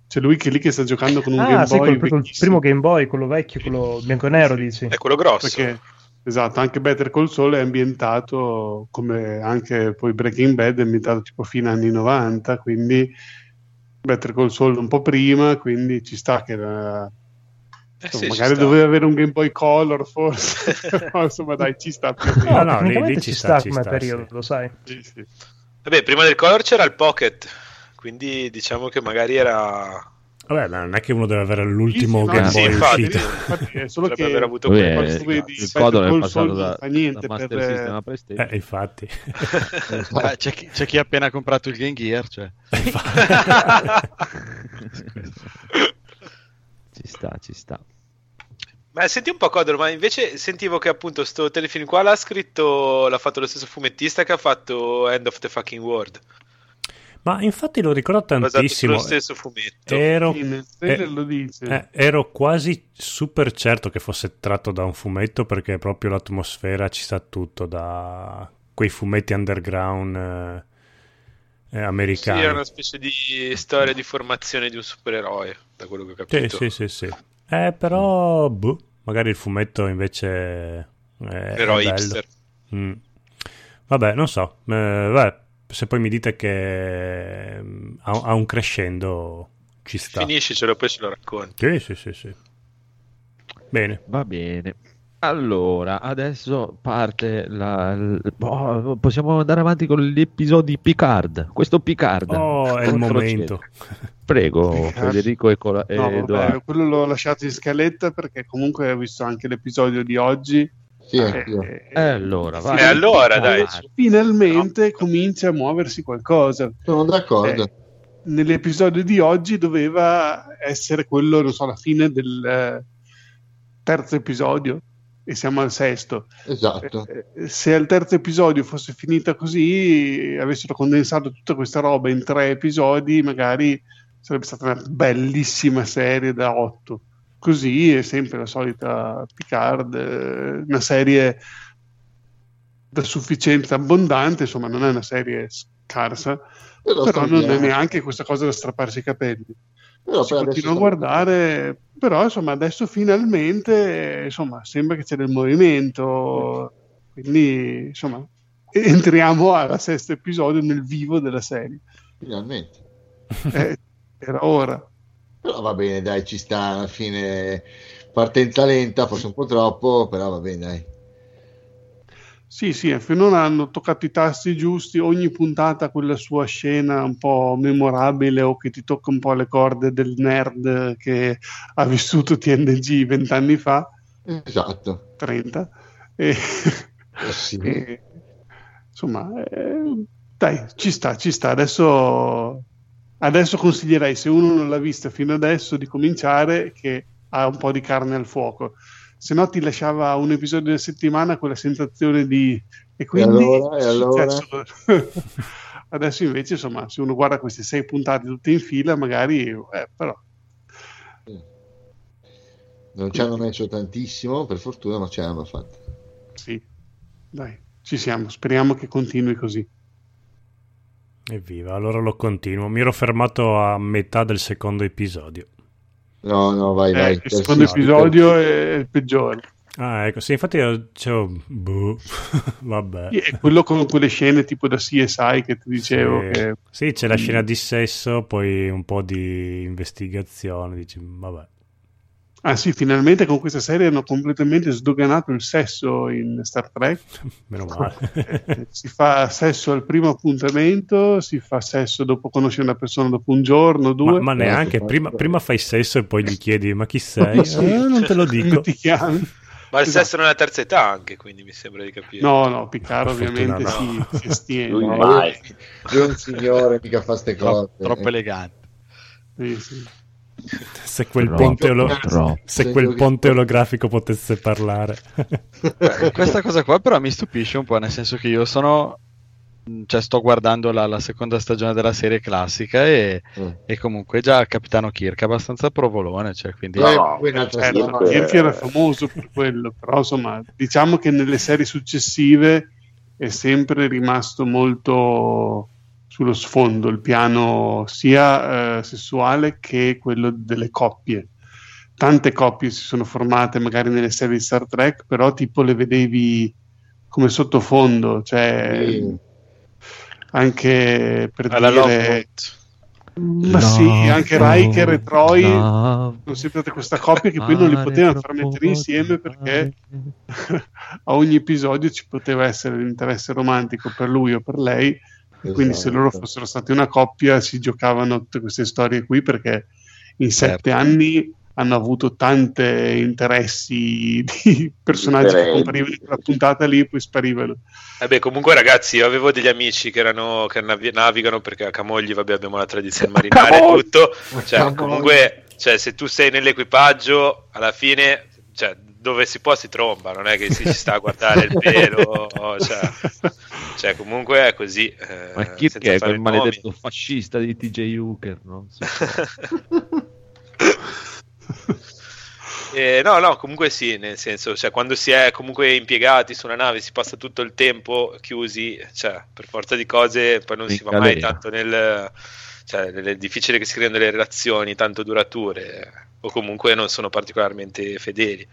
C'è lui che lì che sta giocando con un Ah, Game sì, Boy quel- il primo Game Boy, quello vecchio, quello bianco e nero, dici. È quello grosso. Perché, esatto, anche Better Call Saul è ambientato come anche poi Breaking Bad è ambientato tipo fine anni 90, quindi Better Call Saul un po' prima, quindi ci sta che era- Eh insomma, sì, magari doveva avere un Game Boy Color forse, (laughs) però insomma dai, ci sta. No, no, lì- lì ci ci sta, sta, ci come sta, periodo, sì. lo sai. Sì, sì. Vabbè, prima del color c'era il Pocket, quindi diciamo che magari era... Vabbè, ma non è che uno deve avere l'ultimo Sì, sì, no, Game sì, Boy infatti, uscito. (laughs) Infatti è solo Potrebbe che aver avuto Lui quel tu vedi il codolo è passato da, niente da Master per- System a PlayStation. Eh, infatti. (laughs) Eh, c'è, chi, c'è chi ha appena comprato il Game Gear, cioè. Ci sta, ci sta. Ma senti un po' Codolo, ma invece sentivo che appunto sto telefilm qua l'ha scritto, l'ha fatto lo stesso fumettista che ha fatto End of the Fucking World. Ma infatti lo ricordo tantissimo. sullo stesso fumetto. Ero, Sì, eh, lo dice. eh, ero quasi super certo che fosse tratto da un fumetto perché proprio l'atmosfera ci sta tutto da quei fumetti underground eh, eh, Sì, americani. è una specie di storia di formazione di un supereroe, da quello che ho Sì, capito. sì, sì, sì. Eh, però, boh, magari il fumetto invece è, Però è bello. hipster. Mm. Vabbè, non so. Eh, vabbè, se poi mi dite che mm, ha, ha un crescendo, ci sta. Finiscicelo, poi ce lo racconti. Sì, sì, sì, sì. Bene. Va bene. Allora, adesso parte la... boh, possiamo andare avanti con gli episodi Picard. Questo Picard. Oh, è il momento. procede. Prego, Federico e, Cola- e No, vabbè, Edoardo. quello l'ho lasciato in scaletta perché comunque ho visto anche l'episodio di oggi. Sì, Eh, eh, E allora, vai. E allora, dai, finalmente comincia a muoversi qualcosa. Sono d'accordo. Eh, nell'episodio di oggi doveva essere quello, non so, la fine del eh, terzo episodio e siamo al sesto. Esatto. Eh, se al terzo episodio fosse finita così, avessero condensato tutta questa roba in tre episodi, magari sarebbe stata una bellissima serie da otto. Così è sempre la solita Picard, eh, una serie da sufficienza abbondante, insomma, non è una serie scarsa, Però, però non è cambiamo. neanche questa cosa da strapparsi i capelli. Però poi continua a guardare, però insomma adesso finalmente insomma, sembra che c'è del movimento, quindi insomma entriamo al sesto episodio nel vivo della serie. finalmente. Eh, era ora. Però va bene, dai, ci sta alla fine. Partenza lenta, forse un po' troppo, però va bene, dai. Sì, sì, finora hanno toccato i tasti giusti, ogni puntata ha quella sua scena un po' memorabile o che ti tocca un po' le corde del nerd che ha vissuto TNG vent'anni fa, Esatto. 30. E, Eh sì. (laughs) e, insomma, eh, dai, ci sta, ci sta. Adesso, adesso consiglierei, se uno non l'ha vista fino adesso, di cominciare che ha un po' di carne al fuoco. Se no ti lasciava un episodio alla settimana quella sensazione di... E quindi... allora? E allora? (laughs) Adesso, adesso invece, insomma, se uno guarda queste sei puntate tutte in fila, magari... eh, però... Non ci hanno messo tantissimo, per fortuna, ma ce l'hanno fatta. Sì, dai, ci siamo. Speriamo che continui così. Evviva, allora lo continuo. Mi ero fermato a metà del secondo episodio. No, no, vai, vai. Eh, il secondo episodio è il peggiore. Ah, ecco, sì, infatti io dicevo, boh, (laughs) vabbè. Sì, È quello con quelle scene tipo da CSI che ti dicevo. Sì. Che... Sì, c'è la scena di sesso, poi un po' di investigazione, dici, vabbè. Ah sì, finalmente con questa serie hanno completamente sdoganato il sesso in Star Trek. (laughs) Meno male. Eh, si fa sesso al primo appuntamento, si fa sesso dopo conoscere una persona dopo un giorno, due. ma, ma neanche, prima, prima fai sesso e poi gli chiedi, ma chi sei? Sì. "Eh, non te lo (laughs) dico. ti chiami? Ma il Esatto. sesso nella terza età anche, quindi mi sembra di capire. No, no, Picaro Per ovviamente fortuna si, si (laughs) astiene. Lui No, mai. Lui è un signore, mica fa ste Tro- cose. troppo elegante. Sì, sì. Se quel, Troppo, ponte, olo- troppo. se quel che- ponte olografico potesse parlare. Eh, Questa cosa qua però mi stupisce un po', nel senso che io sono... Cioè, sto guardando la, la seconda stagione della serie classica e, Mm. e comunque già Capitano Kirk è abbastanza provolone, cioè, quindi... Eh, No, poi un'altra Certo. Kirk era famoso per quello, però insomma, diciamo che nelle serie successive è sempre rimasto molto sullo sfondo il piano sia eh, sessuale che quello delle coppie. Tante coppie si sono formate magari nelle serie di Star Trek, però tipo le vedevi come sottofondo, cioè Sì. Alla anche per dire... Lovegood. Ma sì, anche Riker e Troy Love, sono sempre questa coppia che poi non li potevano far mettere insieme perché (laughs) a ogni episodio ci poteva essere l'interesse romantico per lui o per lei quindi se Esatto. loro fossero stati una coppia si giocavano tutte queste storie qui perché in sette Certo. anni hanno avuto tanti interessi (laughs) di personaggi che comparivano in quella puntata lì e poi sparivano Eh beh, comunque ragazzi, io avevo degli amici che, erano, che navi- navigano perché a Camogli, vabbè, abbiamo la tradizione (laughs) marinare e tutto. Cioè, comunque, cioè, se tu sei nell'equipaggio, alla fine, cioè, dove si può si tromba, non è che si ci sta a guardare il pelo. cioè, cioè, comunque è così. eh, Ma senza è quel nomi. maledetto fascista di TJ Hooker, no? (laughs) Eh, no, no, comunque sì, nel senso, cioè, quando si è comunque impiegati su una nave, si passa tutto il tempo chiusi, cioè, per forza di cose, poi non In si va mai galera. tanto nel... Cioè, è difficile che si creino delle relazioni tanto durature, o comunque non sono particolarmente fedeli.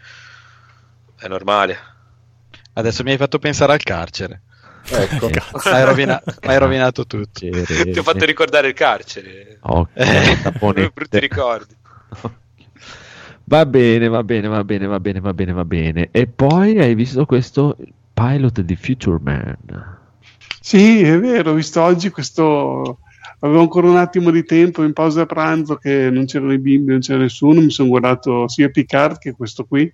È normale. Adesso mi hai fatto pensare al carcere. Ecco. (laughs) Hai, rovina- hai rovinato tutto. Ti ho fatto ricordare il carcere. Ok, Quei (laughs) brutti ricordi. (laughs) Va bene, va bene, va bene, va bene, va bene, va bene. E poi hai visto questo pilot di Future Man. Sì, è vero, ho visto oggi questo. Avevo ancora un attimo di tempo in pausa pranzo che non c'erano i bimbi, non c'era nessuno. Mi sono guardato sia Picard che questo qui.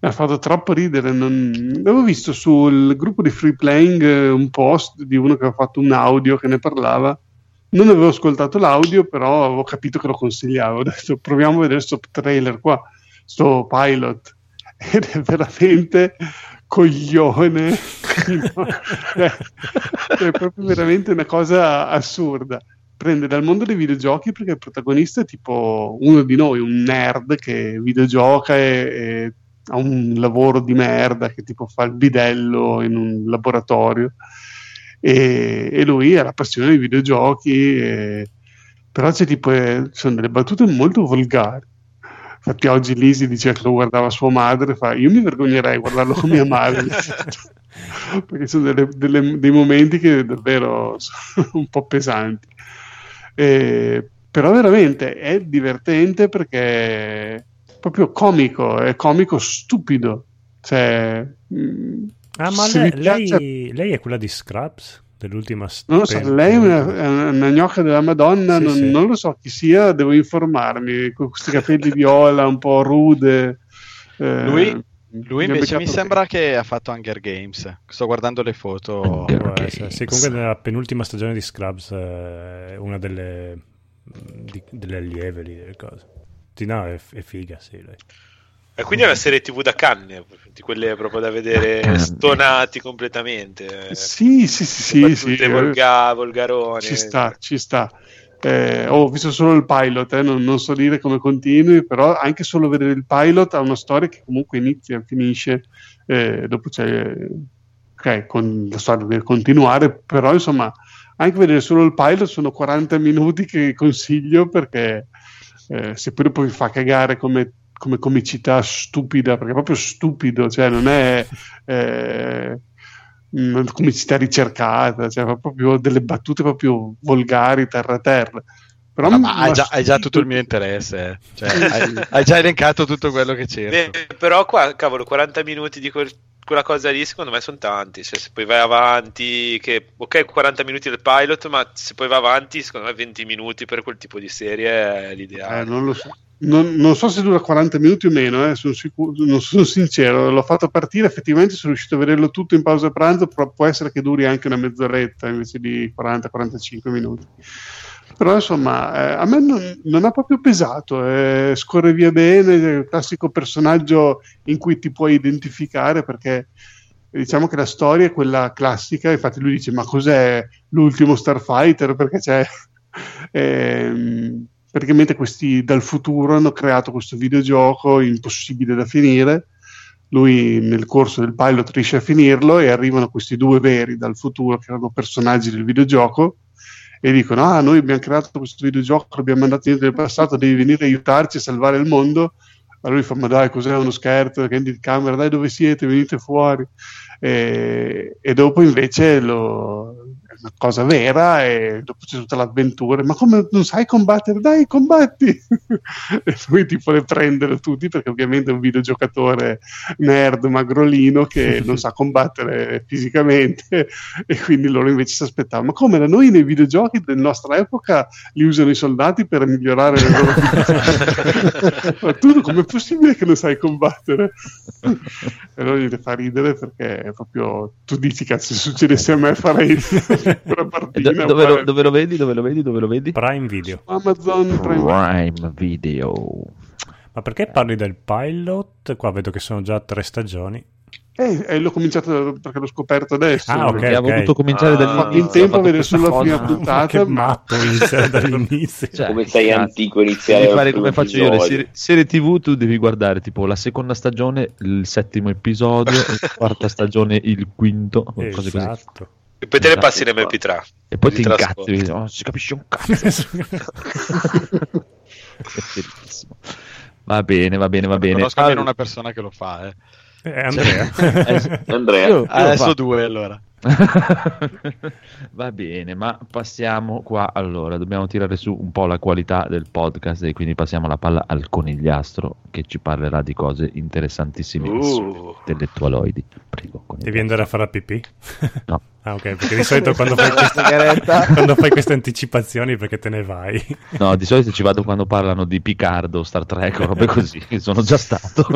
Mi ha fatto troppo ridere. Non... Avevo visto sul gruppo di Free Playing eh, un post di uno che ha fatto un audio che ne parlava. Non avevo ascoltato l'audio, però avevo capito che lo consigliavo. (laughs) Ho detto proviamo a vedere questo trailer qua, sto pilot. (laughs) Ed è veramente coglione. (laughs) è, è proprio veramente una cosa assurda. Prende dal mondo dei videogiochi perché il protagonista è tipo uno di noi, un nerd che videogioca e, e ha un lavoro di merda che tipo fa il bidello in un laboratorio. E, e lui ha la passione dei videogiochi e, però c'è tipo eh, sono delle battute molto volgari. Infatti oggi Lisi dice che lo guardava sua madre fa io mi vergognerei a guardarlo con mia madre (laughs) perché sono delle- delle- dei momenti che davvero sono un po' pesanti. Eh, però veramente è divertente perché proprio comico è comico stupido cioè Ah, ma lei, piace- lei, lei è quella di Scrubs? Dell'ultima Non lo so, lei è una, è una- gnocca della Madonna, Sì, non, sì. non lo so chi sia, devo informarmi, con questi capelli viola un po' rude. eh, Lui, lui invece mi sembra che ha fatto Hunger Games. Sto guardando le foto. Sì, comunque nella penultima stagione di Scrubs eh, è una delle, di- delle allieve lì, delle cose. No, è, è figa, sì, lei. E quindi è una serie TV da canne, di quelle proprio da vedere stonati completamente. Sì, sì, sì, sì, sì, eh, volga- volgarone. ci sta, ci sta. Eh, ho visto solo il pilot, eh, non, non so dire come continui, però anche solo vedere il pilot ha una storia che comunque inizia e finisce, eh, dopo c'è, ok, con, la storia deve continuare, però insomma, anche vedere solo il pilot sono 40 minuti che consiglio perché eh, se poi dopo vi fa cagare come, come comicità stupida, perché è proprio stupido, cioè non è eh, una comicità ricercata, cioè proprio delle battute proprio volgari, terra terra. Però ma hai già, hai già tutto il mio interesse. eh. Cioè, (laughs) hai, hai già elencato tutto quello che c'era. Però qua, cavolo, 40 minuti di quel- quella cosa lì secondo me sono tanti. Cioè, se poi vai avanti, che ok, 40 minuti del pilot, ma se poi vai avanti, secondo me 20 minuti per quel tipo di serie è l'ideale. Eh, non so. Non, non so se dura 40 minuti o meno, eh, sono sicuro, non sono sincero. L'ho fatto partire, effettivamente sono riuscito a vederlo tutto in pausa pranzo, però può essere che duri anche una mezz'oretta invece di 40-45 minuti. Però insomma, eh, a me non, non ha proprio pesato, eh, scorre via bene, è il classico personaggio in cui ti puoi identificare perché diciamo che la storia è quella classica, infatti lui dice ma cos'è l'ultimo Starfighter? Perché c'è... (laughs) ehm, praticamente questi dal futuro hanno creato questo videogioco impossibile da finire. Lui nel corso del pilot riesce a finirlo e arrivano questi due veri dal futuro che erano personaggi del videogioco e dicono: Ah, noi abbiamo creato questo videogioco, l'abbiamo mandato indietro nel passato, devi venire a aiutarci a salvare il mondo. Allora lui fa: Ma dai, cos'è uno scherzo? Che di camera, dai, dove siete? Venite fuori. E, e dopo invece lo, una cosa vera e dopo c'è tutta l'avventura. Ma come non sai combattere? Dai, combatti! (laughs) e lui tipo le prendere tutti perché ovviamente è un videogiocatore nerd magrolino che (laughs) non sa combattere fisicamente e quindi loro invece si aspettavano. Ma come da noi nei videogiochi della nostra epoca li usano i soldati per migliorare le loro (laughs) Ma tu com'è possibile che non sai combattere? e allora gli fa ridere perché è proprio tu dici cazzo se succedesse a me farei (laughs) do- dove, lo, dove lo vedi? Dove lo vedi? Dove lo vedi? Prime Video. Amazon Prime Prime Video. Ma perché parli del pilot? Qua vedo che sono già tre stagioni. Eh, eh, l'ho cominciato perché l'ho scoperto adesso. Ah, ok, Perché ha ok. voluto cominciare Ah, dall'inizio. in tempo a vedere solo la prima puntata. Che ma- matto iniziare (laughs) dall'inizio. Cioè, Come sei antico iniziare Devi fare come faccio io le episodio. serie, serie tv tu devi guardare tipo la seconda stagione il settimo episodio la quarta (laughs) stagione il quinto cose così Esatto. E poi te le Esatto. passi in MP3. e poi ti incazzi dici, "Oh, si capisce un cazzo È (laughs) bellissimo. va bene va bene va bene Conosco almeno Allora- una persona che lo fa. Eh. Eh, Andrea. Eh, sì. (laughs) Andrea, Io- io Adesso due allora. (laughs) Va bene, ma passiamo qua. Allora, dobbiamo tirare su un po' la qualità del podcast e quindi passiamo la palla al conigliastro che ci parlerà di cose interessantissime Uh. intellettualoidi. Prego, Devi andare a fare la pipì? No. (laughs) Ah, ok, perché di solito quando fai, queste, Sigaretta. (laughs) quando fai queste anticipazioni perché te ne vai. No, di solito ci vado quando parlano di Picardo, Star Trek o robe così. Sono già stato.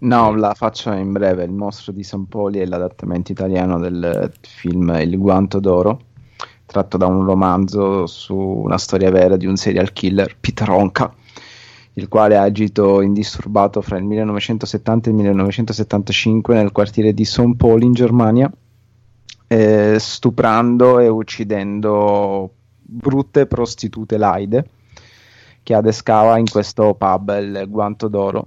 No, la faccio in breve. Il mostro di San Poli è l'adattamento italiano del film Il guanto d'oro, tratto da un romanzo su una storia vera di un serial killer, Peter Ronca, il quale ha agito indisturbato fra il 1970 e il 1975 nel quartiere di. Paul in Germania, eh, stuprando e uccidendo brutte prostitute laide che adescava in questo pub, il Guanto d'Oro.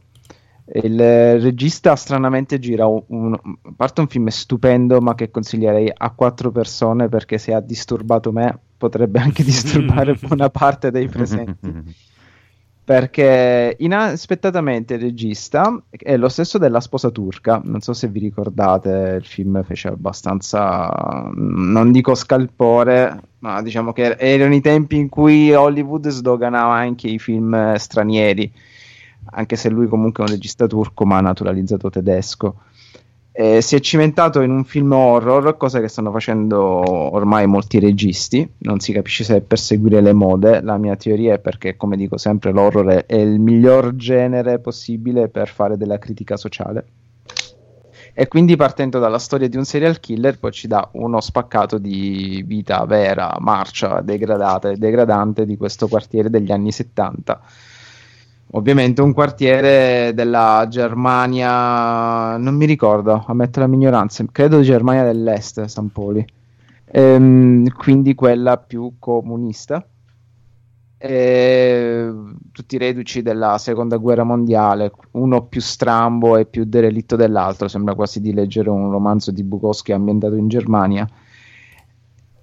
Il regista stranamente gira un, un- parte un film stupendo, ma che consiglierei a quattro persone perché se ha disturbato me potrebbe anche disturbare (laughs) buona parte dei presenti. Perché inaspettatamente il regista è lo stesso della sposa turca. Non so se vi ricordate, il film fece abbastanza, non dico scalpore, ma diciamo che erano i tempi in cui Hollywood sdoganava anche i film eh, stranieri anche se lui comunque è un regista turco ma naturalizzato tedesco. Eh, si è cimentato in un film horror, cosa che stanno facendo ormai molti registi. Non si capisce se è per seguire le mode. La mia teoria è perché, come dico sempre, l'horror è, il miglior genere possibile per fare della critica sociale. E quindi partendo dalla storia di un serial killer, poi ci dà uno spaccato di vita vera, marcia, degradata e degradante di questo quartiere degli anni 70 ovviamente un quartiere della Germania, non mi ricordo, ammetto la mia ignoranza, credo Germania dell'Est, San Poli, Ehm, quindi quella più comunista. E tutti i reduci della seconda guerra mondiale, uno più strambo e più derelitto dell'altro, sembra quasi di leggere un romanzo di Bukowski ambientato in Germania.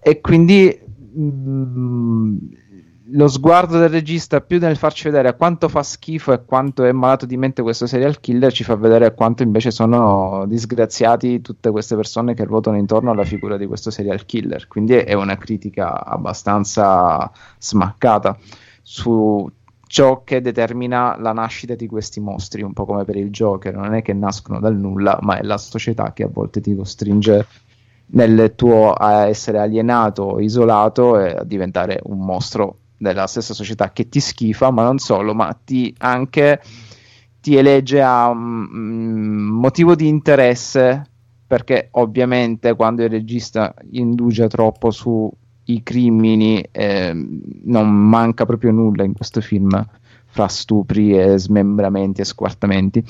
E quindi mm, lo sguardo del regista più nel farci vedere quanto fa schifo e quanto è malato di mente questo serial killer ci fa vedere quanto invece sono disgraziati tutte queste persone che ruotano intorno alla figura di questo serial killer. Quindi è una critica abbastanza smaccata su ciò che determina la nascita di questi mostri un po' come per il Joker. Non è che nascono dal nulla ma è la società che a volte ti costringe nel tuo a essere alienato, isolato e a diventare un mostro della stessa società che ti schifa, ma non solo, ma ti anche ti elegge a un mm, motivo di interesse perché ovviamente quando il regista indugia troppo sui crimini ehm, non manca proprio nulla in questo film fra stupri e smembramenti e squartamenti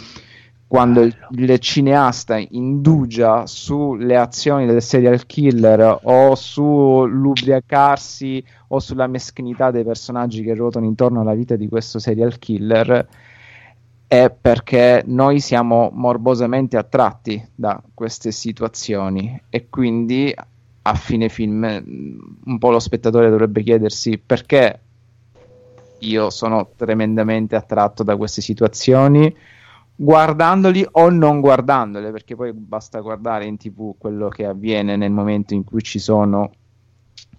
quando il, il cineasta indugia sulle azioni del serial killer o sull'ubriacarsi o sulla meschinità dei personaggi che ruotano intorno alla vita di questo serial killer è perché noi siamo morbosamente attratti da queste situazioni e quindi a fine film un po' lo spettatore dovrebbe chiedersi perché io sono tremendamente attratto da queste situazioni guardandoli o non guardandole, perché poi basta guardare in tv quello che avviene nel momento in cui ci sono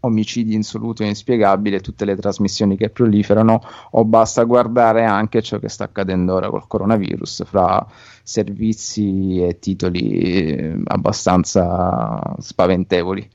omicidi insoluti e inspiegabili, tutte le trasmissioni che proliferano, o basta guardare anche ciò che sta accadendo ora col coronavirus fra servizi e titoli eh, abbastanza spaventevoli.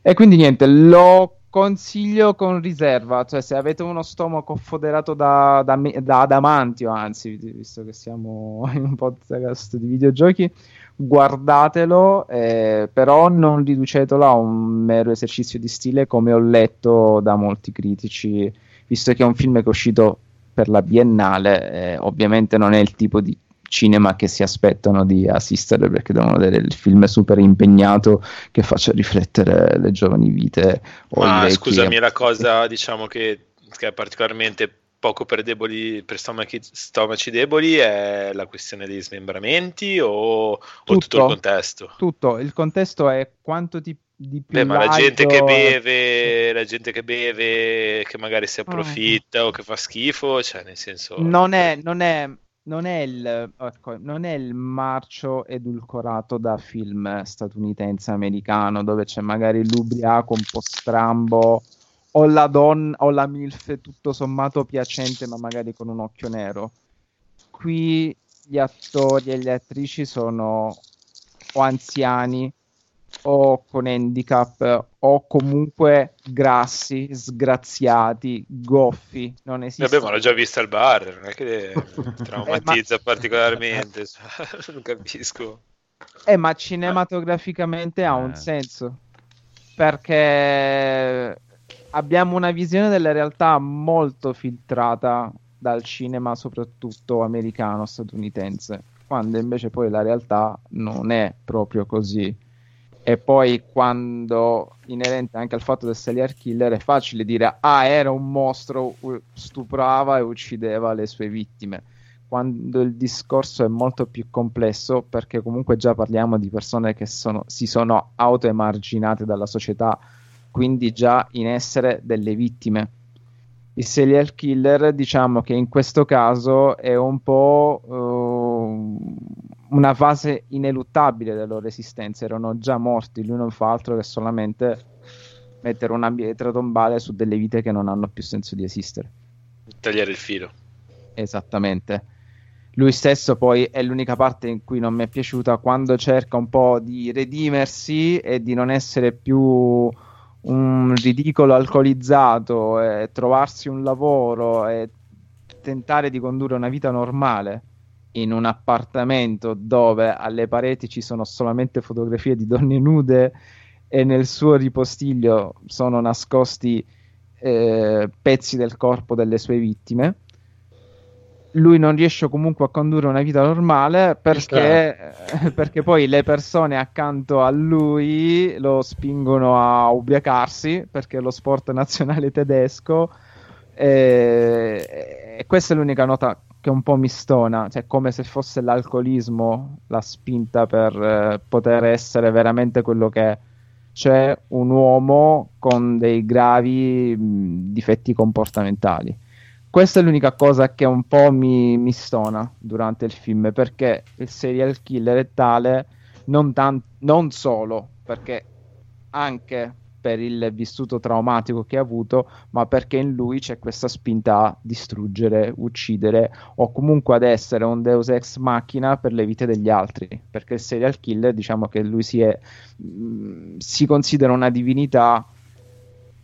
E quindi niente, lo consiglio con riserva, cioè se avete uno stomaco foderato da, da, da adamantio, anzi, visto che siamo (laughs) in un podcast di videogiochi, guardatelo, eh, però non riducetelo a un mero esercizio di stile come ho letto da molti critici, visto che è un film che è uscito per la biennale, eh, ovviamente non è il tipo di cinema che si aspettano di assistere perché devono vedere il film super impegnato che faccia riflettere le giovani vite Ma scusami, la cosa diciamo che, che è particolarmente poco per deboli, per stomachi, stomaci deboli è la questione degli smembramenti o, o tutto il contesto? tutto, il contesto è quanto ti, di più Beh, ma la gente che beve, la gente che beve, che magari si approfitta o che fa schifo, cioè nel senso... non è, non è non è il, ecco, non è il marcio edulcorato da film statunitense americano dove c'è magari l'ubriaco un po' strambo o la donna o la milf tutto sommato piacente ma magari con un occhio nero. Qui gli attori e le attrici sono o anziani o con handicap o comunque grassi, sgraziati, goffi. Non esiste. Vabbè, ma l'ho già vista al bar, non è che (laughs) Eh, traumatizza particolarmente, (laughs) non capisco. Eh, ma cinematograficamente ha un Eh. senso perché abbiamo una visione della realtà molto filtrata dal cinema, soprattutto americano, statunitense, quando invece poi la realtà non è proprio così. E poi quando inerente anche al fatto del serial killer è facile dire ah era un mostro, stuprava e uccideva le sue vittime quando il discorso è molto più complesso perché comunque già parliamo di persone che sono, si sono autoemarginate dalla società, quindi già in essere delle vittime. Il serial killer, diciamo che in questo caso è un po' eh, una fase ineluttabile della loro esistenza, erano già morti, lui non fa altro che solamente mettere una pietra tombale su delle vite che non hanno più senso di esistere. Tagliare il filo. Esattamente. Lui stesso poi è l'unica parte in cui non mi è piaciuta quando cerca un po' di redimersi e di non essere più un ridicolo alcolizzato e trovarsi un lavoro e tentare di condurre una vita normale in un appartamento dove alle pareti ci sono solamente fotografie di donne nude e nel suo ripostiglio sono nascosti eh, pezzi del corpo delle sue vittime. Lui non riesce comunque a condurre una vita normale perché, (laughs) perché poi le persone accanto a lui lo spingono a ubriacarsi perché è lo sport (laughs) nazionale tedesco e, e questa è l'unica nota che un po' mi stona, cioè come se fosse l'alcolismo la spinta per eh, poter essere veramente quello che è, cioè un uomo con dei gravi mh, difetti comportamentali. Questa è l'unica cosa che un po' mi, mi stona durante il film perché il serial killer è tale non, tan- non solo perché anche per il vissuto traumatico che ha avuto, ma perché in lui c'è questa spinta a distruggere, uccidere o comunque ad essere un deus ex machina per le vite degli altri. Perché il serial killer, diciamo che lui si, è, mh, si considera una divinità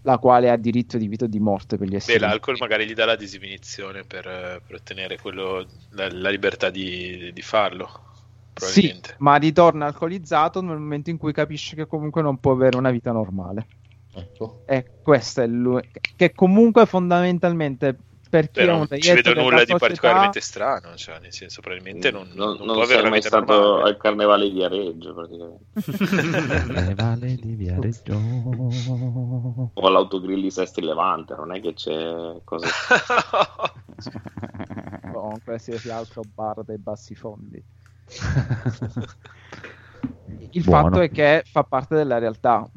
la quale ha diritto di vita o di morte per gli esseri. Beh, l'alcol magari gli dà la disininizione per, per ottenere quello, la, la libertà di, di farlo. Sì, ma ritorna alcolizzato nel momento in cui capisce che comunque non può avere una vita normale. Ecco. E questo è lui. Che comunque fondamentalmente per chi non ci vedo nulla di società- particolarmente strano, cioè, nel senso, probabilmente non, non, Non, può non avere mai stato normale. al carnevale di Viareggio, praticamente. (laughs) Eh, vale di Viareggio. o all'autogrill di Sesti Levante, non è che c'è cosa... (laughs) o in qualsiasi altro bar dei bassi fondi. Il Buono. fatto è che fa parte della realtà.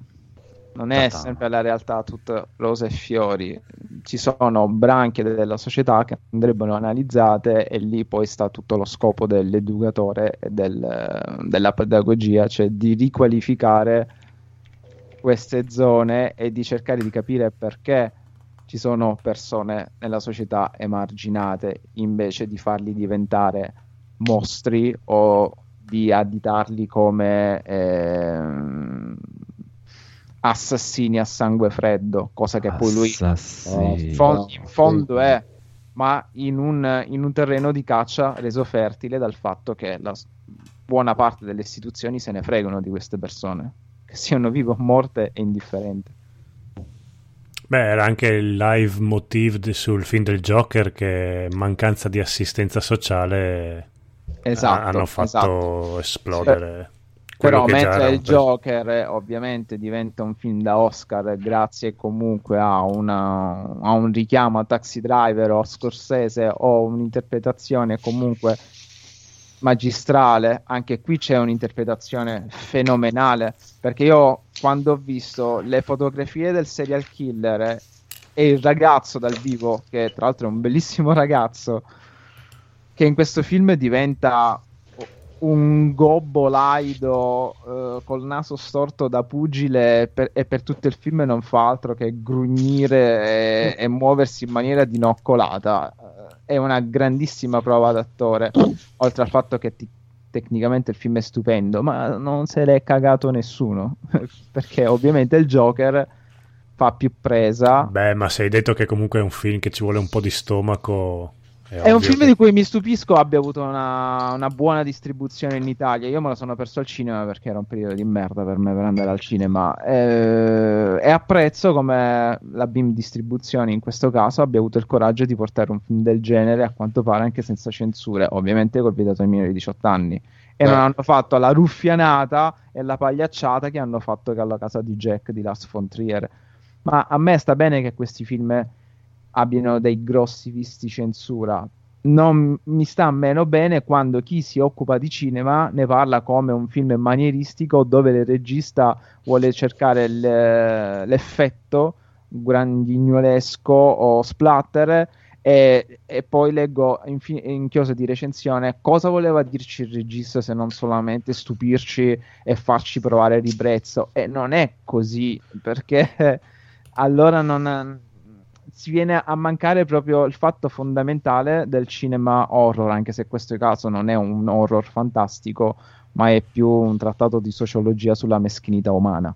Non è Ta-ta. sempre la realtà tutta rose e fiori. Ci sono branche della società che andrebbero analizzate e lì poi sta tutto lo scopo dell'educatore e del- della pedagogia, cioè di riqualificare queste zone e di cercare di capire perché ci sono persone nella società emarginate invece di farli diventare mostri o di additarli come ehm, assassini a sangue freddo, cosa che poi lui Assassini. in, fo- in fondo è, ma in un, in un terreno di caccia reso fertile dal fatto che la buona parte delle istituzioni se ne fregano di queste persone, che siano vive o morte è indifferente. Beh, era anche il live motive sul film del Joker che mancanza di assistenza sociale Esatto, ha- hanno fatto esatto. esplodere. quello Però mentre il Joker eh, ovviamente diventa un film da Oscar grazie comunque a, una- a un richiamo a Taxi Driver o a Scorsese o un'interpretazione comunque magistrale, anche qui c'è un'interpretazione fenomenale perché io quando ho visto le fotografie del serial killer eh, e il ragazzo dal vivo, che tra l'altro è un bellissimo (laughs) ragazzo, che in questo film diventa un gobbo laido eh, col naso storto da pugile per- e per tutto il film non fa altro che grugnire e, e muoversi in maniera dinoccolata. Eh, È una grandissima prova d'attore, oltre al fatto che ti- tecnicamente il film è stupendo, ma non se l'è cagato nessuno, (laughs) perché ovviamente il Joker fa più presa. Beh, ma se hai detto che comunque è un film che ci vuole un po' di stomaco. È un ovvio film che- di cui mi stupisco abbia avuto una, una buona distribuzione in Italia. Io me lo sono perso al cinema perché era un periodo di merda per me per andare al cinema. Eh, e apprezzo come la Beam Distribuzione in questo caso abbia avuto il coraggio di portare un film del genere, a quanto pare anche senza censure, ovviamente col vietato ai minori di 18 anni. E non Eh. hanno fatto la ruffianata e la pagliacciata che hanno fatto che alla casa di Jack di Lars von Trier. Ma a me sta bene che questi film abbiano dei grossi visti censura. Non mi sta meno bene quando chi si occupa di cinema ne parla come un film manieristico dove il regista vuole cercare l'effetto grandignolesco o splatter e, e poi leggo in, fi- in chiosa di recensione cosa voleva dirci il regista se non solamente stupirci e farci provare ribrezzo e non è così perché (laughs) allora non si viene a mancare proprio il fatto fondamentale del cinema horror, anche se questo caso non è un horror fantastico, ma è più un trattato di sociologia sulla meschinità umana.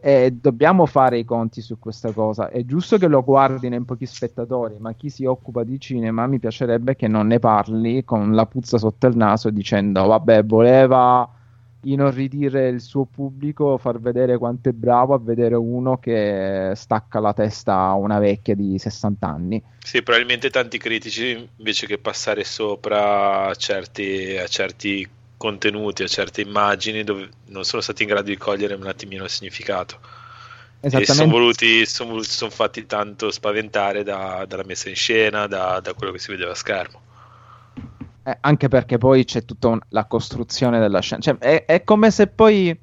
E dobbiamo fare i conti su questa cosa. È giusto che lo guardino in pochi spettatori, ma chi si occupa di cinema mi piacerebbe che non ne parli con la puzza sotto il naso dicendo vabbè, voleva inorridire il suo pubblico, far vedere quanto è bravo a vedere uno che stacca la testa a una vecchia di 60 anni. Sì, probabilmente tanti critici invece che passare sopra a certi, a certi contenuti, a certe immagini dove non sono stati in grado di cogliere un attimino il significato. E sono Esattamente. voluti, sono voluti, sono fatti tanto spaventare da- dalla messa in scena, da, da quello che si vedeva a schermo. Eh, anche perché poi c'è tutta un- la costruzione della scena. Cioè, è, è come se poi.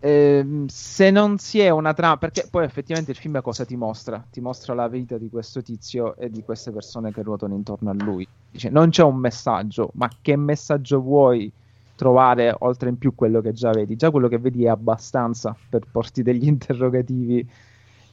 ehm, se non si è una trama, perché poi effettivamente il film cosa ti mostra? Ti mostra la vita di questo tizio e di queste persone che ruotano intorno a lui. Dice, non c'è un messaggio, ma che messaggio vuoi trovare oltre in più quello che già vedi? Già quello che vedi è abbastanza per porti degli (laughs) interrogativi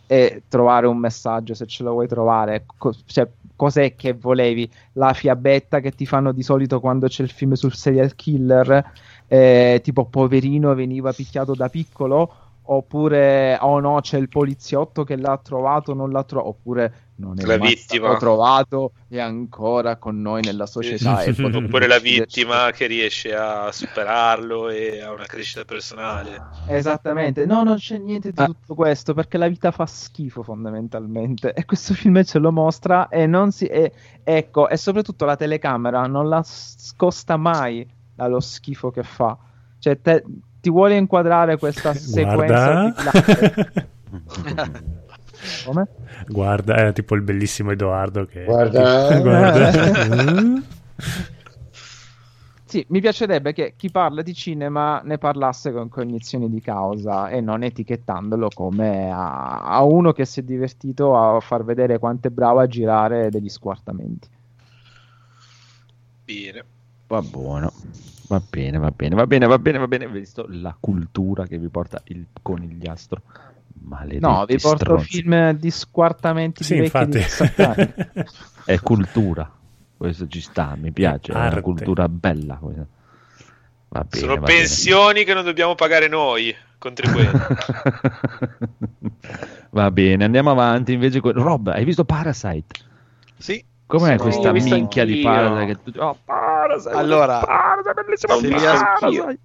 e trovare un messaggio se ce lo vuoi trovare. Co- cioè, cos'è che volevi? La fiabetta che ti fanno di solito quando c'è il film sul serial killer, eh, tipo poverino veniva picchiato da piccolo, oppure oh no, c'è il poliziotto che l'ha trovato, non l'ha trovato, oppure non è La vittima. stato trovato è ancora con noi nella società. e potrà (laughs) Oppure la vittima che riesce a superarlo e ha una crescita personale. Esattamente, no, non c'è niente di tutto questo perché la vita fa schifo fondamentalmente e questo (laughs) film ce lo mostra e non si... e- ecco, e soprattutto la telecamera non la scosta mai dallo schifo che fa. Cioè, te- ti vuole inquadrare questa sequenza (laughs) Come? Guarda, è tipo il bellissimo Edoardo che... Guarda. (laughs) Guarda. (laughs) Sì, mi piacerebbe che chi parla di cinema ne parlasse con cognizioni di causa e non etichettandolo come a, a uno che si è divertito a far vedere quanto è bravo a girare degli squartamenti. Bene. Va buono. Va bene, va bene, va bene, va bene, va bene. Visto la cultura che vi porta il conigliastro. Maledetti No, vi porto stronzi. film di squartamenti Sì, di vecchi di infatti. 60 anni. È cultura. Questo ci sta, mi piace. È Arte. una cultura bella. bene, Sono va bene. pensioni che non dobbiamo pagare noi, contribuenti. (laughs) Va bene, andiamo avanti. Invece, Rob, hai visto Parasite? Sì. Com'è Sì, questa minchia di anch'io. Parasite? Che tu- Oh, Parasite, Allora, Parasite, bellissimo se vi, Parasite.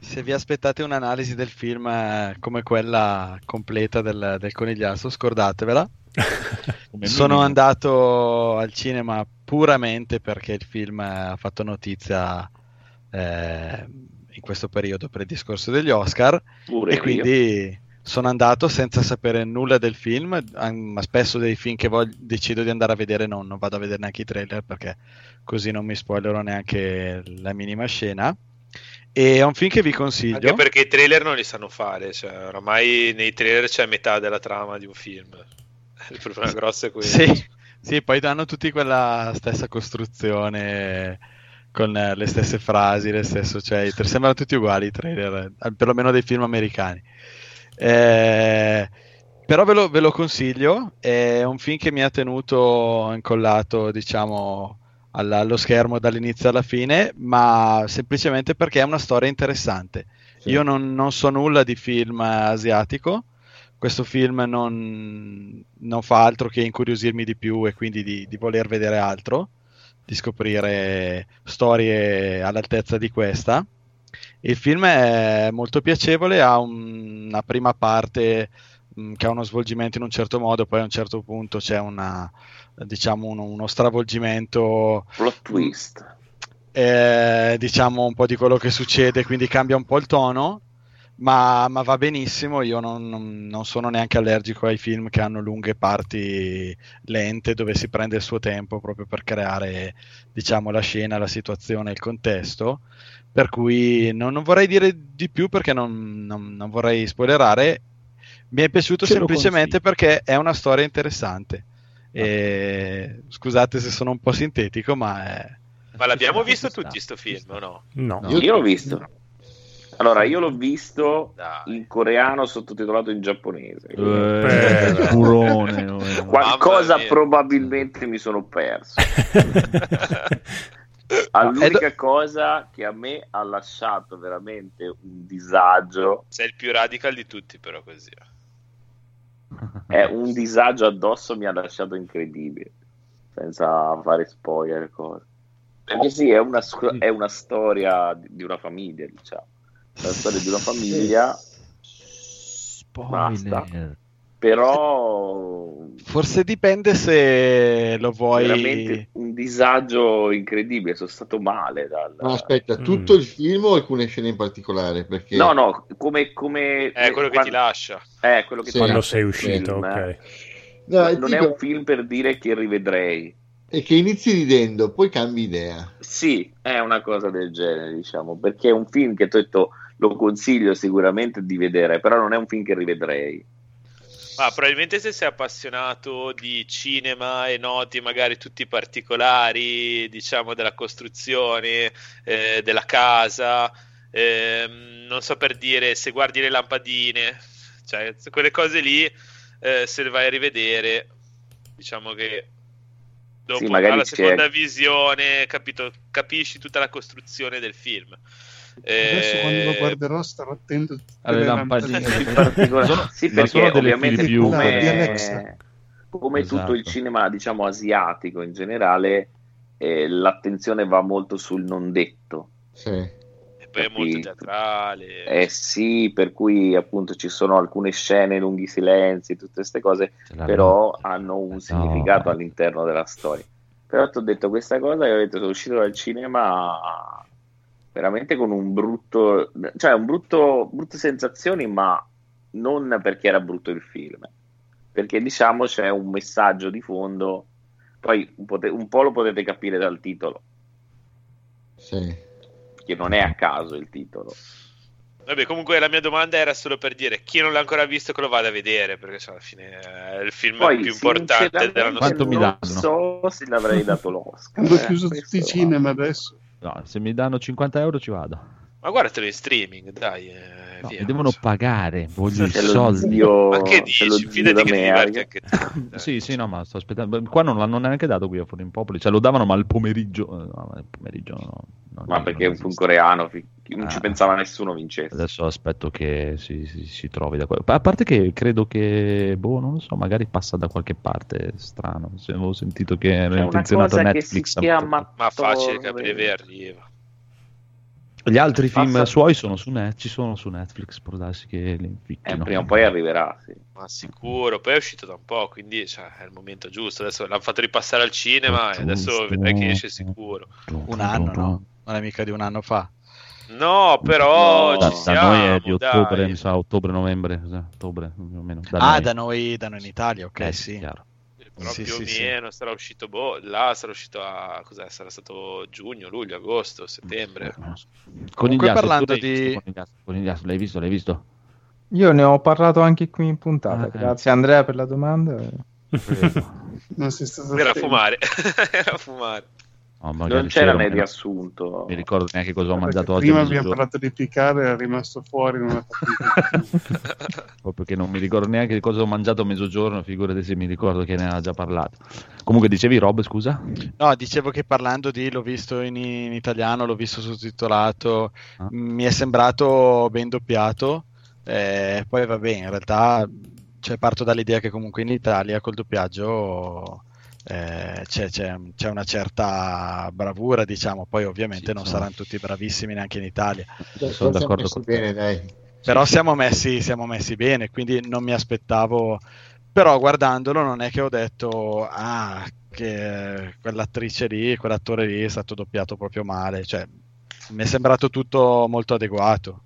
se vi aspettate un'analisi del film eh, come quella completa del, del conigliastro, scordatevela. (laughs) Sono andato al cinema puramente perché il film eh, ha fatto notizia eh, in questo periodo per il discorso degli Oscar Pure e io. quindi sono andato senza sapere nulla del film, ma spesso dei film che voglio- decido di andare a vedere non, non vado a vedere neanche i trailer perché così non mi spoilerò neanche la minima scena. E è un film che vi consiglio. Anche perché i trailer non li sanno fare, cioè oramai nei trailer c'è metà della trama di un film. (laughs) Il problema grosso è quello. Sì, Sì, poi danno tutti quella stessa costruzione con le stesse frasi, le stesse, cioè, sembrano tutti uguali i trailer, eh, perlomeno dei film americani. Eh, però ve lo, ve lo consiglio, è un film che mi ha tenuto incollato, diciamo, alla- allo schermo dall'inizio alla fine, ma semplicemente perché è una storia interessante. Io non, non so nulla di film asiatico, questo film non, non fa altro che incuriosirmi di più e quindi di, di voler vedere altro, di scoprire storie all'altezza di questa. Il film è molto piacevole, ha un- una prima parte mh, che ha uno svolgimento in un certo modo, poi a un certo punto c'è una, diciamo, uno, uno stravolgimento Plot twist. eh, diciamo un po' di quello che succede, quindi cambia un po' il tono, ma, ma va benissimo. Io non, non- non sono neanche allergico ai film che hanno lunghe parti lente dove si prende il suo tempo proprio per creare, diciamo, la scena, la situazione, il contesto. Per cui non, non vorrei dire di più perché non, non- non vorrei spoilerare. Mi è piaciuto Ce semplicemente perché è una storia interessante. E, scusate se sono un po' sintetico, ma è, Ma l'abbiamo visto tutti sto film o no? No. No. Io l'ho visto. Allora, io l'ho visto in coreano sottotitolato in giapponese. Eh, furone, (laughs) oh, Qualcosa probabilmente mi sono perso. (laughs) L'unica cosa che a me ha lasciato veramente un disagio Sei il più radical di tutti, però così. è un disagio addosso mi ha lasciato incredibile senza fare spoiler cose perché sì è una, è una storia di una famiglia diciamo la storia di una famiglia Spoiler. però Forse dipende se lo vuoi. veramente un disagio incredibile sono stato male dal... No, aspetta, tutto Mm. il film o alcune scene in particolare? Perché no no come, come È quello che quando- ti lascia. eh, quello che Sì. ti Quando sei uscito, film, ok. eh. No, non è dico- un film per dire che rivedrei è che inizi ridendo, poi cambi idea. Sì, è una cosa del genere, diciamo, perché è un film che ti ho detto lo consiglio sicuramente di vedere, però non è un film che rivedrei. Ma probabilmente se sei appassionato di cinema e noti magari tutti i particolari, diciamo, della costruzione, eh, della casa, ehm, non so per dire, se guardi le lampadine, cioè quelle cose lì, eh, se le vai a rivedere, diciamo che dopo Sì, magari alla c'è- seconda visione, capito, capisci tutta la costruzione del film. Adesso Eh, quando lo guarderò starò attento Alle le lampadine. lampadine. In (laughs) particolare- Sono- sì, (laughs) ma perché ovviamente più- Di come, Alexa. come tutto il Esatto. cinema, diciamo, asiatico in generale, eh, l'attenzione va molto sul non detto. Sì. poi è molto teatrale. Eh sì, per cui appunto ci sono alcune scene, lunghi silenzi, tutte queste cose però hanno un No, significato eh. all'interno della storia. Però ti ho detto questa cosa e ho detto sono uscito dal cinema veramente con un brutto, cioè un brutto, brutte sensazioni, ma non perché era brutto il film, perché diciamo c'è un messaggio di fondo, poi un, pote- un po' lo potete capire dal titolo, Sì. che non è a caso il titolo. Vabbè, comunque la mia domanda era solo per dire chi non l'ha ancora visto che lo vada a vedere, perché cioè, alla fine è il film Poi più importante dell'anno mi non danno? so se l'avrei dato l'Oscar. Hanno eh, chiuso tutti i cinema adesso. No, se mi danno 50 euro ci vado. Ma guardatelo in streaming, dai, eh, No, devono pagare, (laughs) voglio i C'è lo soldi. zio, Ma che dici? Fidati che ti d'America. anche (laughs) te. Sì, sì, no, ma sto aspettando. Qua non l'hanno neanche dato qui a Fuori in Popoli, cioè lo davano ma il pomeriggio. eh, No, il pomeriggio no, Ma perché è un film coreano, non ci Ah. pensava nessuno vincesse. Adesso aspetto che si, si- si trovi da qua. A parte che credo che, boh, non lo so, magari passa da qualche parte strano. Se avevo sentito che era intenzionato cosa che Netflix. si chiama. Ma facile capire dove arriva. Gli altri film Passa- suoi sono su Net, ci sono su Netflix, può darsi che li Eh, prima o poi arriverà, sì. Ma sicuro, poi è uscito da un po', quindi cioè, è il momento giusto. Adesso l'hanno fatto ripassare al cinema e adesso vedrai che esce sicuro. Un anno, no? Non è mica di un anno fa. No, però No, Da, ci da siamo, noi è di ottobre, dai. mi sa, ottobre-novembre, ottobre più o meno. Da ah, noi. da noi, da noi in Italia, ok, Eh, sì. chiaro. Però Sì, più o sì, sì. meno sarà uscito boh, là sarà uscito a cos'è? Sarà stato giugno, luglio, agosto, settembre. Conigliastro, parlando l'hai di- visto, Conigliastro, l'hai visto? L'hai visto? Io ne ho parlato anche qui in puntata. Ah, eh. Grazie Andrea per la domanda. Non sei stato (laughs) Era fumare. Era a fumare. No, magari Non c'era c'era, nel riassunto. Mi ricordo neanche cosa ho Perché mangiato oggi. Prima abbiamo parlato di piccare, era rimasto fuori. Non (laughs) proprio che non mi ricordo neanche di cosa ho mangiato a mezzogiorno, figurati se mi ricordo che ne aveva già parlato. Comunque dicevi Rob, scusa? No, dicevo che parlando di l'ho visto in, in italiano, l'ho visto sottotitolato, Ah. mi è sembrato ben doppiato. eh, poi vabbè, in realtà cioè, parto dall'idea che comunque in Italia col doppiaggio eh, c'è, c'è- c'è una certa bravura, diciamo. Poi ovviamente Sì, non sono- saranno tutti bravissimi neanche in Italia. Sono siamo d'accordo messi con te. bene, dai. Però siamo messi, siamo messi bene, quindi non mi aspettavo. Però guardandolo non è che ho detto, ah, che quell'attrice lì, quell'attore lì è stato doppiato proprio male. Cioè, mi è sembrato tutto molto adeguato.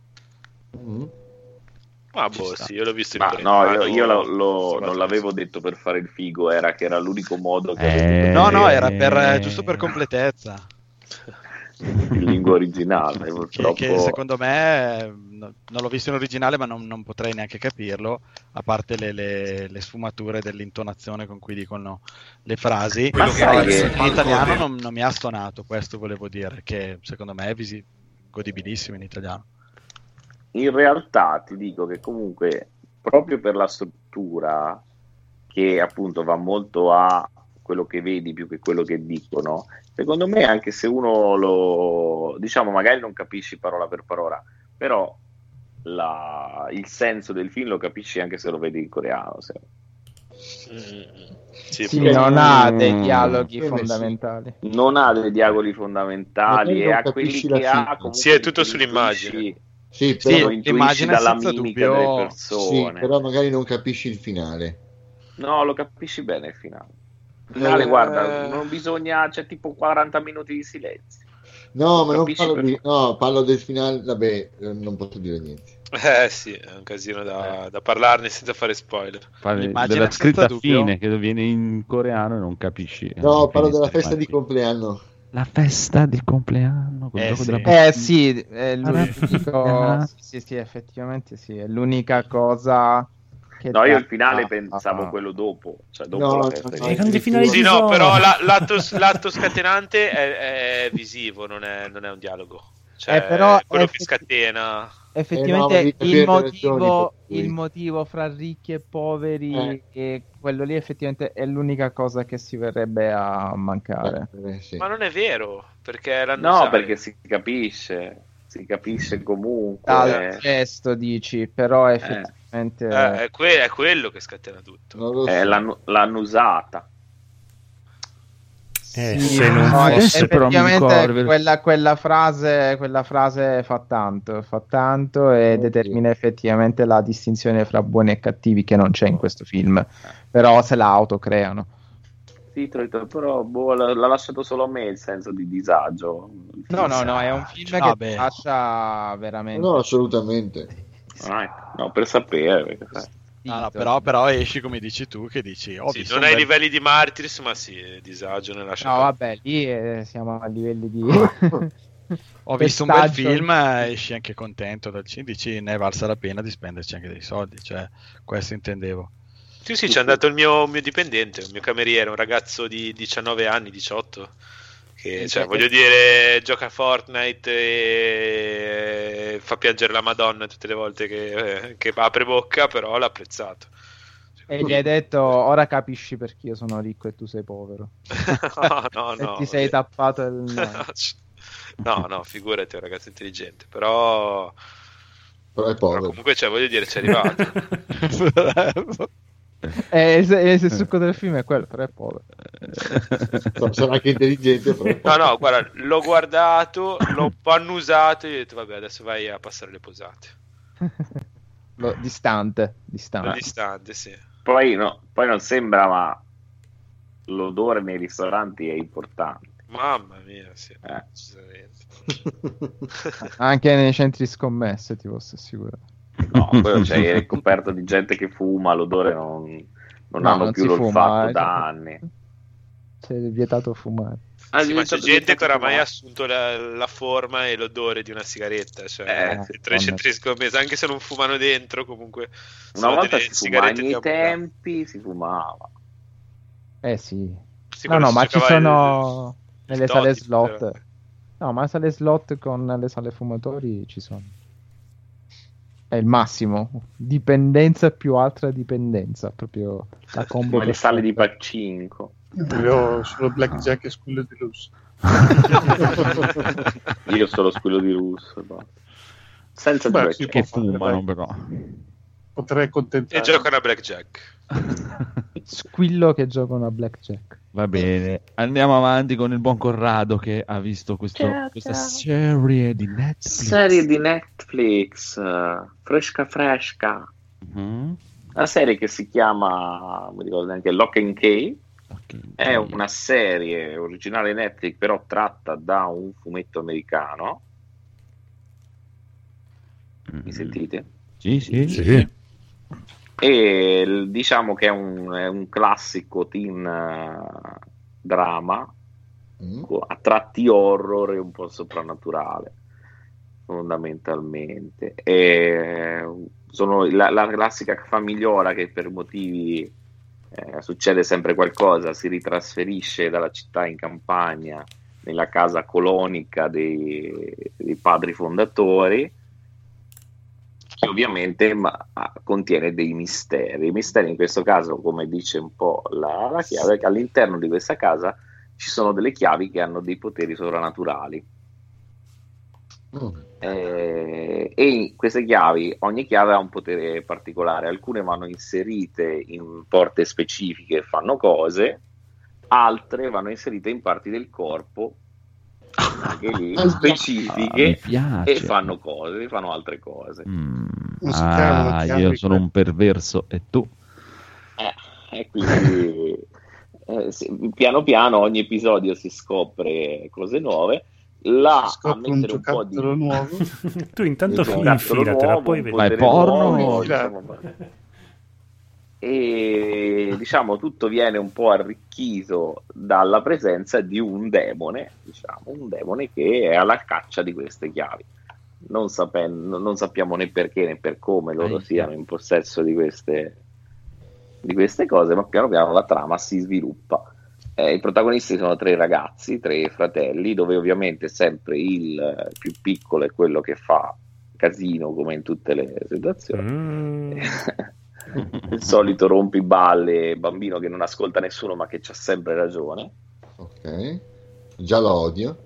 Mm. Ma Ci boh, sì, io l'ho visto in Ma no, io, io lo- lo- non l'avevo detto per fare il figo, era che era l'unico modo che Eh, No, no, era Eh. per, giusto per completezza. (laughs) in lingua originale. Che, Purtroppo che secondo me eh, no- non l'ho visto in originale, ma non, non potrei neanche capirlo, a parte le, le- le sfumature dell'intonazione con cui dicono le frasi. Ma sai in- che- in italiano non, non mi ha stonato, questo volevo dire, che secondo me è visi- godibilissimo in italiano. In realtà ti dico che comunque proprio per la struttura che appunto va molto a quello che vedi più che quello che dicono, secondo me anche se uno lo diciamo magari non capisci parola per parola, però la- il senso del film lo capisci anche se lo vedi in coreano. se- Mm, sì, Sì, non ha dei Mm. dialoghi sì. fondamentali. Non ha dei dialoghi fondamentali e a quelli che la ha Sì, è tutto li sull'immagine. Sì, Sì, lo però, l'immagine dalla senza mimica dubbio- delle sì, persone. però magari non capisci il finale. No, lo capisci bene il finale. Il finale, Eh. guarda, non bisogna, c'è tipo 40 minuti di silenzio. No, ma non parlo, per- di, no, parlo del finale, vabbè, eh, non posso dire niente. Eh sì, è un casino da, da parlarne senza fare spoiler. L'immagine della scritta dubbio. fine che viene in coreano e non capisci. No, eh, parlo finisce della festa di compleanno. La festa di compleanno. Eh, gioco sì. della Eh sì, è l'unico... Sì, sì, sì, effettivamente sì, è l'unica cosa che... No, io il finale ah, pensavo ah. quello dopo, cioè dopo No, la no, festa no, finali Sì, no, però la- l'atto, l'atto scatenante è, è visivo, non è, non è un dialogo. Cioè, Eh, però è quello è che effetti- scatena. Effettivamente Eh, no, il, motivo, il motivo fra ricchi e poveri Eh. e quello lì effettivamente è l'unica cosa che si verrebbe a mancare. Eh, sì. Ma non è vero, perché No, sai- perché si capisce, si capisce comunque. Dal gesto dici, però effettivamente... eh, è, que- è quello che scatena tutto. So. Eh, l'hanno, l'hanno usata. Eh, Sì, se non no, fosse effettivamente quella, quella frase, quella frase fa tanto, fa tanto e determina effettivamente la distinzione fra buoni e cattivi che non c'è in questo film, però se la autocreano. Sì, detto, però boh, l'ha, lasciato solo a me il senso di disagio. No, no, no, è un film No, che beh. lascia veramente... No, assolutamente. Ah. No, per sapere. perché, sai. No, no, zitto. però, però esci come dici tu, che dici, ho Sì, non un ai bel- livelli di Martyrs, ma sì, disagio ne lascia No, vabbè, lì eh, siamo a livelli di... (laughs) (laughs) ho visto un bel film, esci anche contento dal cinema, dici ne è valsa la pena di spenderci anche dei soldi, cioè questo intendevo. Sì, sì, c'è andato il mio, mio dipendente, il mio cameriere, un ragazzo di 19 anni, 18, che, cioè, voglio dire, gioca a Fortnite e fa piangere la Madonna tutte le volte che, che apre bocca, però l'ha apprezzato. E gli hai detto, ora capisci perché io sono ricco e tu sei povero. (laughs) no, no, e no. ti sei tappato il... (laughs) No, no, figurati, è un ragazzo intelligente, però, Però è però povero. comunque, cioè, voglio dire, ci è arrivato. (laughs) Eh, il, il- il succo del film è quello, però è povero. No, Sarà anche intelligente, però. No, no, guarda, l'ho guardato, l'ho pannusato e ho detto, vabbè, adesso vai a passare le posate. Lo- distante, distante. Distante, sì. Poi, no, poi non sembra, ma l'odore nei ristoranti è importante. Mamma mia, sì, Eh. (laughs) Anche nei centri scommesse, ti posso assicurare. No, (laughs) poi cioè, è coperto di gente che fuma, l'odore non, non No, hanno non più l'olfatto fuma, eh, da cioè- anni. C'è vietato fumare. Ah, Sì, ma c'è gente che oramai ha assunto la, la forma e l'odore di una sigaretta, cioè Eh, dentro i centri scommesse, anche se non fumano dentro, comunque Una volta si fumava, Abuela. tempi si fumava. Eh sì. Sì, no, no, ma ci il- sono il nelle sale Toti, slot. però. No, ma sale slot con le sale fumatori ci sono. È il massimo. Dipendenza più altra dipendenza. Proprio la combo. Come le sale di. Pacinco. Io solo Blackjack e Squillo di Lusso. (laughs) Io solo squillo di russo. basta. Senza Beh, Black si Che fumano, però. Potrei E accontentare. giocano a Blackjack. Squillo che giocano a blackjack. Va bene, andiamo avanti con il buon Corrado che ha visto questo- Ciao, questa ciao. serie di Netflix. Serie di Netflix, fresca fresca. Mhm. Una serie che si chiama, mi ricordo neanche, Lock and Key. Ok. È una serie originale Netflix, però tratta da un fumetto americano. Mi Mhm. sentite? Sì, sì. Sì. E diciamo che è un, è un classico teen eh, drama Mm. a tratti horror e un po' soprannaturale fondamentalmente e sono la, la classica famigliola che per motivi eh, succede sempre qualcosa si ritrasferisce dalla città in campagna nella casa colonica dei, dei padri fondatori che ovviamente ma, ah, contiene dei misteri. I misteri in questo caso, come dice un po' la, la chiave, è che all'interno di questa casa ci sono delle chiavi che hanno dei poteri sovrannaturali. Mm. Eh, e queste chiavi, ogni chiave ha un potere particolare, alcune vanno inserite in porte specifiche e fanno cose, altre vanno inserite in parti del corpo lì (laughs) Ah, specifiche piace. e fanno cose, fanno altre cose. Mm. Ah, io sono un perverso e tu? Eh, e quindi eh, sì, piano piano ogni episodio si scopre cose nuove. Là a Scopri un mettere un po' di giocattolo nuovo. (laughs) tu intanto un fi- giocattolo infilatela, nuovo, poi un vedi. Ma è porno? nuovo, Infilate. insomma. E diciamo tutto viene un po' arricchito dalla presenza di un demone, diciamo, un demone che è alla caccia di queste chiavi. Non, sapen- non sappiamo né perché né per come loro Aia. siano in possesso di queste, di queste cose, ma piano piano la trama si sviluppa. Eh, I protagonisti sono tre ragazzi, tre fratelli, dove ovviamente sempre il più piccolo è quello che fa casino come in tutte le situazioni. Mm. (laughs) (laughs) il solito rompiballe bambino che non ascolta nessuno ma che c'ha sempre ragione. Ok. Già lo odio.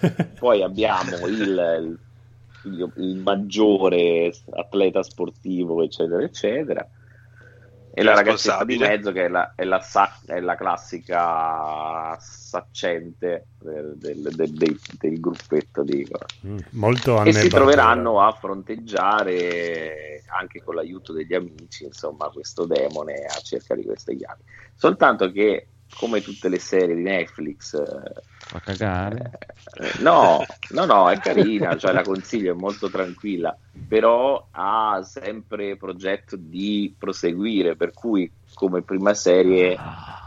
(laughs) Poi abbiamo il, il il maggiore atleta sportivo, eccetera, eccetera. E la ragazzetta di mezzo che è la, è la sa- è la classica saccente del, del- del- del- del gruppetto di Mm, Molto e si troveranno a fronteggiare anche con l'aiuto degli amici, insomma, questo demone a cerca di queste chiavi. Soltanto che, come tutte le serie di Netflix, eh, Fa cagare. eh, no, no, no, è carina, cioè la consiglio, è molto tranquilla, però ha sempre progetto di proseguire, per cui come prima serie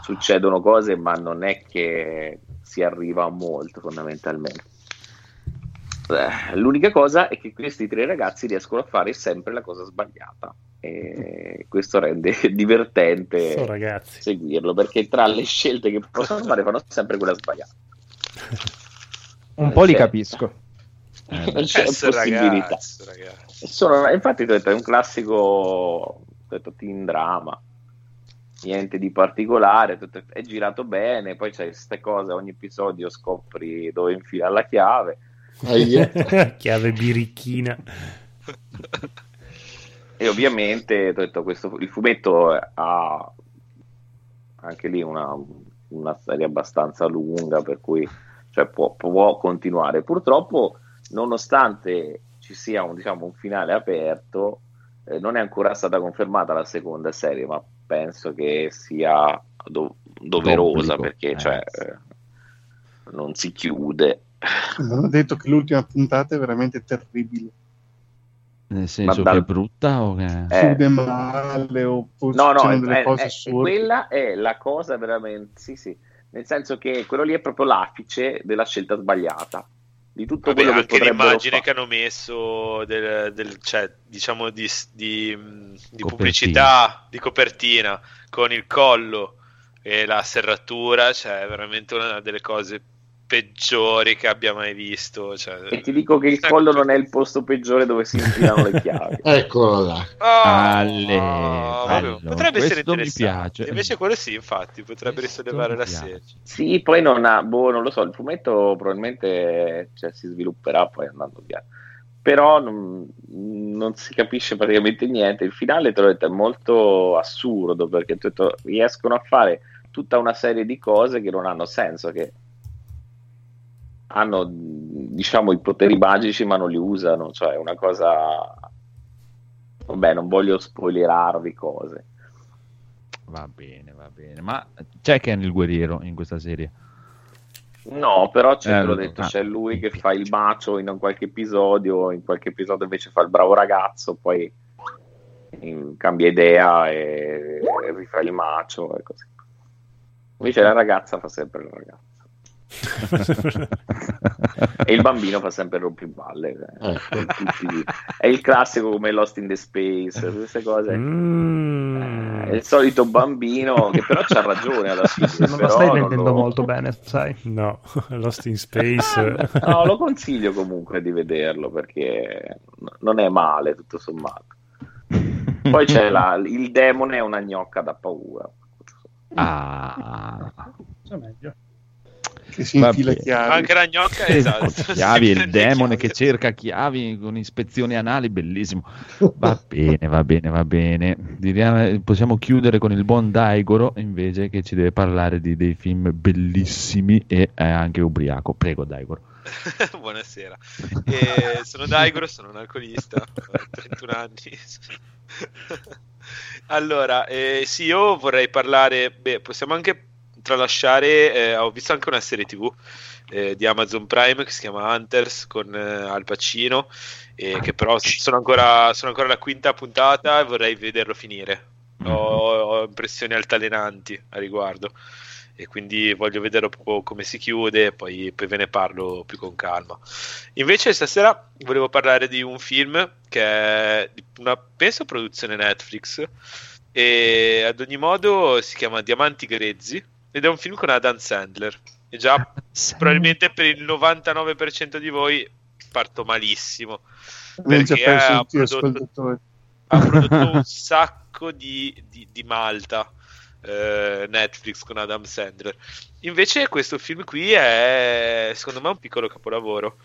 succedono cose, ma non è che si arriva a molto fondamentalmente. Eh, L'unica cosa è che questi tre ragazzi riescono a fare sempre la cosa sbagliata e questo rende (laughs) divertente So, ragazzi. seguirlo perché tra le scelte che possono fare fanno sempre quella sbagliata. Un po' li Cioè, capisco. non c'è Essere possibilità. ragazzi, ragazzi. Sono- infatti, detto, è un classico detto, teen drama, niente di particolare, tutto- è girato bene. Poi c'è queste cose, ogni episodio scopri dove infilare la chiave. (laughs) Chiave birichina. (laughs) E ovviamente detto, questo, il fumetto ha anche lì una, una serie abbastanza lunga, per cui cioè, può, può continuare. Purtroppo, nonostante ci sia un, diciamo, un finale aperto, eh, non è ancora stata confermata la seconda serie, ma penso che sia do- doverosa D'obbligo, perché eh. cioè, eh, non si chiude. Mi hanno detto che l'ultima puntata è veramente terribile. Nel senso dal- che è brutta o che... Eh. Male o poi No, no, è- delle è- cose è- quella è la cosa veramente, sì, sì, nel senso che quello lì è proprio l'apice della scelta sbagliata. Di tutto Vabbè, quello che anche potrebbero l'immagine fare. che hanno messo del, del- cioè, diciamo di, di- di Copertina. pubblicità di copertina con il collo e la serratura, cioè è veramente una delle cose peggiori che abbia mai visto. Cioè... E ti dico che il collo non è il posto peggiore dove si infilano le chiavi. (laughs) Eccolo là. Oh, Ale, oh, bello. potrebbe essere interessante. piace. Invece quello sì, infatti, potrebbe Questo risollevare la serie. Sì, poi non ha, boh, non lo so, il fumetto probabilmente cioè, si svilupperà poi andando via. Però non, non si capisce praticamente niente. Il finale, te l'ho detto, è molto assurdo perché detto, riescono a fare tutta una serie di cose che non hanno senso, che hanno diciamo i poteri magici ma non li usano, cioè è una cosa... Vabbè, non voglio spoilerarvi cose. Va bene, va bene. Ma c'è Ken il guerriero in questa serie? No, però c'è, Eh, l'ho detto, ah, c'è lui che fa il macio in qualche episodio, in qualche episodio invece fa il bravo ragazzo, poi in- cambia idea e, e rifà il macio e così. Invece la ragazza fa sempre la ragazza. (laughs) E il bambino fa sempre il rompiballe. eh. Tutti- È il classico come Lost in the Space, queste cose. Mm. Eh, È il solito bambino che però c'ha ragione alla fine. Non però stai vendendo lo- molto bene, sai. No, (laughs) Lost in Space. Ah, (laughs) No, lo consiglio comunque di vederlo perché non è male tutto sommato. Poi c'è la- il demone è una gnocca da paura. Ah, C'è meglio. Che si infila chiavi. Anche la gnocca, esatto. (laughs) chiavi, il demone chiavi. che cerca chiavi con ispezioni anali, bellissimo. Va bene, va bene, va bene. Direi- possiamo chiudere con il buon Daigoro invece che ci deve parlare di dei film bellissimi e è anche ubriaco. Prego, Daigoro. (laughs) Buonasera, Eh, sono Daigoro, sono un alcolista, ho 31 anni. (laughs) allora, eh, sì, io vorrei parlare, beh, possiamo anche tralasciare, eh, ho visto anche una serie tv eh, di Amazon Prime che si chiama Hunters con eh, Al Pacino, eh, che però sono ancora, sono ancora la quinta puntata e vorrei vederlo finire. Ho, ho impressioni altalenanti a riguardo e quindi voglio vedere proprio come si chiude e poi, poi ve ne parlo più con calma. Invece stasera volevo parlare di un film che è una, penso, produzione Netflix e ad ogni modo si chiama Diamanti Grezzi ed è un film con Adam Sandler. E già probabilmente per il 99% di voi parto malissimo. Perché ha prodotto, ha prodotto un sacco di, di- di malta eh, Netflix con Adam Sandler. Invece questo film qui è secondo me un piccolo capolavoro.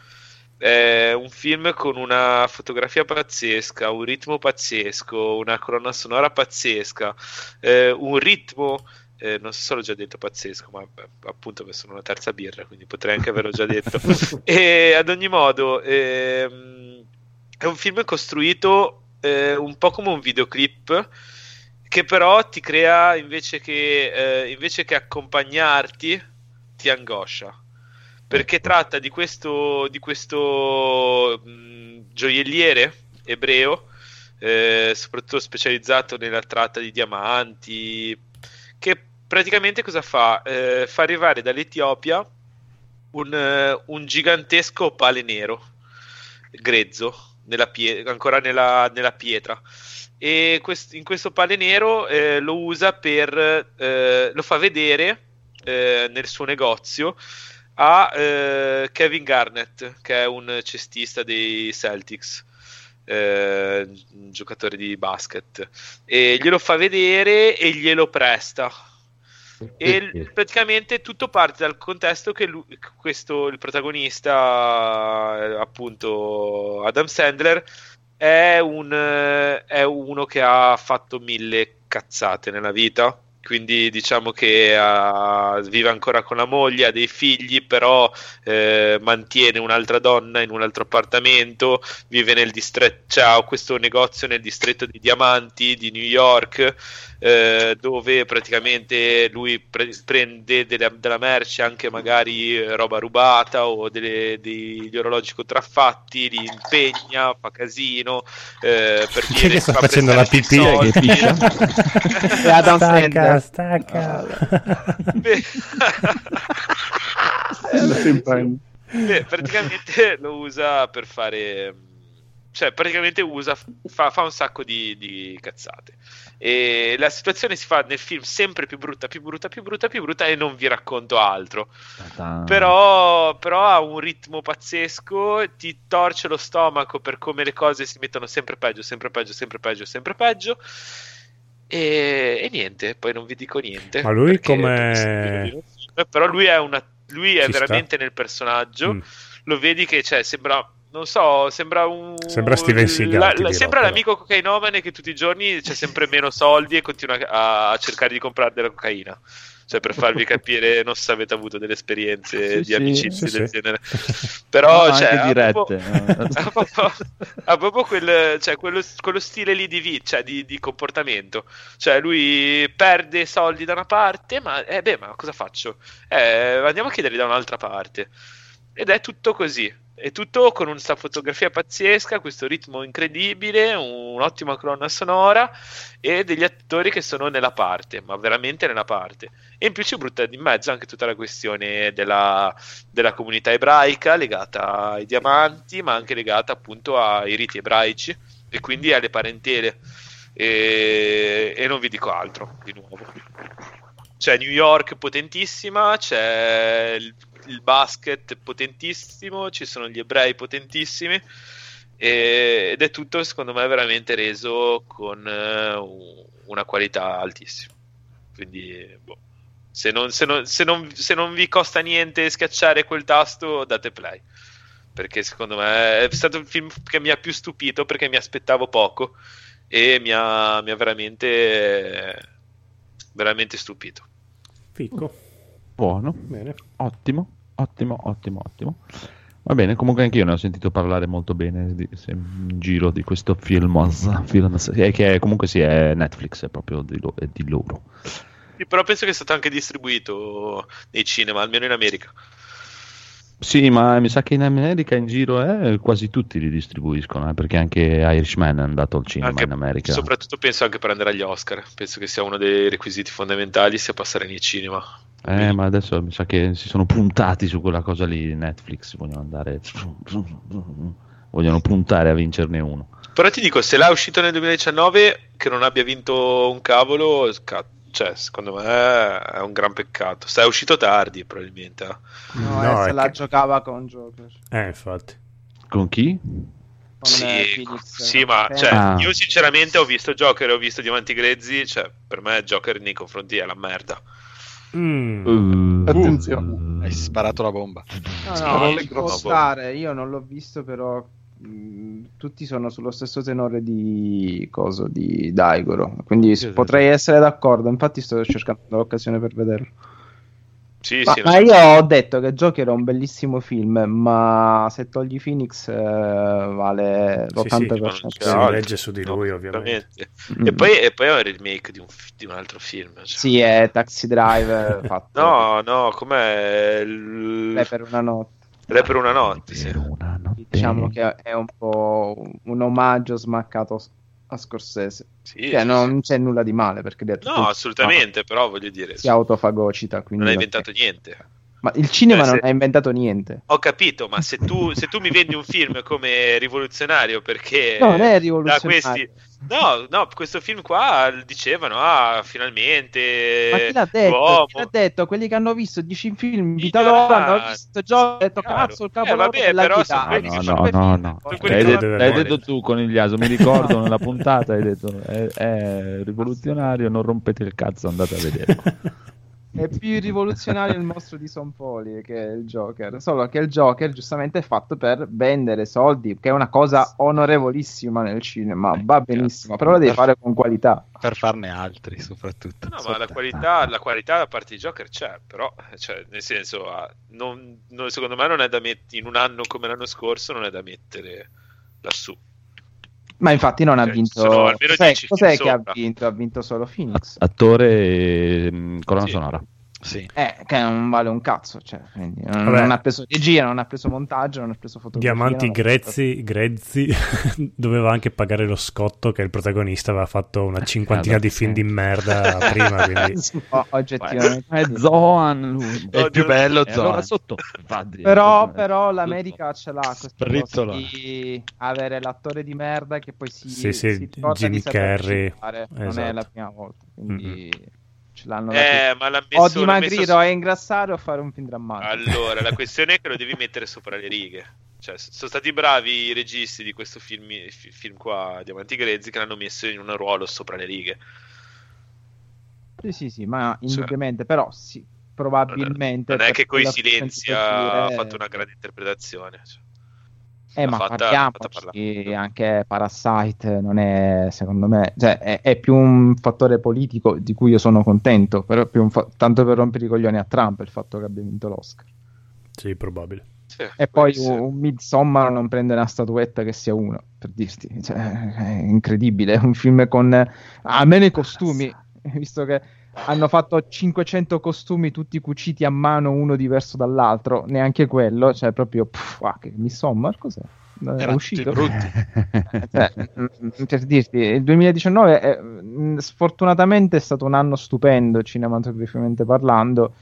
È un film con una fotografia pazzesca, un ritmo pazzesco, una colonna sonora pazzesca, eh, un ritmo, eh, non so se l'ho già detto pazzesco, ma beh, appunto ho sono una terza birra, quindi potrei anche averlo già detto. (laughs) e ad ogni modo, ehm, è un film costruito eh, un po' come un videoclip che però ti crea invece che, eh, invece che accompagnarti ti angoscia perché tratta di questo, di questo mh, gioielliere ebreo eh, soprattutto specializzato nella tratta di diamanti che praticamente cosa fa? Eh, fa arrivare dall'Etiopia un, eh, un gigantesco pale nero grezzo nella pie- ancora nella, nella pietra e quest- in questo pale nero eh, lo usa per eh, lo fa vedere eh, nel suo negozio a eh, Kevin Garnett che è un cestista dei Celtics eh, giocatore di basket. E glielo fa vedere e glielo presta. E praticamente tutto parte dal contesto che lui- questo, il protagonista, eh, appunto Adam Sandler, è, un, eh, è uno che ha fatto mille cazzate nella vita. Quindi diciamo che ha- vive ancora con la moglie, ha dei figli, però eh, mantiene un'altra donna in un altro appartamento, vive nel distretto, cioè ha questo negozio nel distretto di diamanti di New York, eh, dove praticamente lui pre- prende delle- della merce anche magari eh, roba rubata o delle- degli orologi contraffatti, li impegna, fa casino eh, per Chi è dire che sta fa facendo la pipì? che Adam Stacca, Sandler. Stacca. Beh. Beh, praticamente lo usa per fare cioè praticamente usa, fa, fa un sacco di, di cazzate. E la situazione si fa nel film sempre più brutta, più brutta, più brutta, più brutta e non vi racconto altro. Però, però ha un ritmo pazzesco, ti torce lo stomaco per come le cose si mettono sempre peggio, sempre peggio, sempre peggio, sempre peggio. E, e niente, poi non vi dico niente. Ma lui come- Però lui è, una, lui è Ci sta. veramente nel personaggio. Mm. Lo vedi che cioè, sembra. Non so, sembra un. Sembra Steven Seagal, la- la- sembra però. l'amico cocainomane che tutti i giorni c'è sempre meno soldi e continua a, a cercare di comprare della cocaina. Cioè, per farvi (laughs) capire, non so se avete avuto delle esperienze Sì, di amicizie sì, del sì. genere. (laughs) Però, No, cioè, anche ha dirette. (laughs) ha proprio, ha proprio quel, cioè, quello, quello stile lì di vita, cioè di, di comportamento. Cioè, lui perde soldi da una parte, ma eh, beh, ma cosa faccio? Eh, andiamo a chiederli da un'altra parte. Ed è tutto così. È tutto con questa fotografia pazzesca, questo ritmo incredibile, un'ottima colonna sonora e degli attori che sono nella parte, ma veramente nella parte. E in più ci butta di mezzo anche tutta la questione della, della comunità ebraica legata ai diamanti, ma anche legata appunto ai riti ebraici e quindi alle parentele. E, e non vi dico altro di nuovo. C'è New York potentissima, c'è il, il basket potentissimo, ci sono gli ebrei potentissimi e- ed è tutto secondo me veramente reso con un- una qualità altissima. Quindi boh, se, non, se non- se non- se non vi costa niente schiacciare quel tasto, date play. Perché secondo me è stato il film che mi ha più stupito perché mi aspettavo poco e mi ha, mi ha veramente, veramente stupito. Ficco. Buono. Bene. Ottimo, ottimo, ottimo, ottimo. Va bene, comunque anche io ne ho sentito parlare molto bene di- se- in giro di questo film, film eh, che comunque sì, è Netflix, è proprio di, lo- è di loro. Sì, però penso che è stato anche distribuito nei cinema, almeno in America. Sì, ma mi sa che in America in giro eh, quasi tutti li distribuiscono, eh, perché anche Irishman è andato al cinema Anche- in America. Soprattutto penso anche per andare agli Oscar. Penso che sia uno dei requisiti fondamentali sia passare nei cinema. Eh, ma adesso mi sa che si sono puntati su quella cosa lì, Netflix, vogliono andare... Vogliono puntare a vincerne uno. Però ti dico, se l'ha uscito nel 2019 che non abbia vinto un cavolo, ca- cioè, secondo me è un gran peccato. È uscito tardi, probabilmente. eh. No, No, eh, se la che- giocava con Joker. Eh, infatti. Con chi? Con Sì, eh, Phoenix. sì, ma Eh, cioè, Ah. io sinceramente ho visto Joker e ho visto Diamanti Grezzi. Cioè, per me Joker nei confronti è la merda. Mm. Uh, Attenzione. Hai sparato la bomba. No, no, può grosse. stare, io non l'ho visto, però mh, tutti sono sullo stesso tenore di coso di Daigoro, quindi Sì, sì, potrei essere d'accordo, infatti sto cercando l'occasione per vederlo. Sì, Ma, sì, ma io ho detto che Joker è un bellissimo film, ma se togli Phoenix eh, vale Sì, sì, l'80%. ma non Si legge su di lui, ovviamente. Ovviamente. Mm. E, poi, e poi è un remake di un, di un altro film. cioè. Sì, è Taxi Drive (laughs) fatto No, no, com'è il... Re per una notte. Re per una notte, sì. Per una notte. Diciamo che è un po' un omaggio smaccato a Scorsese. Sì, Cioè, sì, non c'è nulla di male perché detto No, assolutamente, però voglio dire, si autofagocita. Quindi non ok. inventato niente. Ma il cinema Cioè, non se- ha inventato niente. Ho capito, ma se tu, se tu mi vendi un film come rivoluzionario perché No, non è da rivoluzionario. questi No, no, questo film qua dicevano, ah, finalmente Ma chi l'ha detto? l'uomo. Chi l'ha detto? Quelli che hanno visto 10 film in Chi vita l'ha- loro hanno visto gioco hanno detto Chiaro. cazzo il Eh, capolavoro vabbè, della però vita. sono quelli No, che no, no, no, L'hai detto, l'hai detto tu conigliaso, mi ricordo (laughs) nella puntata hai detto è, è rivoluzionario, non rompete il cazzo, andate a vedere. (laughs) È più rivoluzionario il mostro di Son Poli che il Joker. Solo che il Joker giustamente è fatto per vendere soldi, che è una cosa onorevolissima nel cinema. Va benissimo, però lo devi fare con qualità. Per farne altri, soprattutto. No, ma la qualità, la qualità da parte di Joker c'è, però, cioè, nel senso, ah, non- non- secondo me non è da mettere, in un anno come l'anno scorso, non è da mettere lassù. Ma infatti non ha Cioè, vinto. Cos'è, 10 cos'è che ha vinto? Ha vinto solo Phoenix. Attore e mm, colonna Sì. sonora. Sì. Eh, che non vale un cazzo, cioè, quindi non, non ha preso regia, non ha preso montaggio, non ha preso fotografia. Diamanti non ha grezzi, grezzi (laughs) doveva anche pagare lo scotto che il protagonista aveva fatto una cinquantina di film di merda prima. Quindi... (laughs) O- oggettivamente. È Zoan lui. È il più bello E allora Zoan. sotto Però, però l'America ce l'ha questa di avere l'attore di merda che poi si, Sì, sì, si Jimmy Carrey. recitare. Non è Esatto. la prima volta, quindi ce l'hanno Eh, ma l'ha O messo, messo dimagrire o ingrassare o fare un film drammatico. Allora, la (laughs) questione è che lo devi mettere sopra le righe. Cioè, sono stati bravi i registi di questo film, fi- film qua, Diamanti Grezzi, che l'hanno messo in un ruolo sopra le righe. Sì, sì, sì, ma indubbiamente, però sì, probabilmente... Non è per che coi silenzi ha fatto una grande interpretazione. cioè. Eh, ma fatta- parliamoci, anche Parasite non è, secondo me, cioè, è, è più un fattore politico di cui io sono contento, però più un fa- tanto per rompere i coglioni a Trump il fatto che abbia vinto l'Oscar. Sì, probabile. Sì, E poi un, un Midsommar non prende una statuetta che sia uno, per dirti, cioè, è incredibile, è un film con almeno i costumi, visto che hanno fatto 500 costumi tutti cuciti a mano, uno diverso dall'altro, neanche quello, cioè proprio, pff, ah, che Midsommar cos'è? È Erano uscito? brutti. (laughs) Cioè, mm, per dirti, il 2019 è, mm, sfortunatamente è stato un anno stupendo cinematograficamente parlando.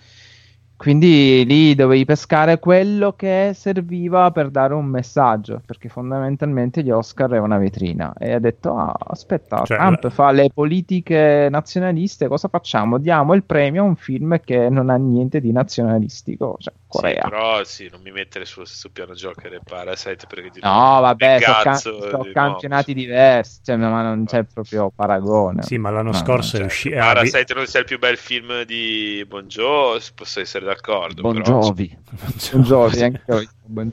Quindi lì dovevi pescare quello che serviva per dare un messaggio, perché fondamentalmente gli Oscar è una vetrina. E ha detto: Ah, aspetta, Cioè, Trump la- fa le politiche nazionaliste, cosa facciamo? Diamo il premio a un film che non ha niente di nazionalistico, cioè Sì, Corea. però sì, non mi mettere sullo stesso piano Joker e Parasite perché ti No, vabbè, Che sono, cazzo sono di- no. campionati diversi, cioè, ma non c'è proprio paragone. Sì, ma l'anno No, scorso è cioè, uscito. Parasite non sia il più bel film di Bon Jovi, posso essere d'accordo. Bon però, (laughs) Jovi. Jovi, anche io. Buon-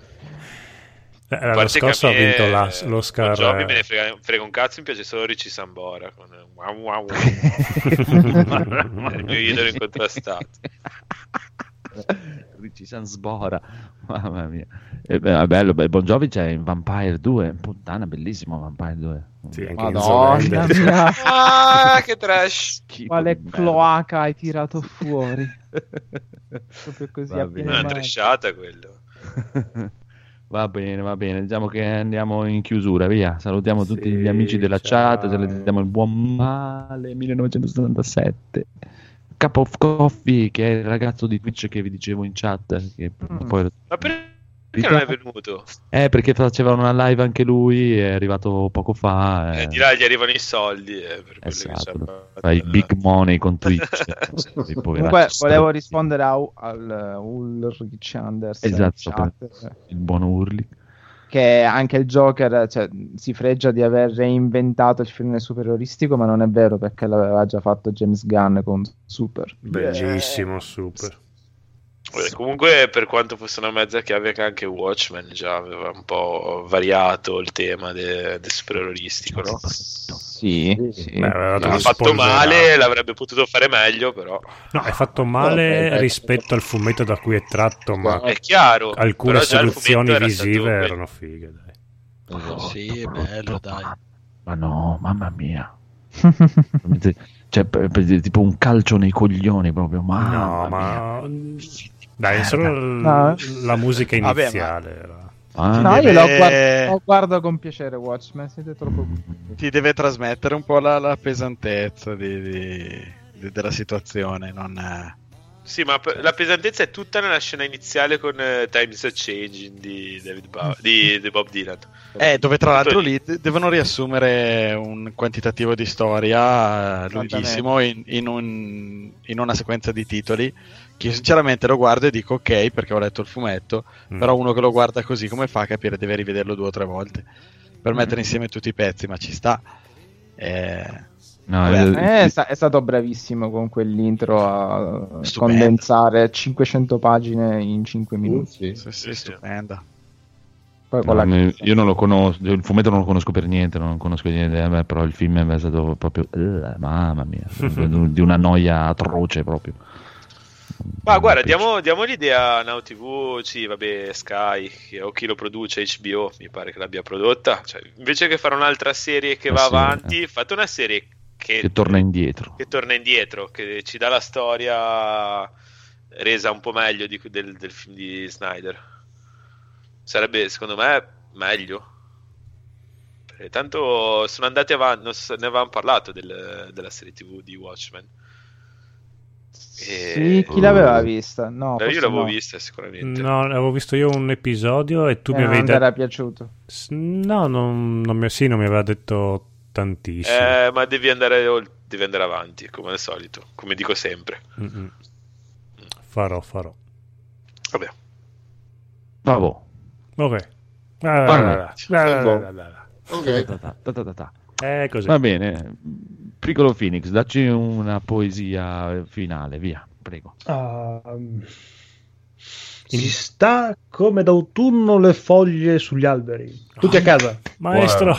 a L'anno scorso ha vinto Bon l'Oscar. Jovi eh, me ne frega, frega un cazzo, mi piace solo Ricci Sambora. Con wow, wow, wow. (laughs) il mio idolo incontrastato. (laughs) Ricci Sansbora, (laughs) mamma mia. E, beh, è bello, beh, Bon Jovi c'è in Vampire 2, puttana, bellissimo Vampire 2. Sì, anche Madonna mia, (laughs) Ah, che trash! Schifo quale cloaca hai tirato (laughs) fuori? Proprio così Va è una trashata quello. Va bene, va bene, diciamo che andiamo in chiusura, via. Salutiamo tutti Sì, gli amici della ciao. chat, salutiamo il buon male 1977. Cup of Coffee, che è il ragazzo di Twitch che vi dicevo in chat. Che Mm. poi... Ma perché non è venuto? Eh, perché faceva una live anche lui, è arrivato poco fa. Eh, eh. di là gli arrivano i soldi eh, per quello Esatto. Fai big money con Twitch. (laughs) Comunque volevo rispondere a, al Ulrich Anders in Esatto, chat, il buon Urli. Che anche il Joker cioè, si fregia di aver reinventato il film superioristico, ma non è vero perché l'aveva già fatto James Gunn con Super. Bellissimo, super. Vabbè, comunque, per quanto fosse una mezza chiave, che anche Watchmen già aveva un po' variato il tema de- del supereroristico, no? Sì, sì. Beh, Ha fatto male, l'avrebbe potuto fare meglio, però No, è fatto male eh, rispetto al fumetto da cui è tratto, ma è chiaro. alcune soluzioni era visive quello. erano fighe. Dai. Sì, è bello, dai. Ma no, mamma mia. (laughs) cioè, per- per dire, tipo un calcio nei coglioni proprio. Mamma No, mia. Dai, solo l- No. la musica Vabbè, ma- iniziale. Ah, No, deve- io lo guardo, lo guardo con piacere Watchmen, siete troppo Ti deve trasmettere un po' la, la pesantezza di- di- di- della situazione, non è... Sì, ma la pesantezza è tutta nella scena iniziale con eh, Times Are Changing di, David Bow- di, di Bob Dylan. Eh, dove tra l'altro lì de- devono riassumere un quantitativo di storia eh, lunghissimo in, in un- in una sequenza di titoli che sinceramente lo guardo e dico ok perché ho letto il fumetto, Mm. però uno che lo guarda così come fa a capire deve rivederlo due o tre volte per mettere insieme tutti i pezzi, ma ci sta. Eh, No, Vabbè, eh, sta- è stato bravissimo con quell'intro a Stupendo. condensare 500 pagine in 5 minuti. Uh, Sì. sì, sì, stupenda. Poi con no, la- ne- io non lo conosco, il fumetto non lo conosco per niente, non conosco niente, eh, beh, però il film è stato proprio, eh, mamma mia, (laughs) di una noia atroce proprio. Ma guarda, diamo, diamo l'idea a Now TV, sì, vabbè, Sky o chi lo produce, HBO, mi pare che l'abbia prodotta. Cioè, invece che fare un'altra serie che va serie, avanti, fate una serie che, Che torna indietro. che torna indietro, che ci dà la storia resa un po' meglio di- del, del film di Snyder. Sarebbe, secondo me, meglio. Perché tanto sono andati avanti, ne avevamo parlato del- della serie TV di Watchmen. E- Sì, chi l'aveva vista? No, io l'avevo no. vista sicuramente. No, avevo visto io un episodio e tu Eh, mi avevi non ti detto... era piaciuto. S- No, non, non mi... sì, non mi aveva detto tantissimo. Eh, ma devi andare, devi andare avanti, come al solito, come dico sempre. Mm-mm. Farò, farò. Vabbè. Bravo. Ok. Ok. Eh. Va bene. Piccolo Phoenix, dacci una poesia finale, via, prego. Ehm, si sta come d'autunno le foglie sugli alberi. Tutti a casa. Maestro. (laughs)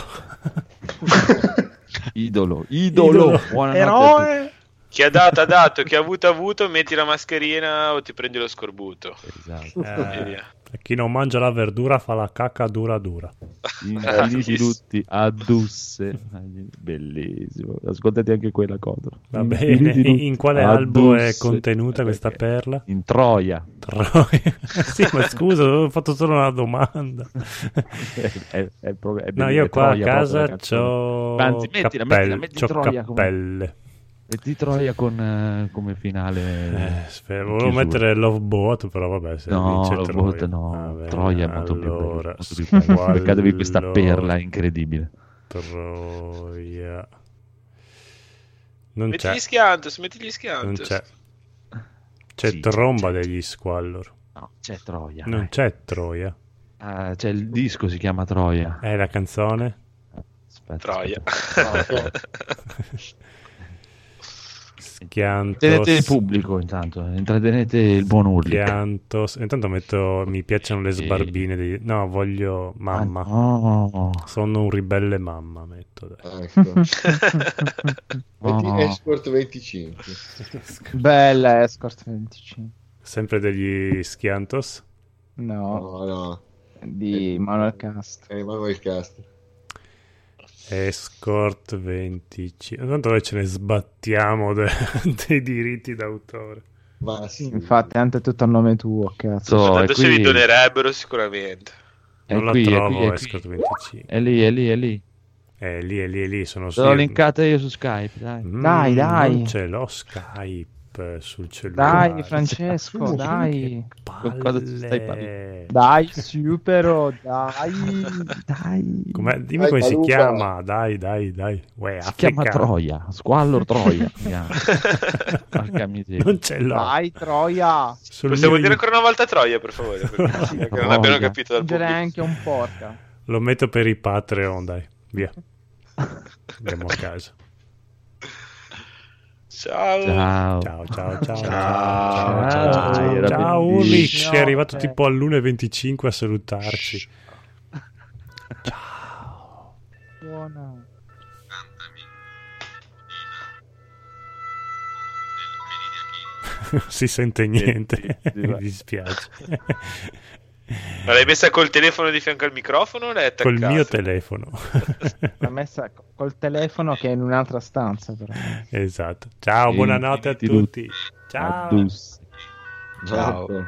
Idolo, idolo. Idolo. Buonanotte a Eroe. Chi ha dato ha dato, chi ha avuto ha avuto, metti la mascherina o ti prendi lo scorbuto. Esatto. E Eh, chi non mangia la verdura fa la cacca dura dura. Infiniti (laughs) tutti addusse. Bellissimo. Ascoltati anche quella cosa. Va Infiniti bene. In, in quale albo è addusse. contenuta Eh, questa perla? In Troia. Troia. (laughs) sì, ma scusa, ho fatto solo una domanda. (laughs) è, è, è No, io qua a casa mettila, cappelle, metti c'ho Troia con, eh, come finale. Eh, spero, volevo chiusura. mettere Love Boat, però vabbè, se No, vince Love Troia. Boat no, Va bene, Troia è molto più bello, allora, molto più bello. (laughs) Beccatevi questa allora, perla incredibile. Troia. Non Metti c'è, gli schiantos, metti gli non schiantos. c'è. C'è Sì, tromba c'è. degli Squallor. No, c'è Troia. Non dai. c'è Troia. Ah, c'è il disco, si chiama Troia. È la canzone? Aspetta, Troia. aspetta. (laughs) (laughs) Schiantos. Tenete il pubblico intanto, intrattenete il buon Urli. Schiantos. Intanto metto mi piacciono le sbarbine dei... No, voglio mamma. Ah, no. Sono un ribelle mamma, metto. dai. Ecco. (laughs) Oh. Escort 25. Bella Escort 25. Sempre degli Schiantos. No, No, no. di Manuel Cast. È Manuel Castro. Escort 25. Tanto noi ce ne sbattiamo de- (laughs) dei diritti d'autore. Ma sì. Infatti, è tutto a nome tuo, cazzo. So, è Tanto ce li qui, donerebbero sicuramente. è Non la qui, è trovo qui, è Escort qui. 25. È lì, è lì, è lì. È lì, è lì, è lì. Sono l'ho sì. linkata io su Skype, dai. Mm, Dai, dai. Non ce l'ho Skype sul cellulare. Dai, Francesco, dai. Parlando? Palle. Dai, supero, dai, dai. Com'è? Dimmi Dai, come si Paluca. chiama. Dai, dai, dai. Uè, Si chiama Africa. Troia, Squallor Troia. (laughs) si chiama. Non ce l'ho. Dai, Troia. Sul Possiamo mio- dire ancora una volta Troia, per favore, perché, (laughs) non abbiamo capito dal pubblico. anche un porca. Lo metto per i Patreon, dai. Via. (laughs) Andiamo a casa. Ciao. Ciao. Ciao, ciao, ciao. Ciao. Ciao, Ciao, ciao, ciao. Ulrich, è arrivato Eh. tipo all'1.25 a salutarci. Buona. (laughs) si sente niente, Sì, sì, (laughs) mi dispiace. (laughs) Ma l'hai messa col telefono di fianco al microfono o l'hai attaccata? Col mio telefono. (laughs) L'ha messa co- col telefono che è in un'altra stanza, però. esatto. Ciao, E buonanotte a infiniti tutti. Ciao. Ciao. Ecco.